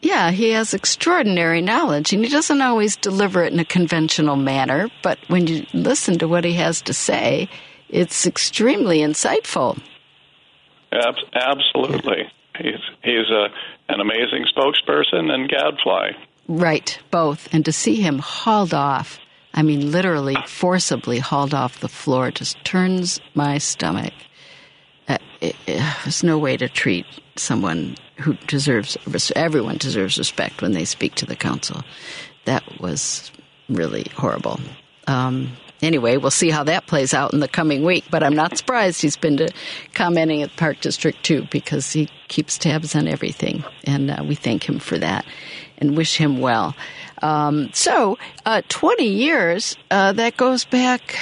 Speaker 3: yeah, he has extraordinary knowledge, and he doesn't always deliver it in a conventional manner. But when you listen to what he has to say, it's extremely insightful.
Speaker 9: Ab- absolutely. He's he's a an amazing spokesperson and gadfly.
Speaker 3: Right, both. And to see him hauled off, I mean, literally forcibly hauled off the floor, just turns my stomach. Uh, there's no way to treat someone who deserves, everyone deserves respect when they speak to the council. That was really horrible. Um, anyway, we'll see how that plays out in the coming week. But I'm not surprised he's been to commenting at the Park District too, because he keeps tabs on everything, and uh, we thank him for that and wish him well. Um, so, uh, 20 years uh, that goes back.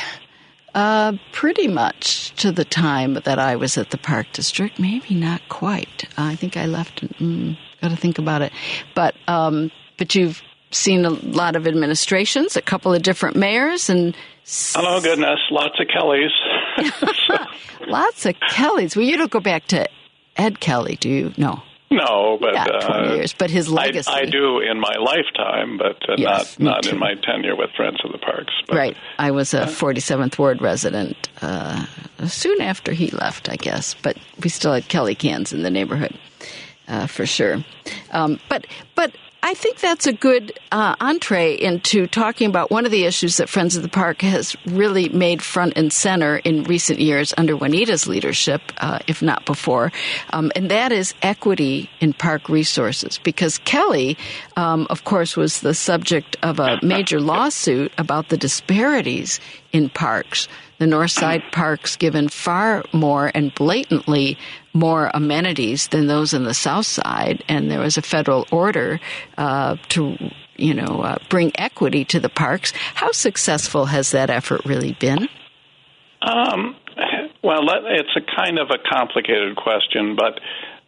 Speaker 3: Uh, pretty much to the time that I was at the Park District. Maybe not quite. I think I left. Mm, Got to think about it. But um, but you've seen a lot of administrations, a couple of different mayors, and
Speaker 9: oh goodness, lots of Kellys.
Speaker 3: lots of Kellys. Well, you don't go back to Ed Kelly, do you? No.
Speaker 9: No, but
Speaker 3: yeah, twenty
Speaker 9: uh,
Speaker 3: years. But his legacy,
Speaker 9: I, I, do in my lifetime, but uh,
Speaker 3: yes,
Speaker 9: not not too. in my tenure with Friends of the Parks. But,
Speaker 3: right, I was a Forty Seventh Ward resident uh, soon after he left, I guess. But we still had Kelly cans in the neighborhood. Uh, for sure. Um, but but I think that's a good uh, entree into talking about one of the issues that Friends of the Park has really made front and center in recent years under Juanita's leadership, uh, if not before, um, and that is equity in park resources. Because Kelly, um, of course, was the subject of a major lawsuit about the disparities in parks the North Side parks given far more and blatantly more amenities than those in the South Side, and there was a federal order uh, to you know uh, bring equity to the parks. How successful has that effort really been?
Speaker 9: Um, well, it's a kind of a complicated question, but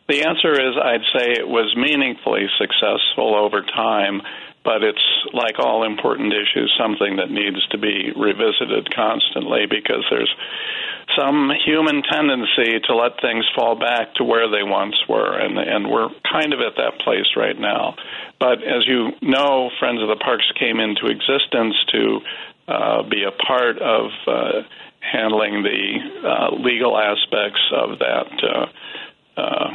Speaker 9: the answer is I'd say it was meaningfully successful over time but it's like all important issues, something that needs to be revisited constantly because there's some human tendency to let things fall back to where they once were, and and we're kind of at that place right now. But as you know, Friends of the Parks came into existence to uh, be a part of uh, handling the uh, legal aspects of that uh, uh,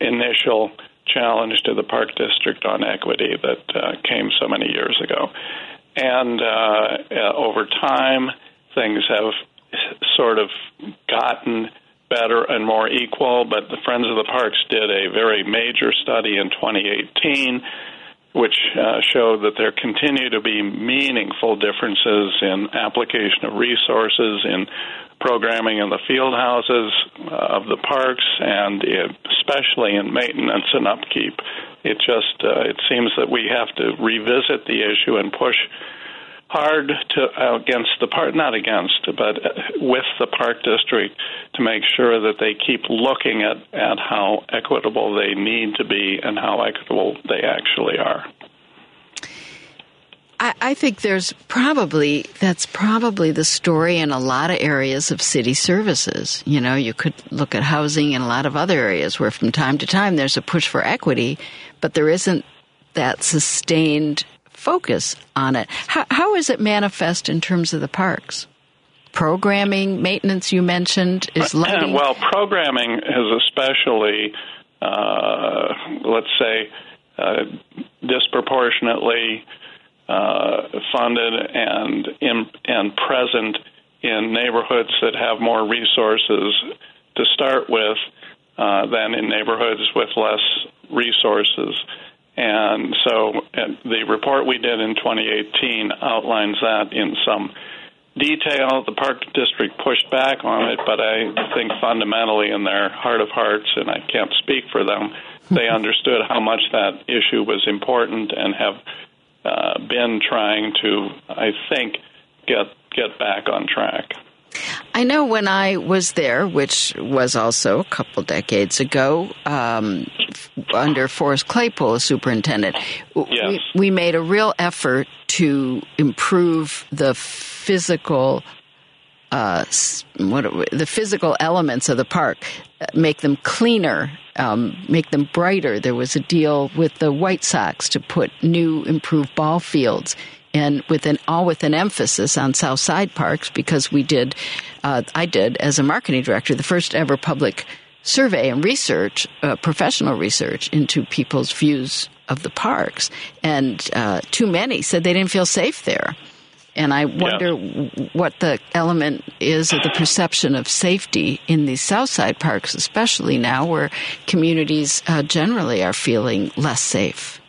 Speaker 9: initial challenge to the Park District on equity that uh, came so many years ago. And uh, uh, over time, things have sort of gotten better and more equal, but the Friends of the Parks did a very major study in 2018 which uh, showed that there continue to be meaningful differences in application of resources, in programming in the field houses uh, of the parks, and especially in maintenance and upkeep. It just uh, it seems that we have to revisit the issue and push hard to uh, against the park, not against, but uh, with the park district to make sure that they keep looking at at how equitable they need to be and how equitable they actually are.
Speaker 3: I, think there's probably that's probably the story in a lot of areas of city services. You know, you could look at housing and a lot of other areas where from time to time there's a push for equity, but there isn't that sustained focus on it. How, how is it manifest in terms of the parks? Programming, maintenance, you mentioned, is lighting.
Speaker 9: Well, programming is especially, uh, let's say, uh, disproportionately uh, funded and in, and present in neighborhoods that have more resources to start with uh, than in neighborhoods with less resources. And so and the report we did in 2018 outlines that in some detail. The Park District pushed back on it, but I think fundamentally in their heart of hearts, and I can't speak for them, they understood how much that issue was important and have uh, been trying to, I think, get get back on track.
Speaker 3: I know when I was there, which was also a couple decades ago, um, under Forrest Claypool as superintendent,
Speaker 9: yes.
Speaker 3: we, we made a real effort to improve the physical uh, what the physical elements of the park, uh, make them cleaner, um, make them brighter. There was a deal with the White Sox to put new, improved ball fields, and with an all with an emphasis on South Side parks because we did, uh, I did as a marketing director, the first ever public survey and research, uh, professional research into people's views of the parks, and uh, too many said they didn't feel safe there. And I wonder yeah. what the element is of the perception of safety in these Southside parks, especially now where communities uh, generally are feeling less safe.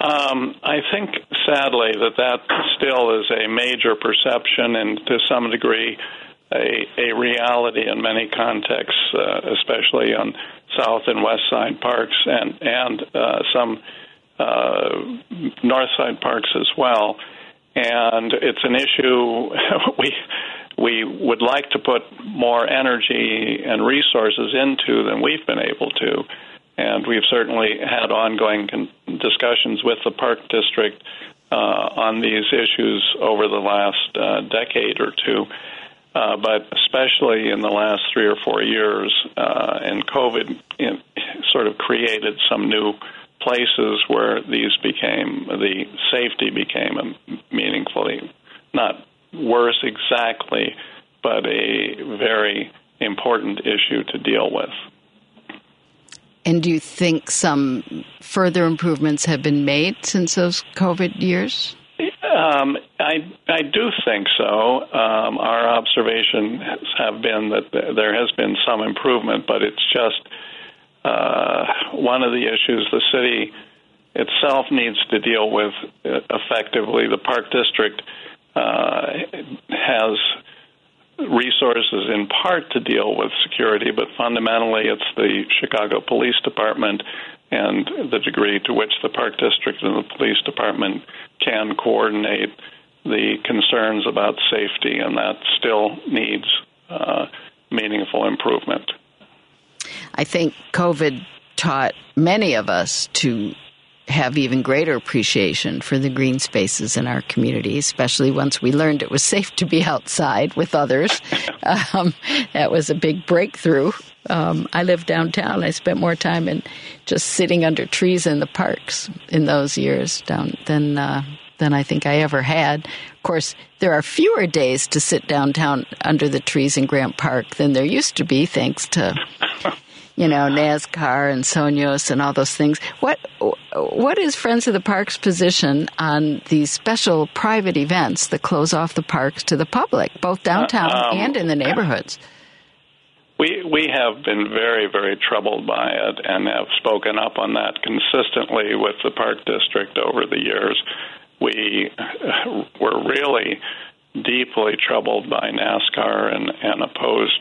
Speaker 9: Um, I think, sadly, that that still is a major perception and to some degree a, a reality in many contexts, uh, especially on South and West Side parks and, and uh, some uh, North Side parks as well and it's an issue we we would like to put more energy and resources into than we've been able to. And we've certainly had ongoing con- discussions with the park district uh, on these issues over the last uh, decade or two. Uh, but especially in the last three or four years, uh, and COVID in, sort of created some new places where these became the safety became meaningfully not worse exactly, but a very important issue to deal with.
Speaker 3: And do you think some further improvements have been made since those COVID years?
Speaker 9: Um, I I do think so. Um, our observations have been that there has been some improvement, but it's just uh, one of the issues the city itself needs to deal with uh, effectively. The Park District uh, has resources in part to deal with security, but fundamentally it's the Chicago Police Department and the degree to which the Park District and the Police Department can coordinate the concerns about safety, and that still needs uh, meaningful improvement.
Speaker 3: I think COVID taught many of us to have even greater appreciation for the green spaces in our community, especially once we learned it was safe to be outside with others. Um, that was a big breakthrough. Um, I live downtown. I spent more time in just sitting under trees in the parks in those years down than uh, than I think I ever had. Of course, there are fewer days to sit downtown under the trees in Grant Park than there used to be, thanks to you know, NASCAR and Sueños and all those things. What what is Friends of the Park's position on these special private events that close off the parks to the public, both downtown uh, um, and in the neighborhoods?
Speaker 9: We we have been very very troubled by it and have spoken up on that consistently with the park district over the years. We were really deeply troubled by NASCAR and, and opposed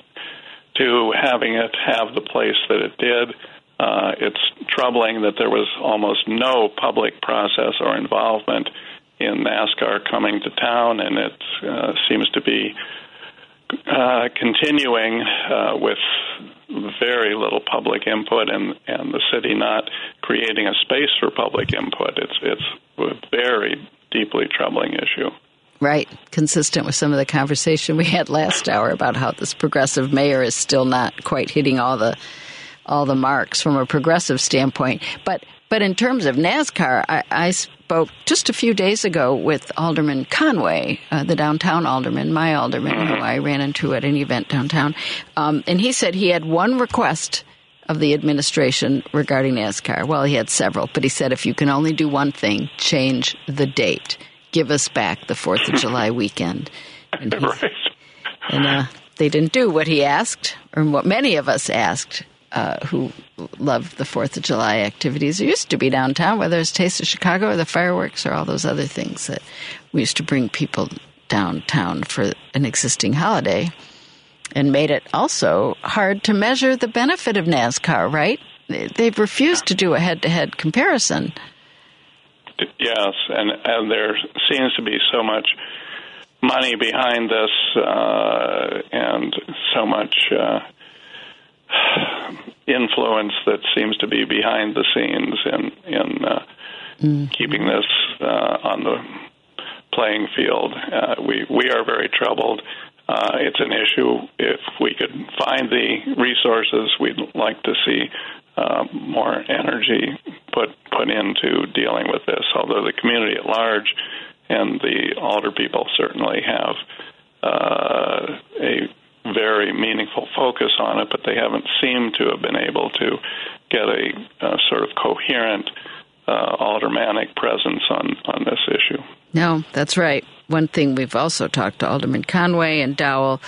Speaker 9: to having it have the place that it did. Uh, it's troubling that there was almost no public process or involvement in NASCAR coming to town, and it uh, seems to be uh, continuing uh, with very little public input, and, and the city not creating a space for public input. It's it's a very deeply troubling issue.
Speaker 3: Right, consistent with some of the conversation we had last hour about how this progressive mayor is still not quite hitting all the all the marks from a progressive standpoint. But but in terms of NASCAR, I, I spoke just a few days ago with Alderman Conway, uh, the downtown alderman, my alderman, who. I ran into at an event downtown, um, and he said he had one request of the administration regarding NASCAR. Well, he had several, but he said if you can only do one thing, change the date give us back the Fourth of July weekend.
Speaker 9: And, right.
Speaker 3: and uh, they didn't do what he asked, or what many of us asked, uh, who loved the Fourth of July activities. It used to be downtown, whether it's Taste of Chicago or the fireworks or all those other things that we used to bring people downtown for an existing holiday, and made it also hard to measure the benefit of NASCAR. Right? They've refused to do a head-to-head comparison.
Speaker 9: Yes, and and there seems to be so much money behind this, uh, and so much uh, influence that seems to be behind the scenes in in uh, mm. keeping this uh, on the playing field. Uh, we we are very troubled. Uh, it's an issue. If we could find the resources, we'd like to see uh, more energy put put into dealing with this. Although the community at large and the alder people certainly have uh, a very meaningful focus on it, but they haven't seemed to have been able to get a uh, sort of coherent uh, aldermanic presence on, on this issue.
Speaker 3: No, that's right. One thing we've also talked to Alderman Conway and Dowell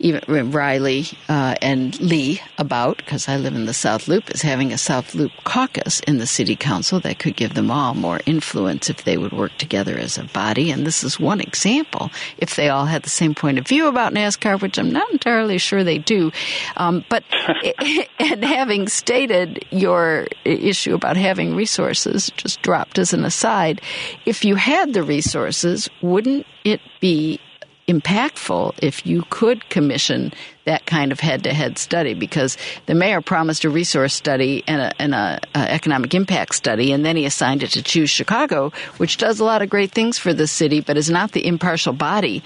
Speaker 3: even Reilly uh, and Lee about, because I live in the South Loop, is having a South Loop caucus in the city council that could give them all more influence if they would work together as a body. And this is one example. If they all had the same point of view about NASCAR, which I'm not entirely sure they do, um, but and having stated your issue about having resources, just dropped as an aside, if you had the resources, wouldn't it be impactful if you could commission that kind of head-to-head study because the mayor promised a resource study and a, a, a, economic impact study and then he assigned it to choose chicago which does a lot of great things for the city but is not the impartial body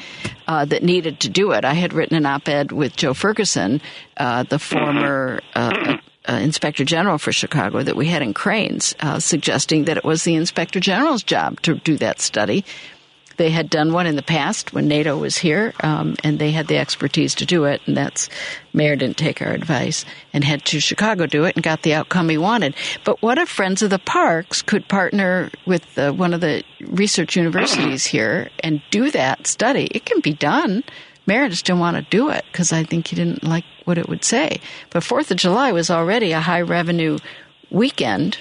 Speaker 3: uh, that needed to do it. I had written an op-ed with joe ferguson uh, the former uh, uh, inspector general for Chicago that we had in Crain's, uh, suggesting that it was the inspector general's job to do that study they had done one in the past when NATO was here, um, and they had the expertise to do it. And that's Mayor didn't take our advice and had to Chicago do it and got the outcome he wanted. But what if Friends of the Parks could partner with uh, one of the research universities here and do that study? It can be done. Mayor just didn't want to do it because I think he didn't like what it would say. But Fourth of July was already a high revenue weekend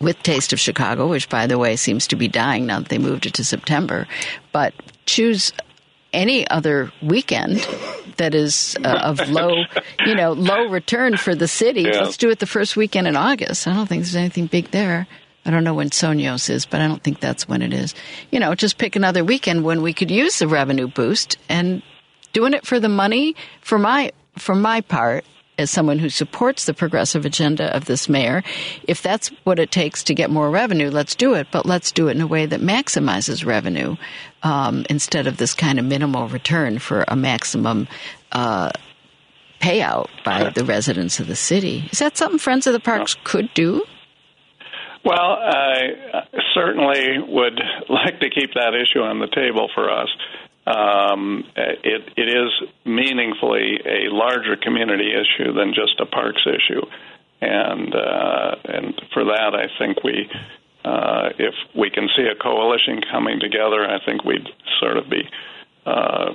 Speaker 3: with Taste of Chicago, which, by the way, seems to be dying now that they moved it to September. But choose any other weekend that is uh, of low, you know, low return for the city. Yeah. Let's do it the first weekend in August. I don't think there's anything big there. I don't know when Sueños is, but I don't think that's when it is. You know, just pick another weekend when we could use the revenue boost and doing it for the money. For my for my part, as someone who supports the progressive agenda of this mayor, if that's what it takes to get more revenue, let's do it. But let's do it in a way that maximizes revenue um, instead of this kind of minimal return for a maximum uh, payout by the residents of the city. Is that something Friends of the Parks could do?
Speaker 9: Well, I certainly would like to keep that issue on the table for us um, it, it is meaningfully a larger community issue than just a parks issue, and uh, and for that, I think we, uh, if we can see a coalition coming together, I think we'd sort of be uh,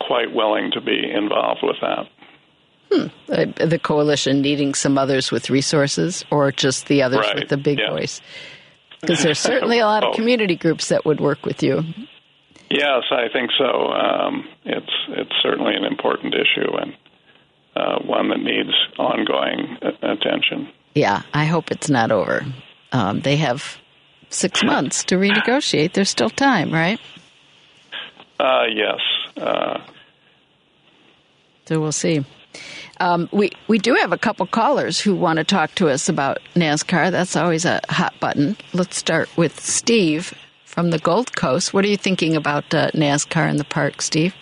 Speaker 9: quite willing to be involved with that.
Speaker 3: Hmm. Uh, the coalition needing some others with resources, or just the others
Speaker 9: right.
Speaker 3: with the big
Speaker 9: yeah.
Speaker 3: voice? Because there's certainly a lot of community groups that would work with you.
Speaker 9: Yes, I think so. Um, it's it's certainly an important issue and uh, one that needs ongoing attention.
Speaker 3: Yeah, I hope it's not over. Um, they have six months to renegotiate. There's still time, right?
Speaker 9: Uh, yes. Uh,
Speaker 3: so we'll see. Um, we we do have a couple callers who want to talk to us about NASCAR. That's always a hot button. Let's start with Steve from the Gold Coast. What are you thinking about uh, NASCAR in the park, Steve?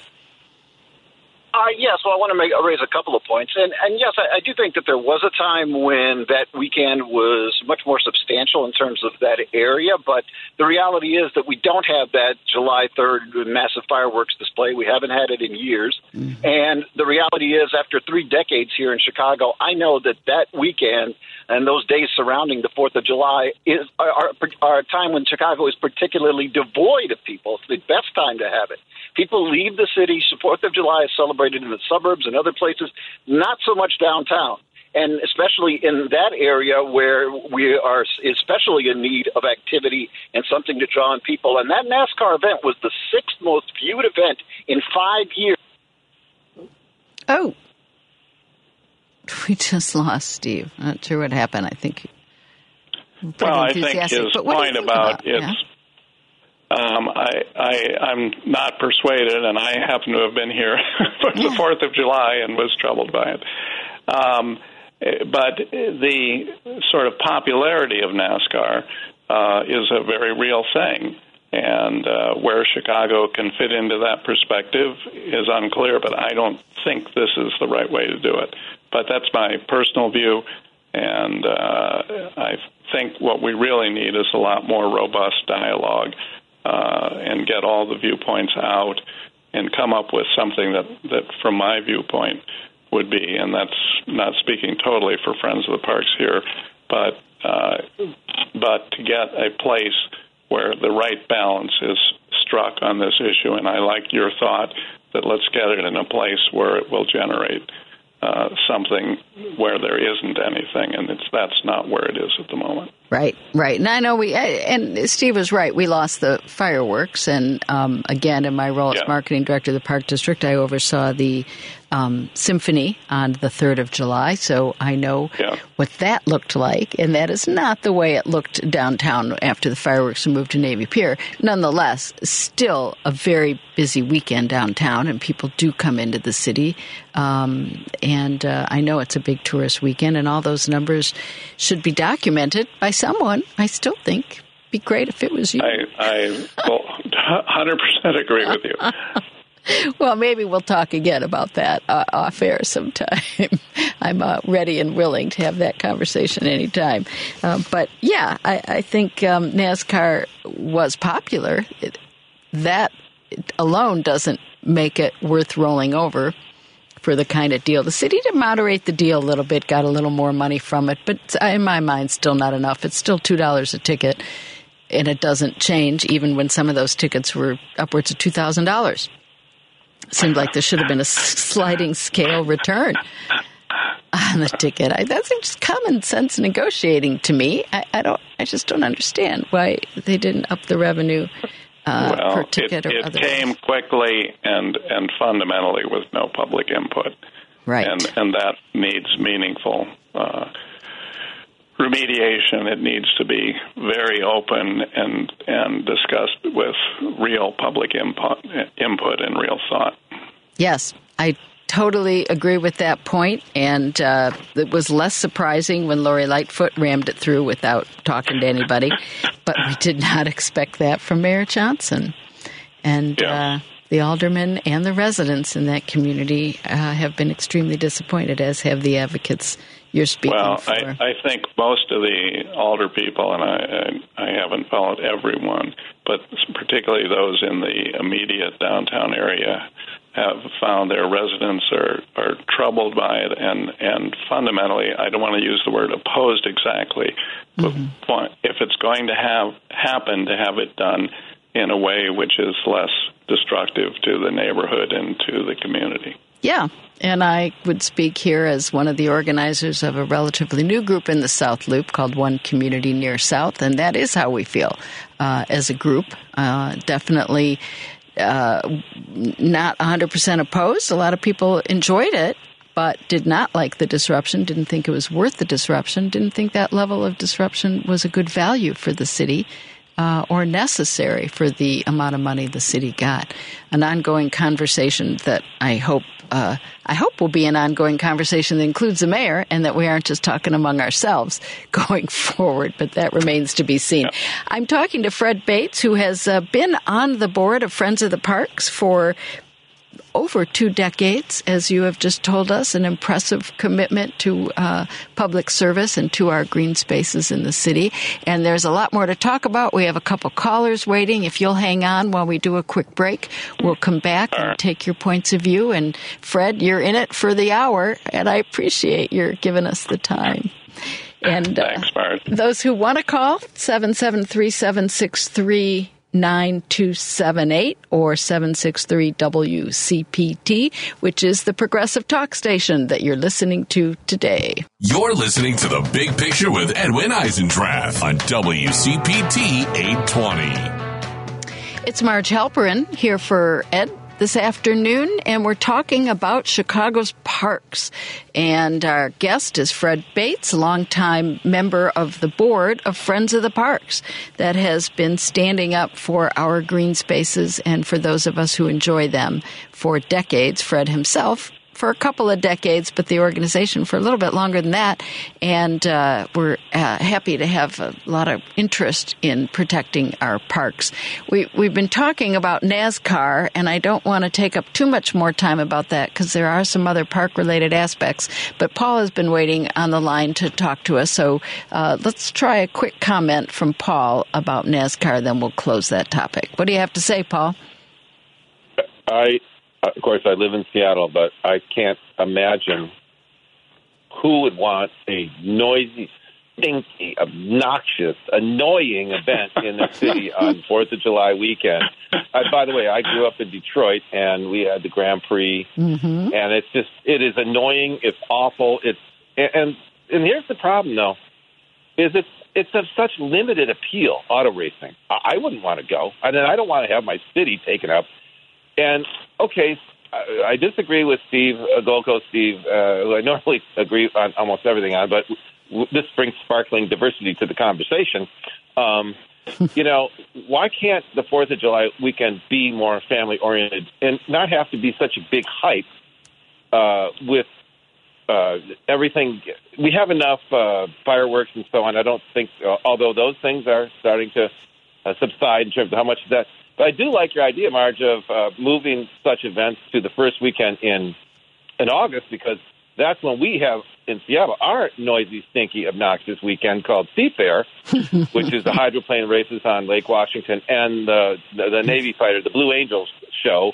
Speaker 10: Uh, yes, well, I want to make, raise a couple of points. And, and yes, I, I do think that there was a time when that weekend was much more substantial in terms of that area. But the reality is that we don't have that July 3rd massive fireworks display. We haven't had it in years. Mm-hmm. And the reality is, after three decades here in Chicago, I know that that weekend and those days surrounding the 4th of July is are, are a time when Chicago is particularly devoid of people. It's the best time to have it. People leave the city. Fourth of July is celebrated in the suburbs and other places, not so much downtown. And especially in that area where we are especially in need of activity and something to draw in people. And that NASCAR event was the sixth most viewed event in five years.
Speaker 3: Oh, we just lost Steve. Not sure what happened. I think.
Speaker 9: Well, I think his point about, about it's yeah? Um, I, I, I'm not persuaded, and I happen to have been here for the Fourth of July and was troubled by it. Um, but the sort of popularity of NASCAR uh, is a very real thing, and uh, where Chicago can fit into that perspective is unclear. But I don't think this is the right way to do it. But that's my personal view, and uh, I think what we really need is a lot more robust dialogue uh, and get all the viewpoints out and come up with something that, that, from my viewpoint, would be, and that's not speaking totally for Friends of the Parks here, but uh, but to get a place where the right balance is struck on this issue. And I like your thought that let's get it in a place where it will generate uh, something where there isn't anything, and it's that's not where it is at the moment.
Speaker 3: Right, right. And I know we, and Steve was right. We lost the fireworks. And um, again, in my role as yeah. marketing director of the Park District, I oversaw the um, symphony on the 3rd of July. So I know yeah. what that looked like. And that is not the way it looked downtown after the fireworks were moved to Navy Pier. Nonetheless, still a very busy weekend downtown, and people do come into the city. Um, and uh, I know it's a big tourist weekend, and all those numbers should be documented by someone. I still think be great if it was you.
Speaker 9: I, I well, 100% agree with you.
Speaker 3: well, maybe we'll talk again about that uh, off air sometime. I'm uh, ready and willing to have that conversation anytime. Uh, but yeah, I, I think um, NASCAR was popular. It, that alone doesn't make it worth rolling over for the kind of deal. The city did moderate the deal a little bit, got a little more money from it, but in my mind, still not enough. It's still two dollars a ticket, and it doesn't change even when some of those tickets were upwards of two thousand dollars. Seemed like there should have been a sliding scale return on the ticket. I, that's just common sense negotiating to me. I, I don't. I just don't understand why they didn't up the revenue uh,
Speaker 9: well,
Speaker 3: per ticket
Speaker 9: it,
Speaker 3: or
Speaker 9: it
Speaker 3: otherwise.
Speaker 9: came quickly and and fundamentally with no public input.
Speaker 3: Right.
Speaker 9: And and that needs meaningful uh, remediation. It needs to be very open and and discussed with real public input input and real thought.
Speaker 3: Yes, I totally agree with that point, and uh, it was less surprising when Lori Lightfoot rammed it through without talking to anybody. but we did not expect that from Mayor Johnson, and
Speaker 9: yeah.
Speaker 3: uh, the aldermen and the residents in that community uh, have been extremely disappointed, as have the advocates you're speaking
Speaker 9: well,
Speaker 3: for.
Speaker 9: I, I think most of the alder people, and I, I haven't followed everyone, but particularly those in the immediate downtown area, have found their residents are, are troubled by it and, and fundamentally, I don't want to use the word opposed exactly, but mm-hmm. if it's going to have happen, to have it done in a way which is less destructive to the neighborhood and to the community.
Speaker 3: Yeah, and I would speak here as one of the organizers of a relatively new group in the South Loop called One Community Near South, and that is how we feel uh, as a group. Uh, definitely uh, not 100% opposed. A lot of people enjoyed it, but did not like the disruption, didn't think it was worth the disruption, didn't think that level of disruption was a good value for the city. Uh, or necessary for the amount of money the city got. An ongoing conversation that I hope uh, I hope will be an ongoing conversation that includes the mayor and that we aren't just talking among ourselves going forward, but that remains to be seen. I'm talking to Fred Bates, who has uh, been on the board of Friends of the Parks for over two decades, as you have just told us, an impressive commitment to uh, public service and to our green spaces in the city. And there's a lot more to talk about. We have a couple callers waiting. If you'll hang on while we do a quick break, we'll come back and take your points of view. And Fred, you're in it for the hour, and I appreciate your giving us the time. And
Speaker 9: uh, Thanks,
Speaker 3: those who want to call, 773 763 9278 or 763 WCPT, which is the progressive talk station that you're listening to today.
Speaker 1: You're listening to The Big Picture with Edwin Eisendrath on WCPT 820.
Speaker 3: It's Marj Halperin here for Ed this afternoon, and we're talking about Chicago's parks. And our guest is Fred Bates, longtime member of the board of Friends of the Parks, that has been standing up for our green spaces and for those of us who enjoy them for decades. Fred himself for a couple of decades, but the organization for a little bit longer than that. And uh, we're uh, happy to have a lot of interest in protecting our parks. We, we've been talking about NASCAR, and I don't want to take up too much more time about that because there are some other park related aspects. But Paul has been waiting on the line to talk to us. So uh, let's try a quick comment from Paul about NASCAR, then we'll close that topic. What do you have to say, Paul?
Speaker 11: I of course, I live in Seattle, but I can't imagine who would want a noisy, stinky, obnoxious, annoying event in the city on Fourth of July weekend. Uh, by the way, I grew up in Detroit, and we had the Grand Prix,
Speaker 3: Mm-hmm.
Speaker 11: and it's just it is annoying. It's awful. It's and and here's the problem though, is it's it's of such limited appeal. Auto racing, I, I wouldn't want to go, and then I don't want to have my city taken up. And okay, I, I disagree with Steve uh, Gold Coast Steve, uh, who I normally agree on almost everything on, but w- this brings sparkling diversity to the conversation. Um, you know, why can't the Fourth of July weekend be more family oriented and not have to be such a big hype uh, with uh, everything? We have enough uh, fireworks and so on. I don't think, uh, although those things are starting to uh, subside in terms of how much that. But I do like your idea, Marj, of uh, moving such events to the first weekend in in August because that's when we have in Seattle our noisy, stinky, obnoxious weekend called Seafair, which is the hydroplane races on Lake Washington and the, the the Navy fighter, the Blue Angels show.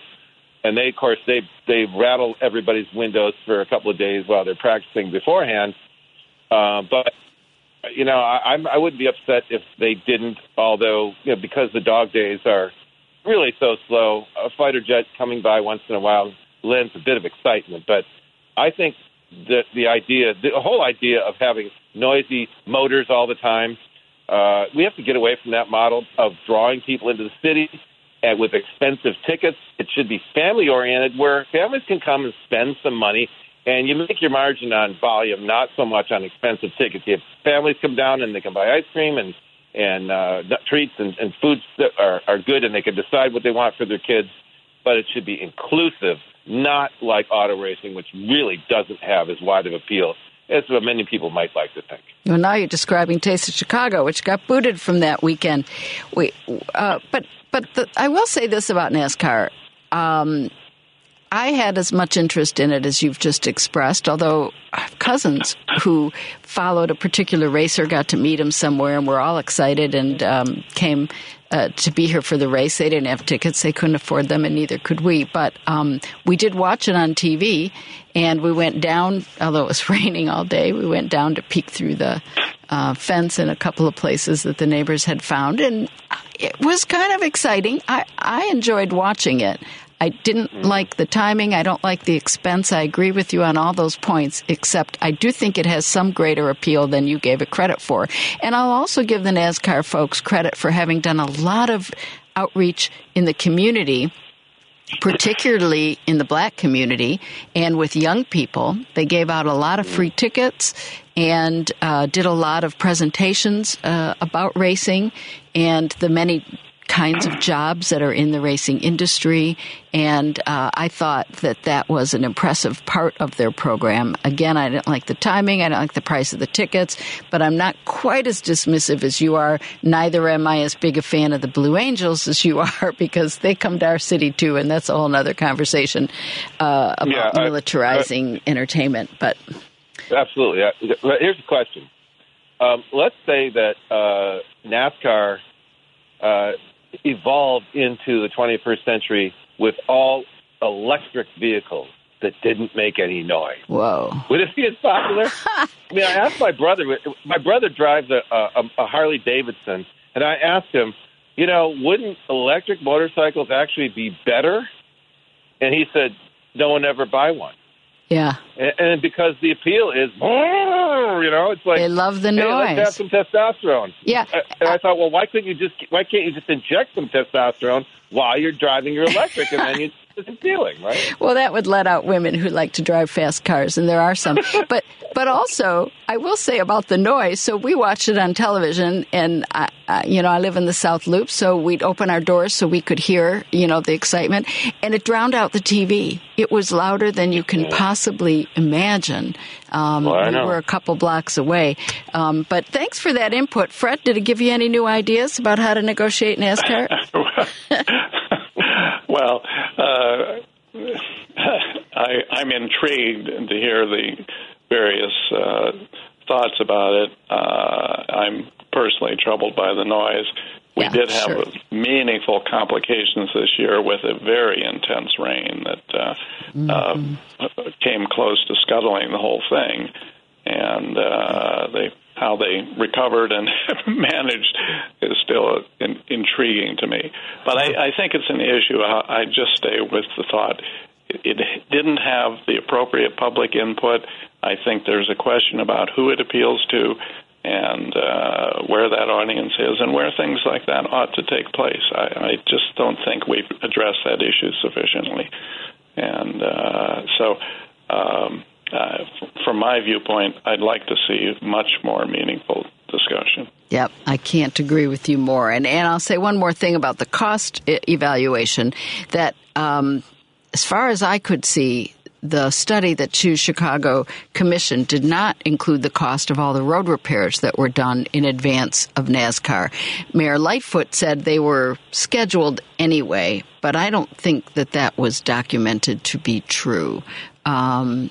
Speaker 11: And they, of course, they they rattle everybody's windows for a couple of days while they're practicing beforehand. Uh, but you know, I, I'm I wouldn't be upset if they didn't. Although, you know, because the dog days are really so slow, a fighter jet coming by once in a while lends a bit of excitement. But I think that the idea, the whole idea of having noisy motors all the time, uh, we have to get away from that model of drawing people into the city and with expensive tickets. It should be family oriented, where families can come and spend some money, and you make your margin on volume, not so much on expensive tickets. Have families come down and they can buy ice cream and and uh, treats and, and foods that are, are good, and they can decide what they want for their kids. But it should be inclusive, not like auto racing, which really doesn't have as wide of appeal as what many people might like to think.
Speaker 3: Well, now you're describing Taste of Chicago, which got booted from that weekend. We, uh, but but the, I will say this about NASCAR. Um, I had as much interest in it as you've just expressed, although I have cousins who followed a particular racer, got to meet him somewhere, and were all excited and um, came uh, to be here for the race. They didn't have tickets, they couldn't afford them, and neither could we. But um, we did watch it on TV, and we went down, although it was raining all day, we went down to peek through the uh, fence in a couple of places that the neighbors had found, and it was kind of exciting. I, I enjoyed watching it. I didn't like the timing. I don't like the expense. I agree with you on all those points, except I do think it has some greater appeal than you gave it credit for. And I'll also give the NASCAR folks credit for having done a lot of outreach in the community particularly in the black community and with young people. They gave out a lot of free tickets and uh, did a lot of presentations uh, about racing and the many kinds of jobs that are in the racing industry. And uh, I thought that that was an impressive part of their program. Again, I didn't like the timing, I didn't like the price of the tickets, but I'm not quite as dismissive as you are. Neither am I as big a fan of the Blue Angels as you are because they come to our city too, and that's a whole other conversation uh, about
Speaker 11: Yeah, I-
Speaker 3: militarizing entertainment. But
Speaker 11: Absolutely. Here's the question. Um, let's say that uh, NASCAR uh, evolved into the 21st century with all electric vehicles that didn't make any noise.
Speaker 3: whoa.
Speaker 11: Would it be as popular? I mean, I asked my brother. My brother drives a, a, a Harley Davidson, and I asked him, you know, wouldn't electric motorcycles actually be better? And he said, no one ever buy one.
Speaker 3: Yeah.
Speaker 11: And, and because the appeal is, you know, it's like
Speaker 3: They love the
Speaker 11: hey, let's have some testosterone.
Speaker 3: Yeah.
Speaker 11: And I thought, well, why couldn't you just? Why can't you just inject some testosterone while you're driving your electric, and then you, it's appealing, right?
Speaker 3: Well, that would let out women who like to drive fast cars, and there are some. but but also, I will say about the noise. So we watched it on television, and I, I, you know, I live in the South Loop, so we'd open our doors so we could hear, you know, the excitement, and it drowned out the TV. It was louder than you can possibly imagine. Um,
Speaker 11: Well, I
Speaker 3: we were a couple blocks away. Um, but thanks for that input, Fred. Did it give you any new ideas about how to negotiate NASCAR?
Speaker 9: well, uh, I, I'm intrigued to hear the various uh, thoughts about it. Uh, I'm personally troubled by the noise. We
Speaker 3: Yeah,
Speaker 9: did have
Speaker 3: sure.
Speaker 9: meaningful complications this year with a very intense rain that uh, uh, came close to scuttling the whole thing. And uh, they how they recovered and managed is still in, intriguing to me. But I, I think it's an issue. I, just stay with the thought it didn't have the appropriate public input. I think there's a question about who it appeals to and uh, where that audience is and where things like that ought to take place. I, I just don't think we've addressed that issue sufficiently. And uh, so, um, uh, from my viewpoint, I'd like to see much more meaningful discussion.
Speaker 3: Yep, I can't agree with you more. And and I'll say one more thing about the cost evaluation that um, as far as I could see, the study that Choose Chicago commissioned did not include the cost of all the road repairs that were done in advance of NASCAR. Mayor Lightfoot said they were scheduled anyway, but I don't think that that was documented to be true. Um,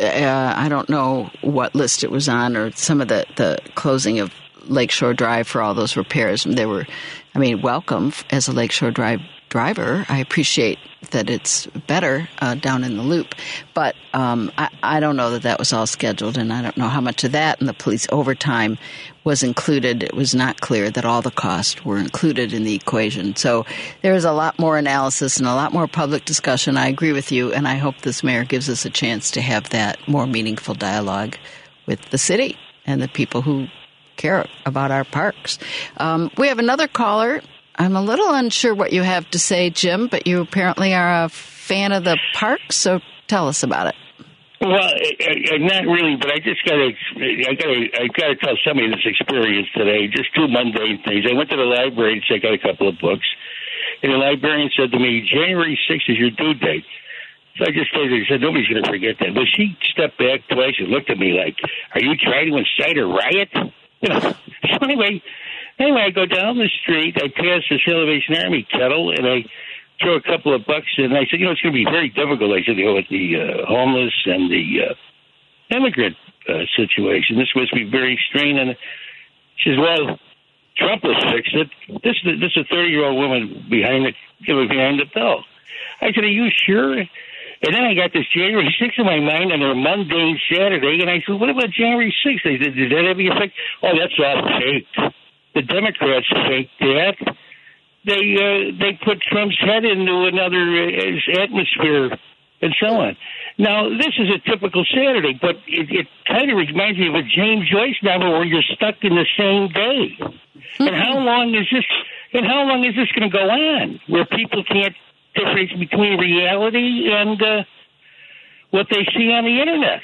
Speaker 3: uh, I don't know what list it was on or some of the, the closing of Lakeshore Drive for all those repairs. They were, I mean, welcome as a Lakeshore Drive driver. I appreciate that it's better uh, down in the loop, but um, I, I, don't know that that was all scheduled, and I don't know how much of that and the police overtime was included. It was not clear that all the costs were included in the equation. So there is a lot more analysis and a lot more public discussion. I agree with you, and I hope this mayor gives us a chance to have that more meaningful dialogue with the city and the people who care about our parks. Um, we have another caller I'm a little unsure what you have to say, Jim, but you apparently are a fan of the park, so tell us about it.
Speaker 12: Well, I, I, not really, but I just got to, I got to, I got to tell somebody this experience today. Just two mundane things. I went to the library to check out a couple of books, and the librarian said to me, "January 6th is your due date." So I just told her, he said, nobody's going to forget that. But she stepped back twice and looked at me like, are you trying to incite a riot? You know. So anyway, Anyway, I go down the street, I pass the Salvation Army kettle, and I throw a couple of bucks in. I said, you know, it's going to be very difficult. I said, you know, with the uh, homeless and the uh, immigrant uh, situation, this must be very strained. And she says, well, Trump has fixed it. This is this is a thirty year old woman behind the behind the bell. I said, are you sure? And then I got this January 6th in my mind on a mundane Saturday, and I said, what about January 6th? They said, did that have any effect? Oh, that's all fake the Democrats faked that. They uh, they put Trump's head into another uh, atmosphere and so on. Now this is a typical Saturday, but it, it kind of reminds me of a James Joyce novel where you're stuck in the same day. and how long is this? And how long is this going to go on? Where people can't differentiate between reality and uh, what they see on the internet.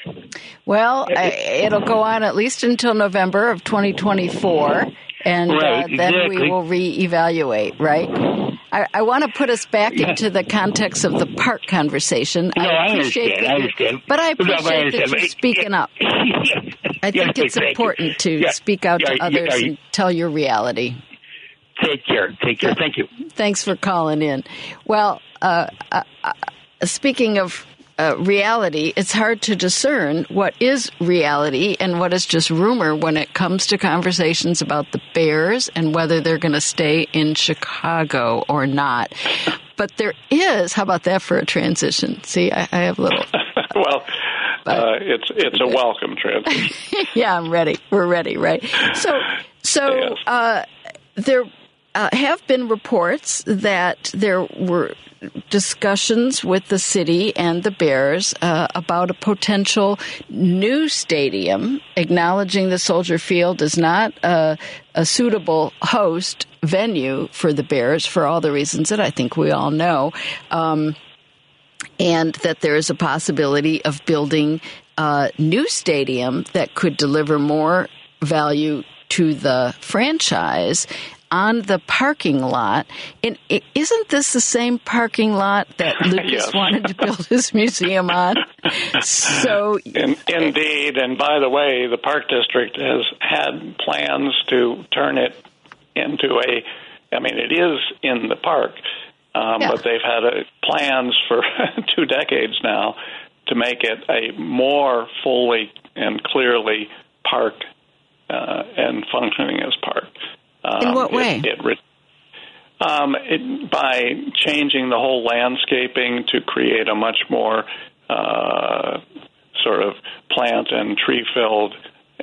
Speaker 3: Well, it'll go on at least until November of 2024 and
Speaker 12: right,
Speaker 3: uh, then
Speaker 12: exactly.
Speaker 3: we will reevaluate, right? I, I want to put us back into the context of the park conversation.
Speaker 12: No,
Speaker 3: I
Speaker 12: I
Speaker 3: appreciate
Speaker 12: understand,
Speaker 3: that
Speaker 12: I understand.
Speaker 3: but I
Speaker 12: No, I
Speaker 3: appreciate that you're speaking up. I
Speaker 12: Yeah,
Speaker 3: think it's important to
Speaker 12: Yeah,
Speaker 3: speak out to
Speaker 12: yeah, yeah,
Speaker 3: others
Speaker 12: yeah.
Speaker 3: and tell your reality.
Speaker 12: Take care. Take care. Thank you.
Speaker 3: Thanks for calling in. Well, uh, uh, uh, speaking of uh, reality, it's hard to discern what is reality and what is just rumor when it comes to conversations about the Bears and whether they're going to stay in Chicago or not. But there is, how about that for a transition? See, I, I have a little.
Speaker 9: well, uh, it's it's a welcome transition.
Speaker 3: yeah, I'm ready. We're ready, right? So, so uh, there uh, have been reports that there were discussions with the city and the Bears uh, about a potential new stadium, acknowledging the Soldier Field is not a, a suitable host venue for the Bears for all the reasons that I think we all know. Um, and that there is a possibility of building a new stadium that could deliver more value to the franchise on the parking lot. And isn't this the same parking lot that Lucas
Speaker 9: Yes.
Speaker 3: wanted to build his museum on? So
Speaker 9: In, indeed, and by the way, the park district has had plans to turn it into a. I mean, it is in the park, um,
Speaker 3: Yeah.
Speaker 9: but they've had uh plans for two decades now to make it a more fully and clearly park uh, and functioning as park. Um,
Speaker 3: In what way?
Speaker 9: It, re- um, it, by changing the whole landscaping to create a much more uh, sort of plant and tree filled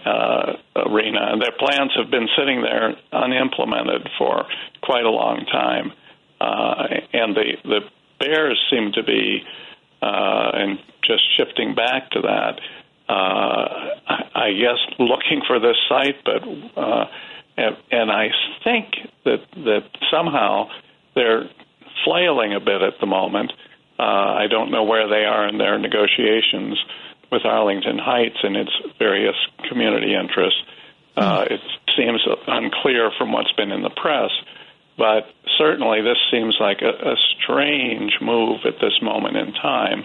Speaker 9: uh, arena. And their plans have been sitting there unimplemented for quite a long time. Uh, and the, the Bears seem to be, uh, and just shifting back to that, uh, I, I guess looking for this site, but uh, and, and I think that that somehow they're flailing a bit at the moment. Uh, I don't know where they are in their negotiations with Arlington Heights and its various community interests. Uh, it seems unclear from what's been in the press, but certainly this seems like a, a strange move at this moment in time,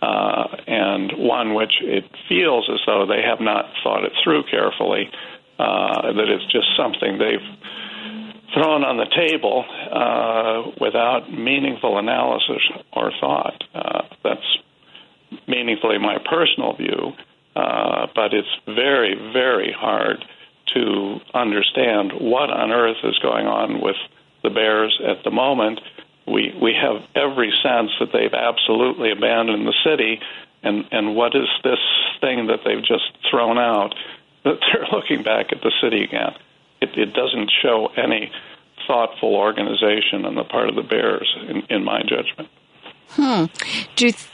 Speaker 9: uh, and one which it feels as though they have not thought it through carefully. Uh, that it's just something they've thrown on the table uh, without meaningful analysis or thought. Uh, that's meaningfully my personal view, uh, but it's very, very hard to understand what on earth is going on with the Bears at the moment. We we have every sense that they've absolutely abandoned the city, and and what is this thing that they've just thrown out? That they're looking back at the city again. It, it doesn't show any thoughtful organization on the part of the Bears, in, in my judgment.
Speaker 3: Hmm. Do you th-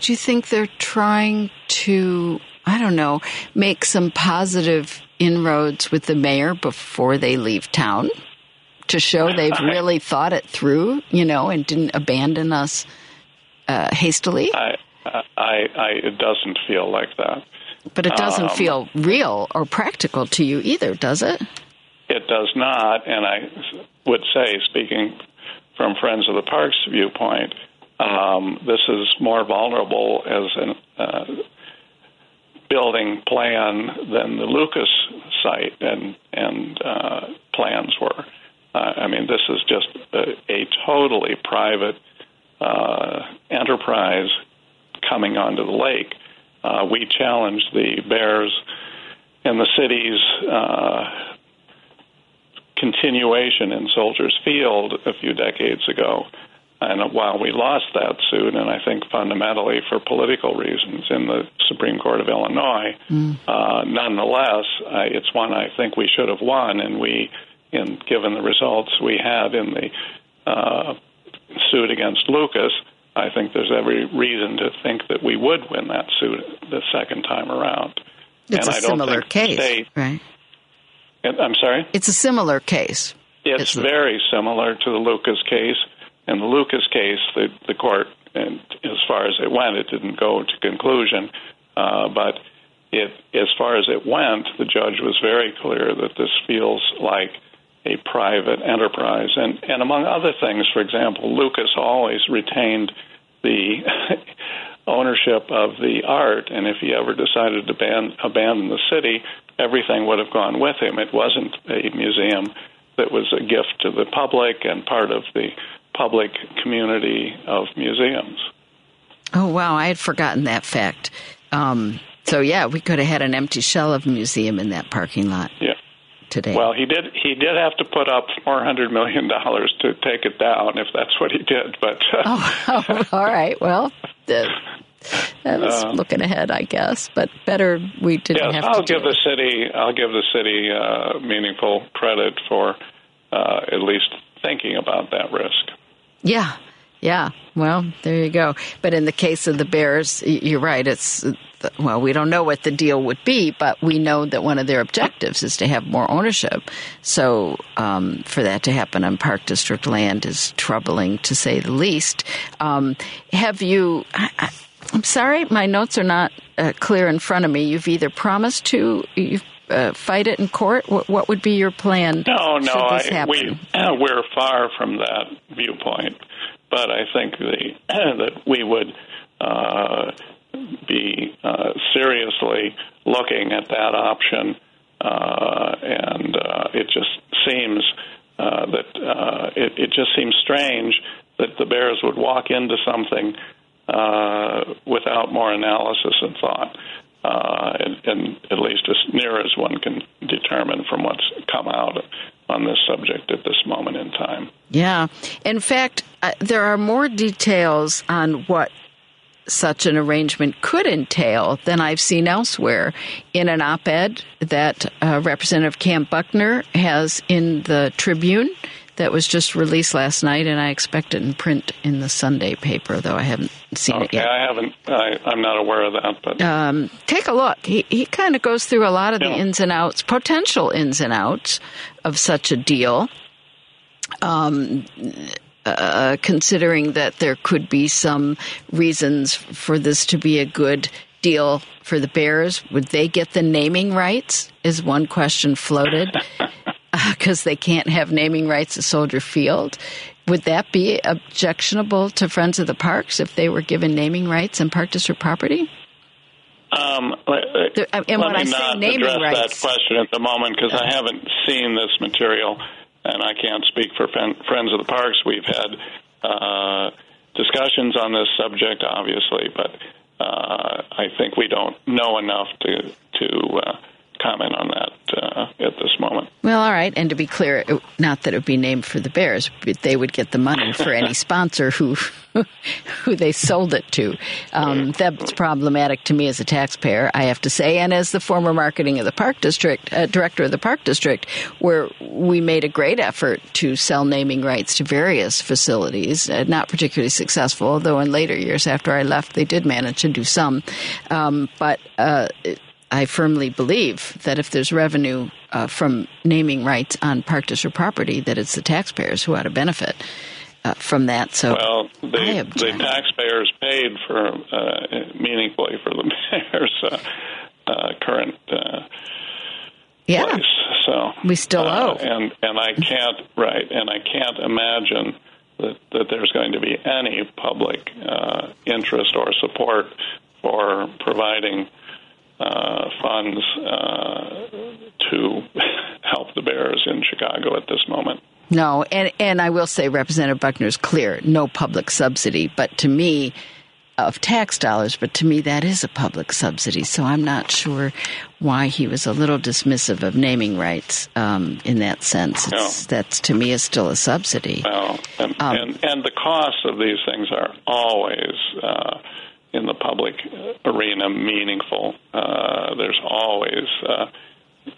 Speaker 3: do you think they're trying to, I don't know, make some positive inroads with the mayor before they leave town to show they've really thought it through, you know, and didn't abandon us uh, hastily?
Speaker 9: I, I, I, it doesn't feel like that.
Speaker 3: But it doesn't
Speaker 9: Um,
Speaker 3: feel real or practical to you either, does it?
Speaker 9: It does not, and I would say, speaking from Friends of the Parks viewpoint, um, this is more vulnerable as a uh, building plan than the Lucas site and and uh, plans were. Uh, I mean, this is just a, a totally private uh, enterprise coming onto the lake. Uh, we challenged the Bears and the city's uh, continuation in Soldiers Field a few decades ago. And while we lost that suit, and I think fundamentally for political reasons in the Supreme Court of Illinois, uh, nonetheless, I, it's one I think we should have won. And we, in given the results we had in the uh, suit against Lucas, I think there's every reason to think that we would win that suit the second time around.
Speaker 3: It's
Speaker 9: and
Speaker 3: a similar case,
Speaker 9: State,
Speaker 3: right?
Speaker 9: I'm sorry.
Speaker 3: It's a similar case.
Speaker 9: It's very similar to the Lucas case. In the Lucas case, the the court, and as far as it went, it didn't go to conclusion. Uh, but it, as far as it went, the judge was very clear that this feels like a private enterprise. And and among other things, for example, Lucas always retained the ownership of the art, and if he ever decided to ban, abandon the city, everything would have gone with him. It wasn't a museum that was a gift to the public and part of the public community of museums.
Speaker 3: Oh wow, I had forgotten that fact. Um, so yeah, we could have had an empty shell of a museum in that parking lot.
Speaker 9: Yeah.
Speaker 3: Today.
Speaker 9: Well, he did. He did have to put up four hundred million dollars to take it down, if that's what he did. But uh,
Speaker 3: oh, oh, all right. Well, the, that was
Speaker 9: Uh,
Speaker 3: looking ahead, I guess. But better we didn't
Speaker 9: yes,
Speaker 3: have
Speaker 9: I'll give the city. I'll give the city uh, meaningful credit for uh, at least thinking about that risk.
Speaker 3: Yeah, yeah. Well, there you go. But in the case of the Bears, you're right. It's well, we don't know what the deal would be, but we know that one of their objectives is to have more ownership. So um, for that to happen on Park District land is troubling, to say the least. Um, have you? I, I'm sorry, my notes are not uh, clear in front of me. You've either promised to. You've uh, fight it in court? What, what would be your plan?
Speaker 9: No, no,
Speaker 3: this
Speaker 9: I, we we're far from that viewpoint. But I think the that we would uh, be uh, seriously looking at that option, uh, and uh, it just seems uh, that uh, it, it just seems strange that the Bears would walk into something without more analysis and thought. And, and at least as near as one can determine from what's come out on this subject at this moment in time.
Speaker 3: Yeah. In fact, uh, there are more details on what such an arrangement could entail than I've seen elsewhere. In an op ed that uh, Representative Kam Buckner has in the Tribune that was just released last night, and I expect it in print in the Sunday paper, though I haven't seen
Speaker 9: okay,
Speaker 3: it yet.
Speaker 9: I haven't. I, I'm not aware of that, but
Speaker 3: Um, take a look. He, he kind of goes through a lot of the ins and outs, potential ins and outs of such a deal. Um, uh, considering that there could be some reasons for this to be a good deal for the Bears, would they get the naming rights? Is one question floated because they can't have naming rights at Soldier Field. Would that be objectionable to Friends of the Parks if they were given naming rights and Park District property?
Speaker 9: Um, let,
Speaker 3: There- and
Speaker 9: let
Speaker 3: when
Speaker 9: me
Speaker 3: I say
Speaker 9: not
Speaker 3: naming
Speaker 9: address
Speaker 3: rights-
Speaker 9: that question at the moment because I haven't seen this material, and I can't speak for Friends of the Parks. We've had uh, discussions on this subject, obviously, but uh, I think we don't know enough to to uh, comment on that uh, at this moment.
Speaker 3: Well, all right. And to be clear, it, not that it would be named for the Bears, but they would get the money for any sponsor who who they sold it to. Um, that's problematic to me as a taxpayer, I have to say, and as the former marketing of the park district uh, director of the park district, where we made a great effort to sell naming rights to various facilities, uh, not particularly successful. Although in later years, after I left, they did manage to do some, um, but. Uh, I firmly believe that if there's revenue uh, from naming rights on Park District property, that it's the taxpayers who ought to benefit uh, from that. So,
Speaker 9: Well, the, the taxpayers paid for uh, meaningfully for the mayor's uh, uh, current uh,
Speaker 3: yeah,
Speaker 9: place. So
Speaker 3: we still owe.
Speaker 9: and and I can't right, and I can't imagine that that there's going to be any public uh, interest or support for providing uh, funds uh, to help the Bears in Chicago at this moment.
Speaker 3: No, and and I will say Representative Buckner's clear, no public subsidy, but to me of tax dollars, but to me that is a public subsidy. So I'm not sure why he was a little dismissive of naming rights um, in that sense. It's, That's to me is still a subsidy.
Speaker 9: Well, and,
Speaker 3: Um,
Speaker 9: and and the costs of these things are always uh, in the public arena meaningful. Uh, there's always uh,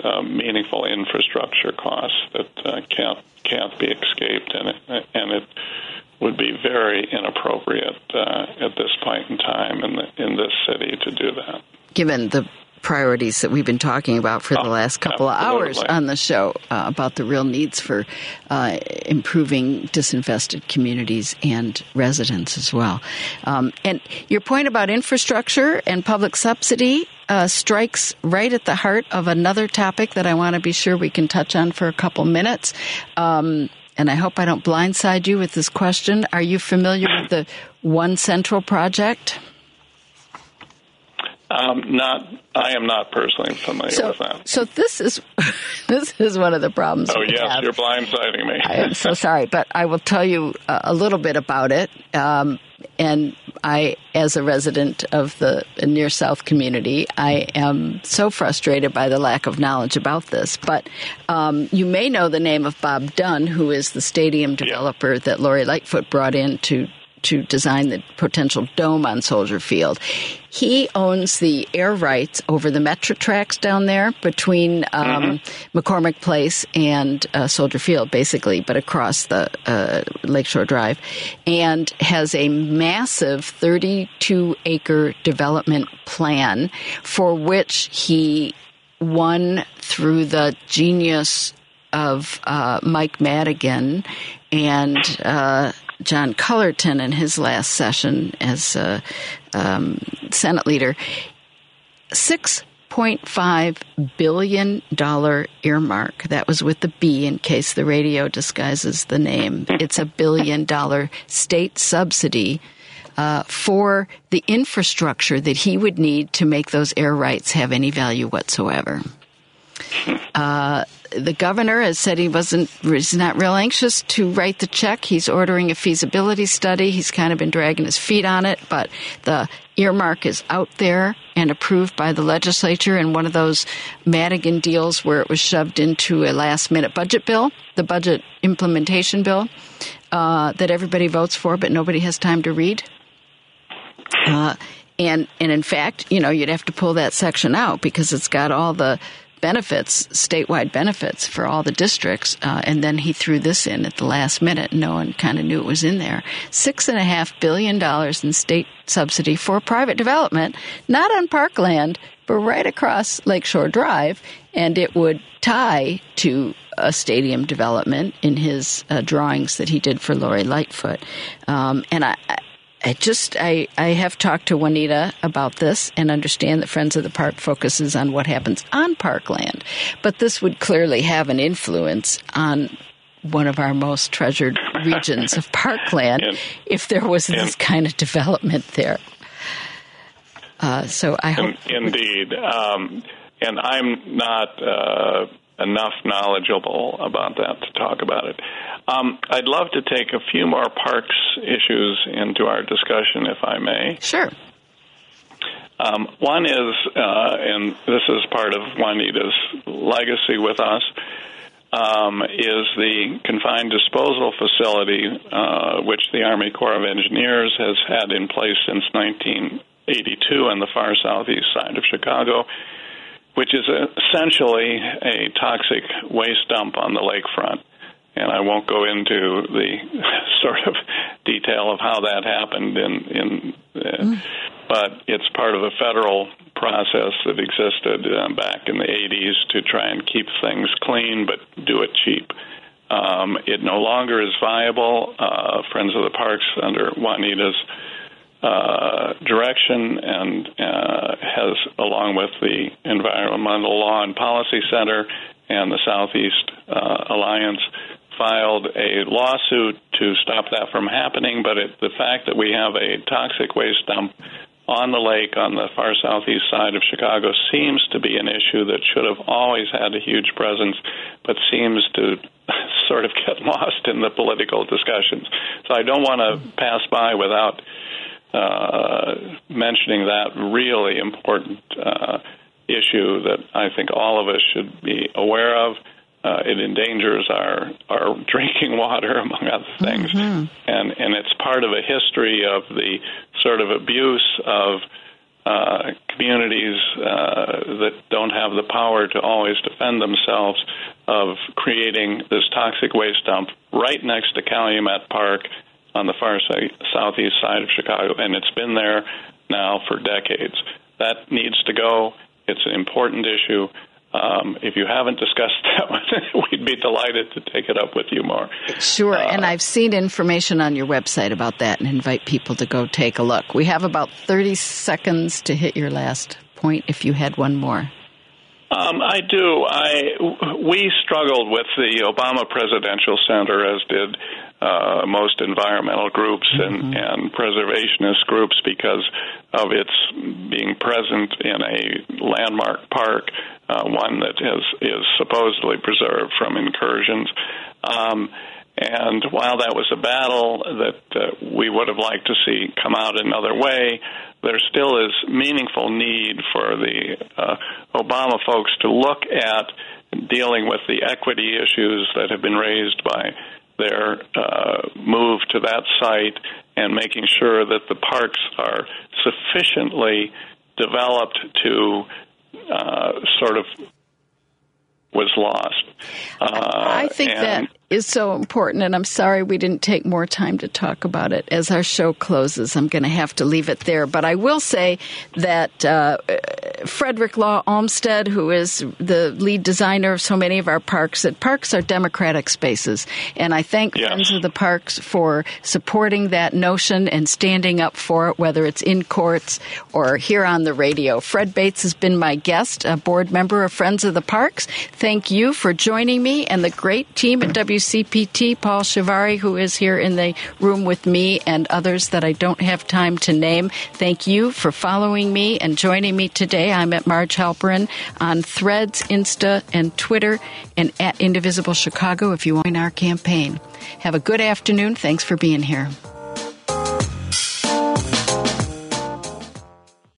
Speaker 9: uh, meaningful infrastructure costs that uh, can't can't be escaped, and it, and it would be very inappropriate uh, at this point in time in the, in this city to do that.
Speaker 3: given the priorities that we've been talking about for the last couple of hours on the show uh, about the real needs for uh, improving disinvested communities and residents as well. Um, and your point about infrastructure and public subsidy uh, strikes right at the heart of another topic that I want to be sure we can touch on for a couple minutes. Um, and I hope I don't blindside you with this question. Are you familiar with the One Central project?
Speaker 9: Um, not, I am not personally familiar
Speaker 3: So,
Speaker 9: with that.
Speaker 3: so this is this is one of the problems.
Speaker 9: Oh yes,
Speaker 3: have.
Speaker 9: you're blindsiding me.
Speaker 3: I am so sorry, but I will tell you a, a little bit about it. Um, and I, as a resident of the near South community, I am so frustrated by the lack of knowledge about this. But um, you may know the name of Bob Dunn, who is the stadium developer that Lori Lightfoot brought in to to design the potential dome on Soldier Field. He owns the air rights over the Metro tracks down there between um, McCormick Place and uh, Soldier Field, basically, but across the uh, Lakeshore Drive, and has a massive 32 acre development plan for which he won through the genius of uh, Mike Madigan and uh, John Cullerton in his last session as uh, um, Senate leader. Six point five billion dollar earmark. That was with the B in case the radio disguises the name. It's a billion dollar state subsidy uh, for the infrastructure that he would need to make those air rights have any value whatsoever. Uh, the governor has said he wasn't, he's not real anxious to write the check. He's ordering a feasibility study. He's kind of been dragging his feet on it, but the earmark is out there and approved by the legislature in one of those Madigan deals where it was shoved into a last minute budget bill, the budget implementation bill, uh, that everybody votes for, but nobody has time to read. Uh, and and in fact, you know, you'd have to pull that section out because it's got all the benefits, statewide benefits for all the districts. Uh, and then he threw this in at the last minute. No one kind of knew it was in there. Six and a half billion dollars in state subsidy for private development, not on parkland, but right across Lakeshore Drive. And it would tie to a stadium development in his uh, drawings that he did for Lori Lightfoot. Um, and I, I just I, I have talked to Juanita about this and understand that Friends of the Park focuses on what happens on parkland, but this would clearly have an influence on one of our most treasured regions of parkland
Speaker 9: And-
Speaker 3: if there was this kind of development there. Uh, so I hope
Speaker 9: In- Indeed. Um, and I'm not uh, enough knowledgeable about that to talk about it. Um, I'd love to take a few more parks issues into our discussion, if I may.
Speaker 3: Sure.
Speaker 9: Um, one is, uh, and this is part of Juanita's legacy with us, um, is the confined disposal facility, uh, which the Army Corps of Engineers has had in place since 1982 on the far southeast side of Chicago, which is essentially a toxic waste dump on the lakefront. And I won't go into the sort of detail of how that happened in in uh, but it's part of a federal process that existed uh, back in the 80s to try and keep things clean but do it cheap. Um, it no longer is viable. Uh, Friends of the Parks, under Juanita's uh, direction, and uh, has, along with the Environmental Law and Policy Center and the Southeast uh, Alliance, filed a lawsuit to stop that from happening. But it, the fact that we have a toxic waste dump on the lake on the far southeast side of Chicago seems to be an issue that should have always had a huge presence, but seems to sort of get lost in the political discussions. So I don't want to pass by without uh, mentioning that really important uh, issue that I think all of us should be aware of. Uh, it endangers our our drinking water, among other things, and and it's part of a history of the sort of abuse of uh, communities uh, that don't have the power to always defend themselves of creating this toxic waste dump right next to Calumet Park on the far side, southeast side of Chicago, and it's been there now for decades. That needs to go. It's an important issue. Um, if you haven't discussed that one, we'd be delighted to take it up with you more.
Speaker 3: Sure, and I've seen information on your website about that and invite people to go take a look. We have about 30 seconds to hit your last point if you had one more.
Speaker 9: Um, I do. I we struggled with the Obama Presidential Center, as did uh, most environmental groups and, and preservationist groups, because of its being present in a landmark park, uh, one that is is supposedly preserved from incursions. Um, and while that was a battle that uh, we would have liked to see come out another way, there still is meaningful need for the uh, Obama folks to look at dealing with the equity issues that have been raised by their uh, move to that site and making sure that the parks are sufficiently developed to uh, sort of was lost. Uh,
Speaker 3: I think
Speaker 9: and-
Speaker 3: that is so important, and I'm sorry we didn't take more time to talk about it. As our show closes, I'm going to have to leave it there. But I will say that uh, Frederick Law Olmsted, who is the lead designer of so many of our parks, that parks are democratic spaces. And I thank Friends of the Parks for supporting that notion and standing up for it, whether it's in courts or here on the radio. Fred Bates has been my guest, a board member of Friends of the Parks. Thank you for joining me and the great team at WCPT, Paul Shivari, who is here in the room with me, and others that I don't have time to name. Thank you for following me and joining me today. I'm at Marj Halperin on Threads, Insta, and Twitter, and at Indivisible Chicago if you want our campaign. Have a good afternoon. Thanks for being here.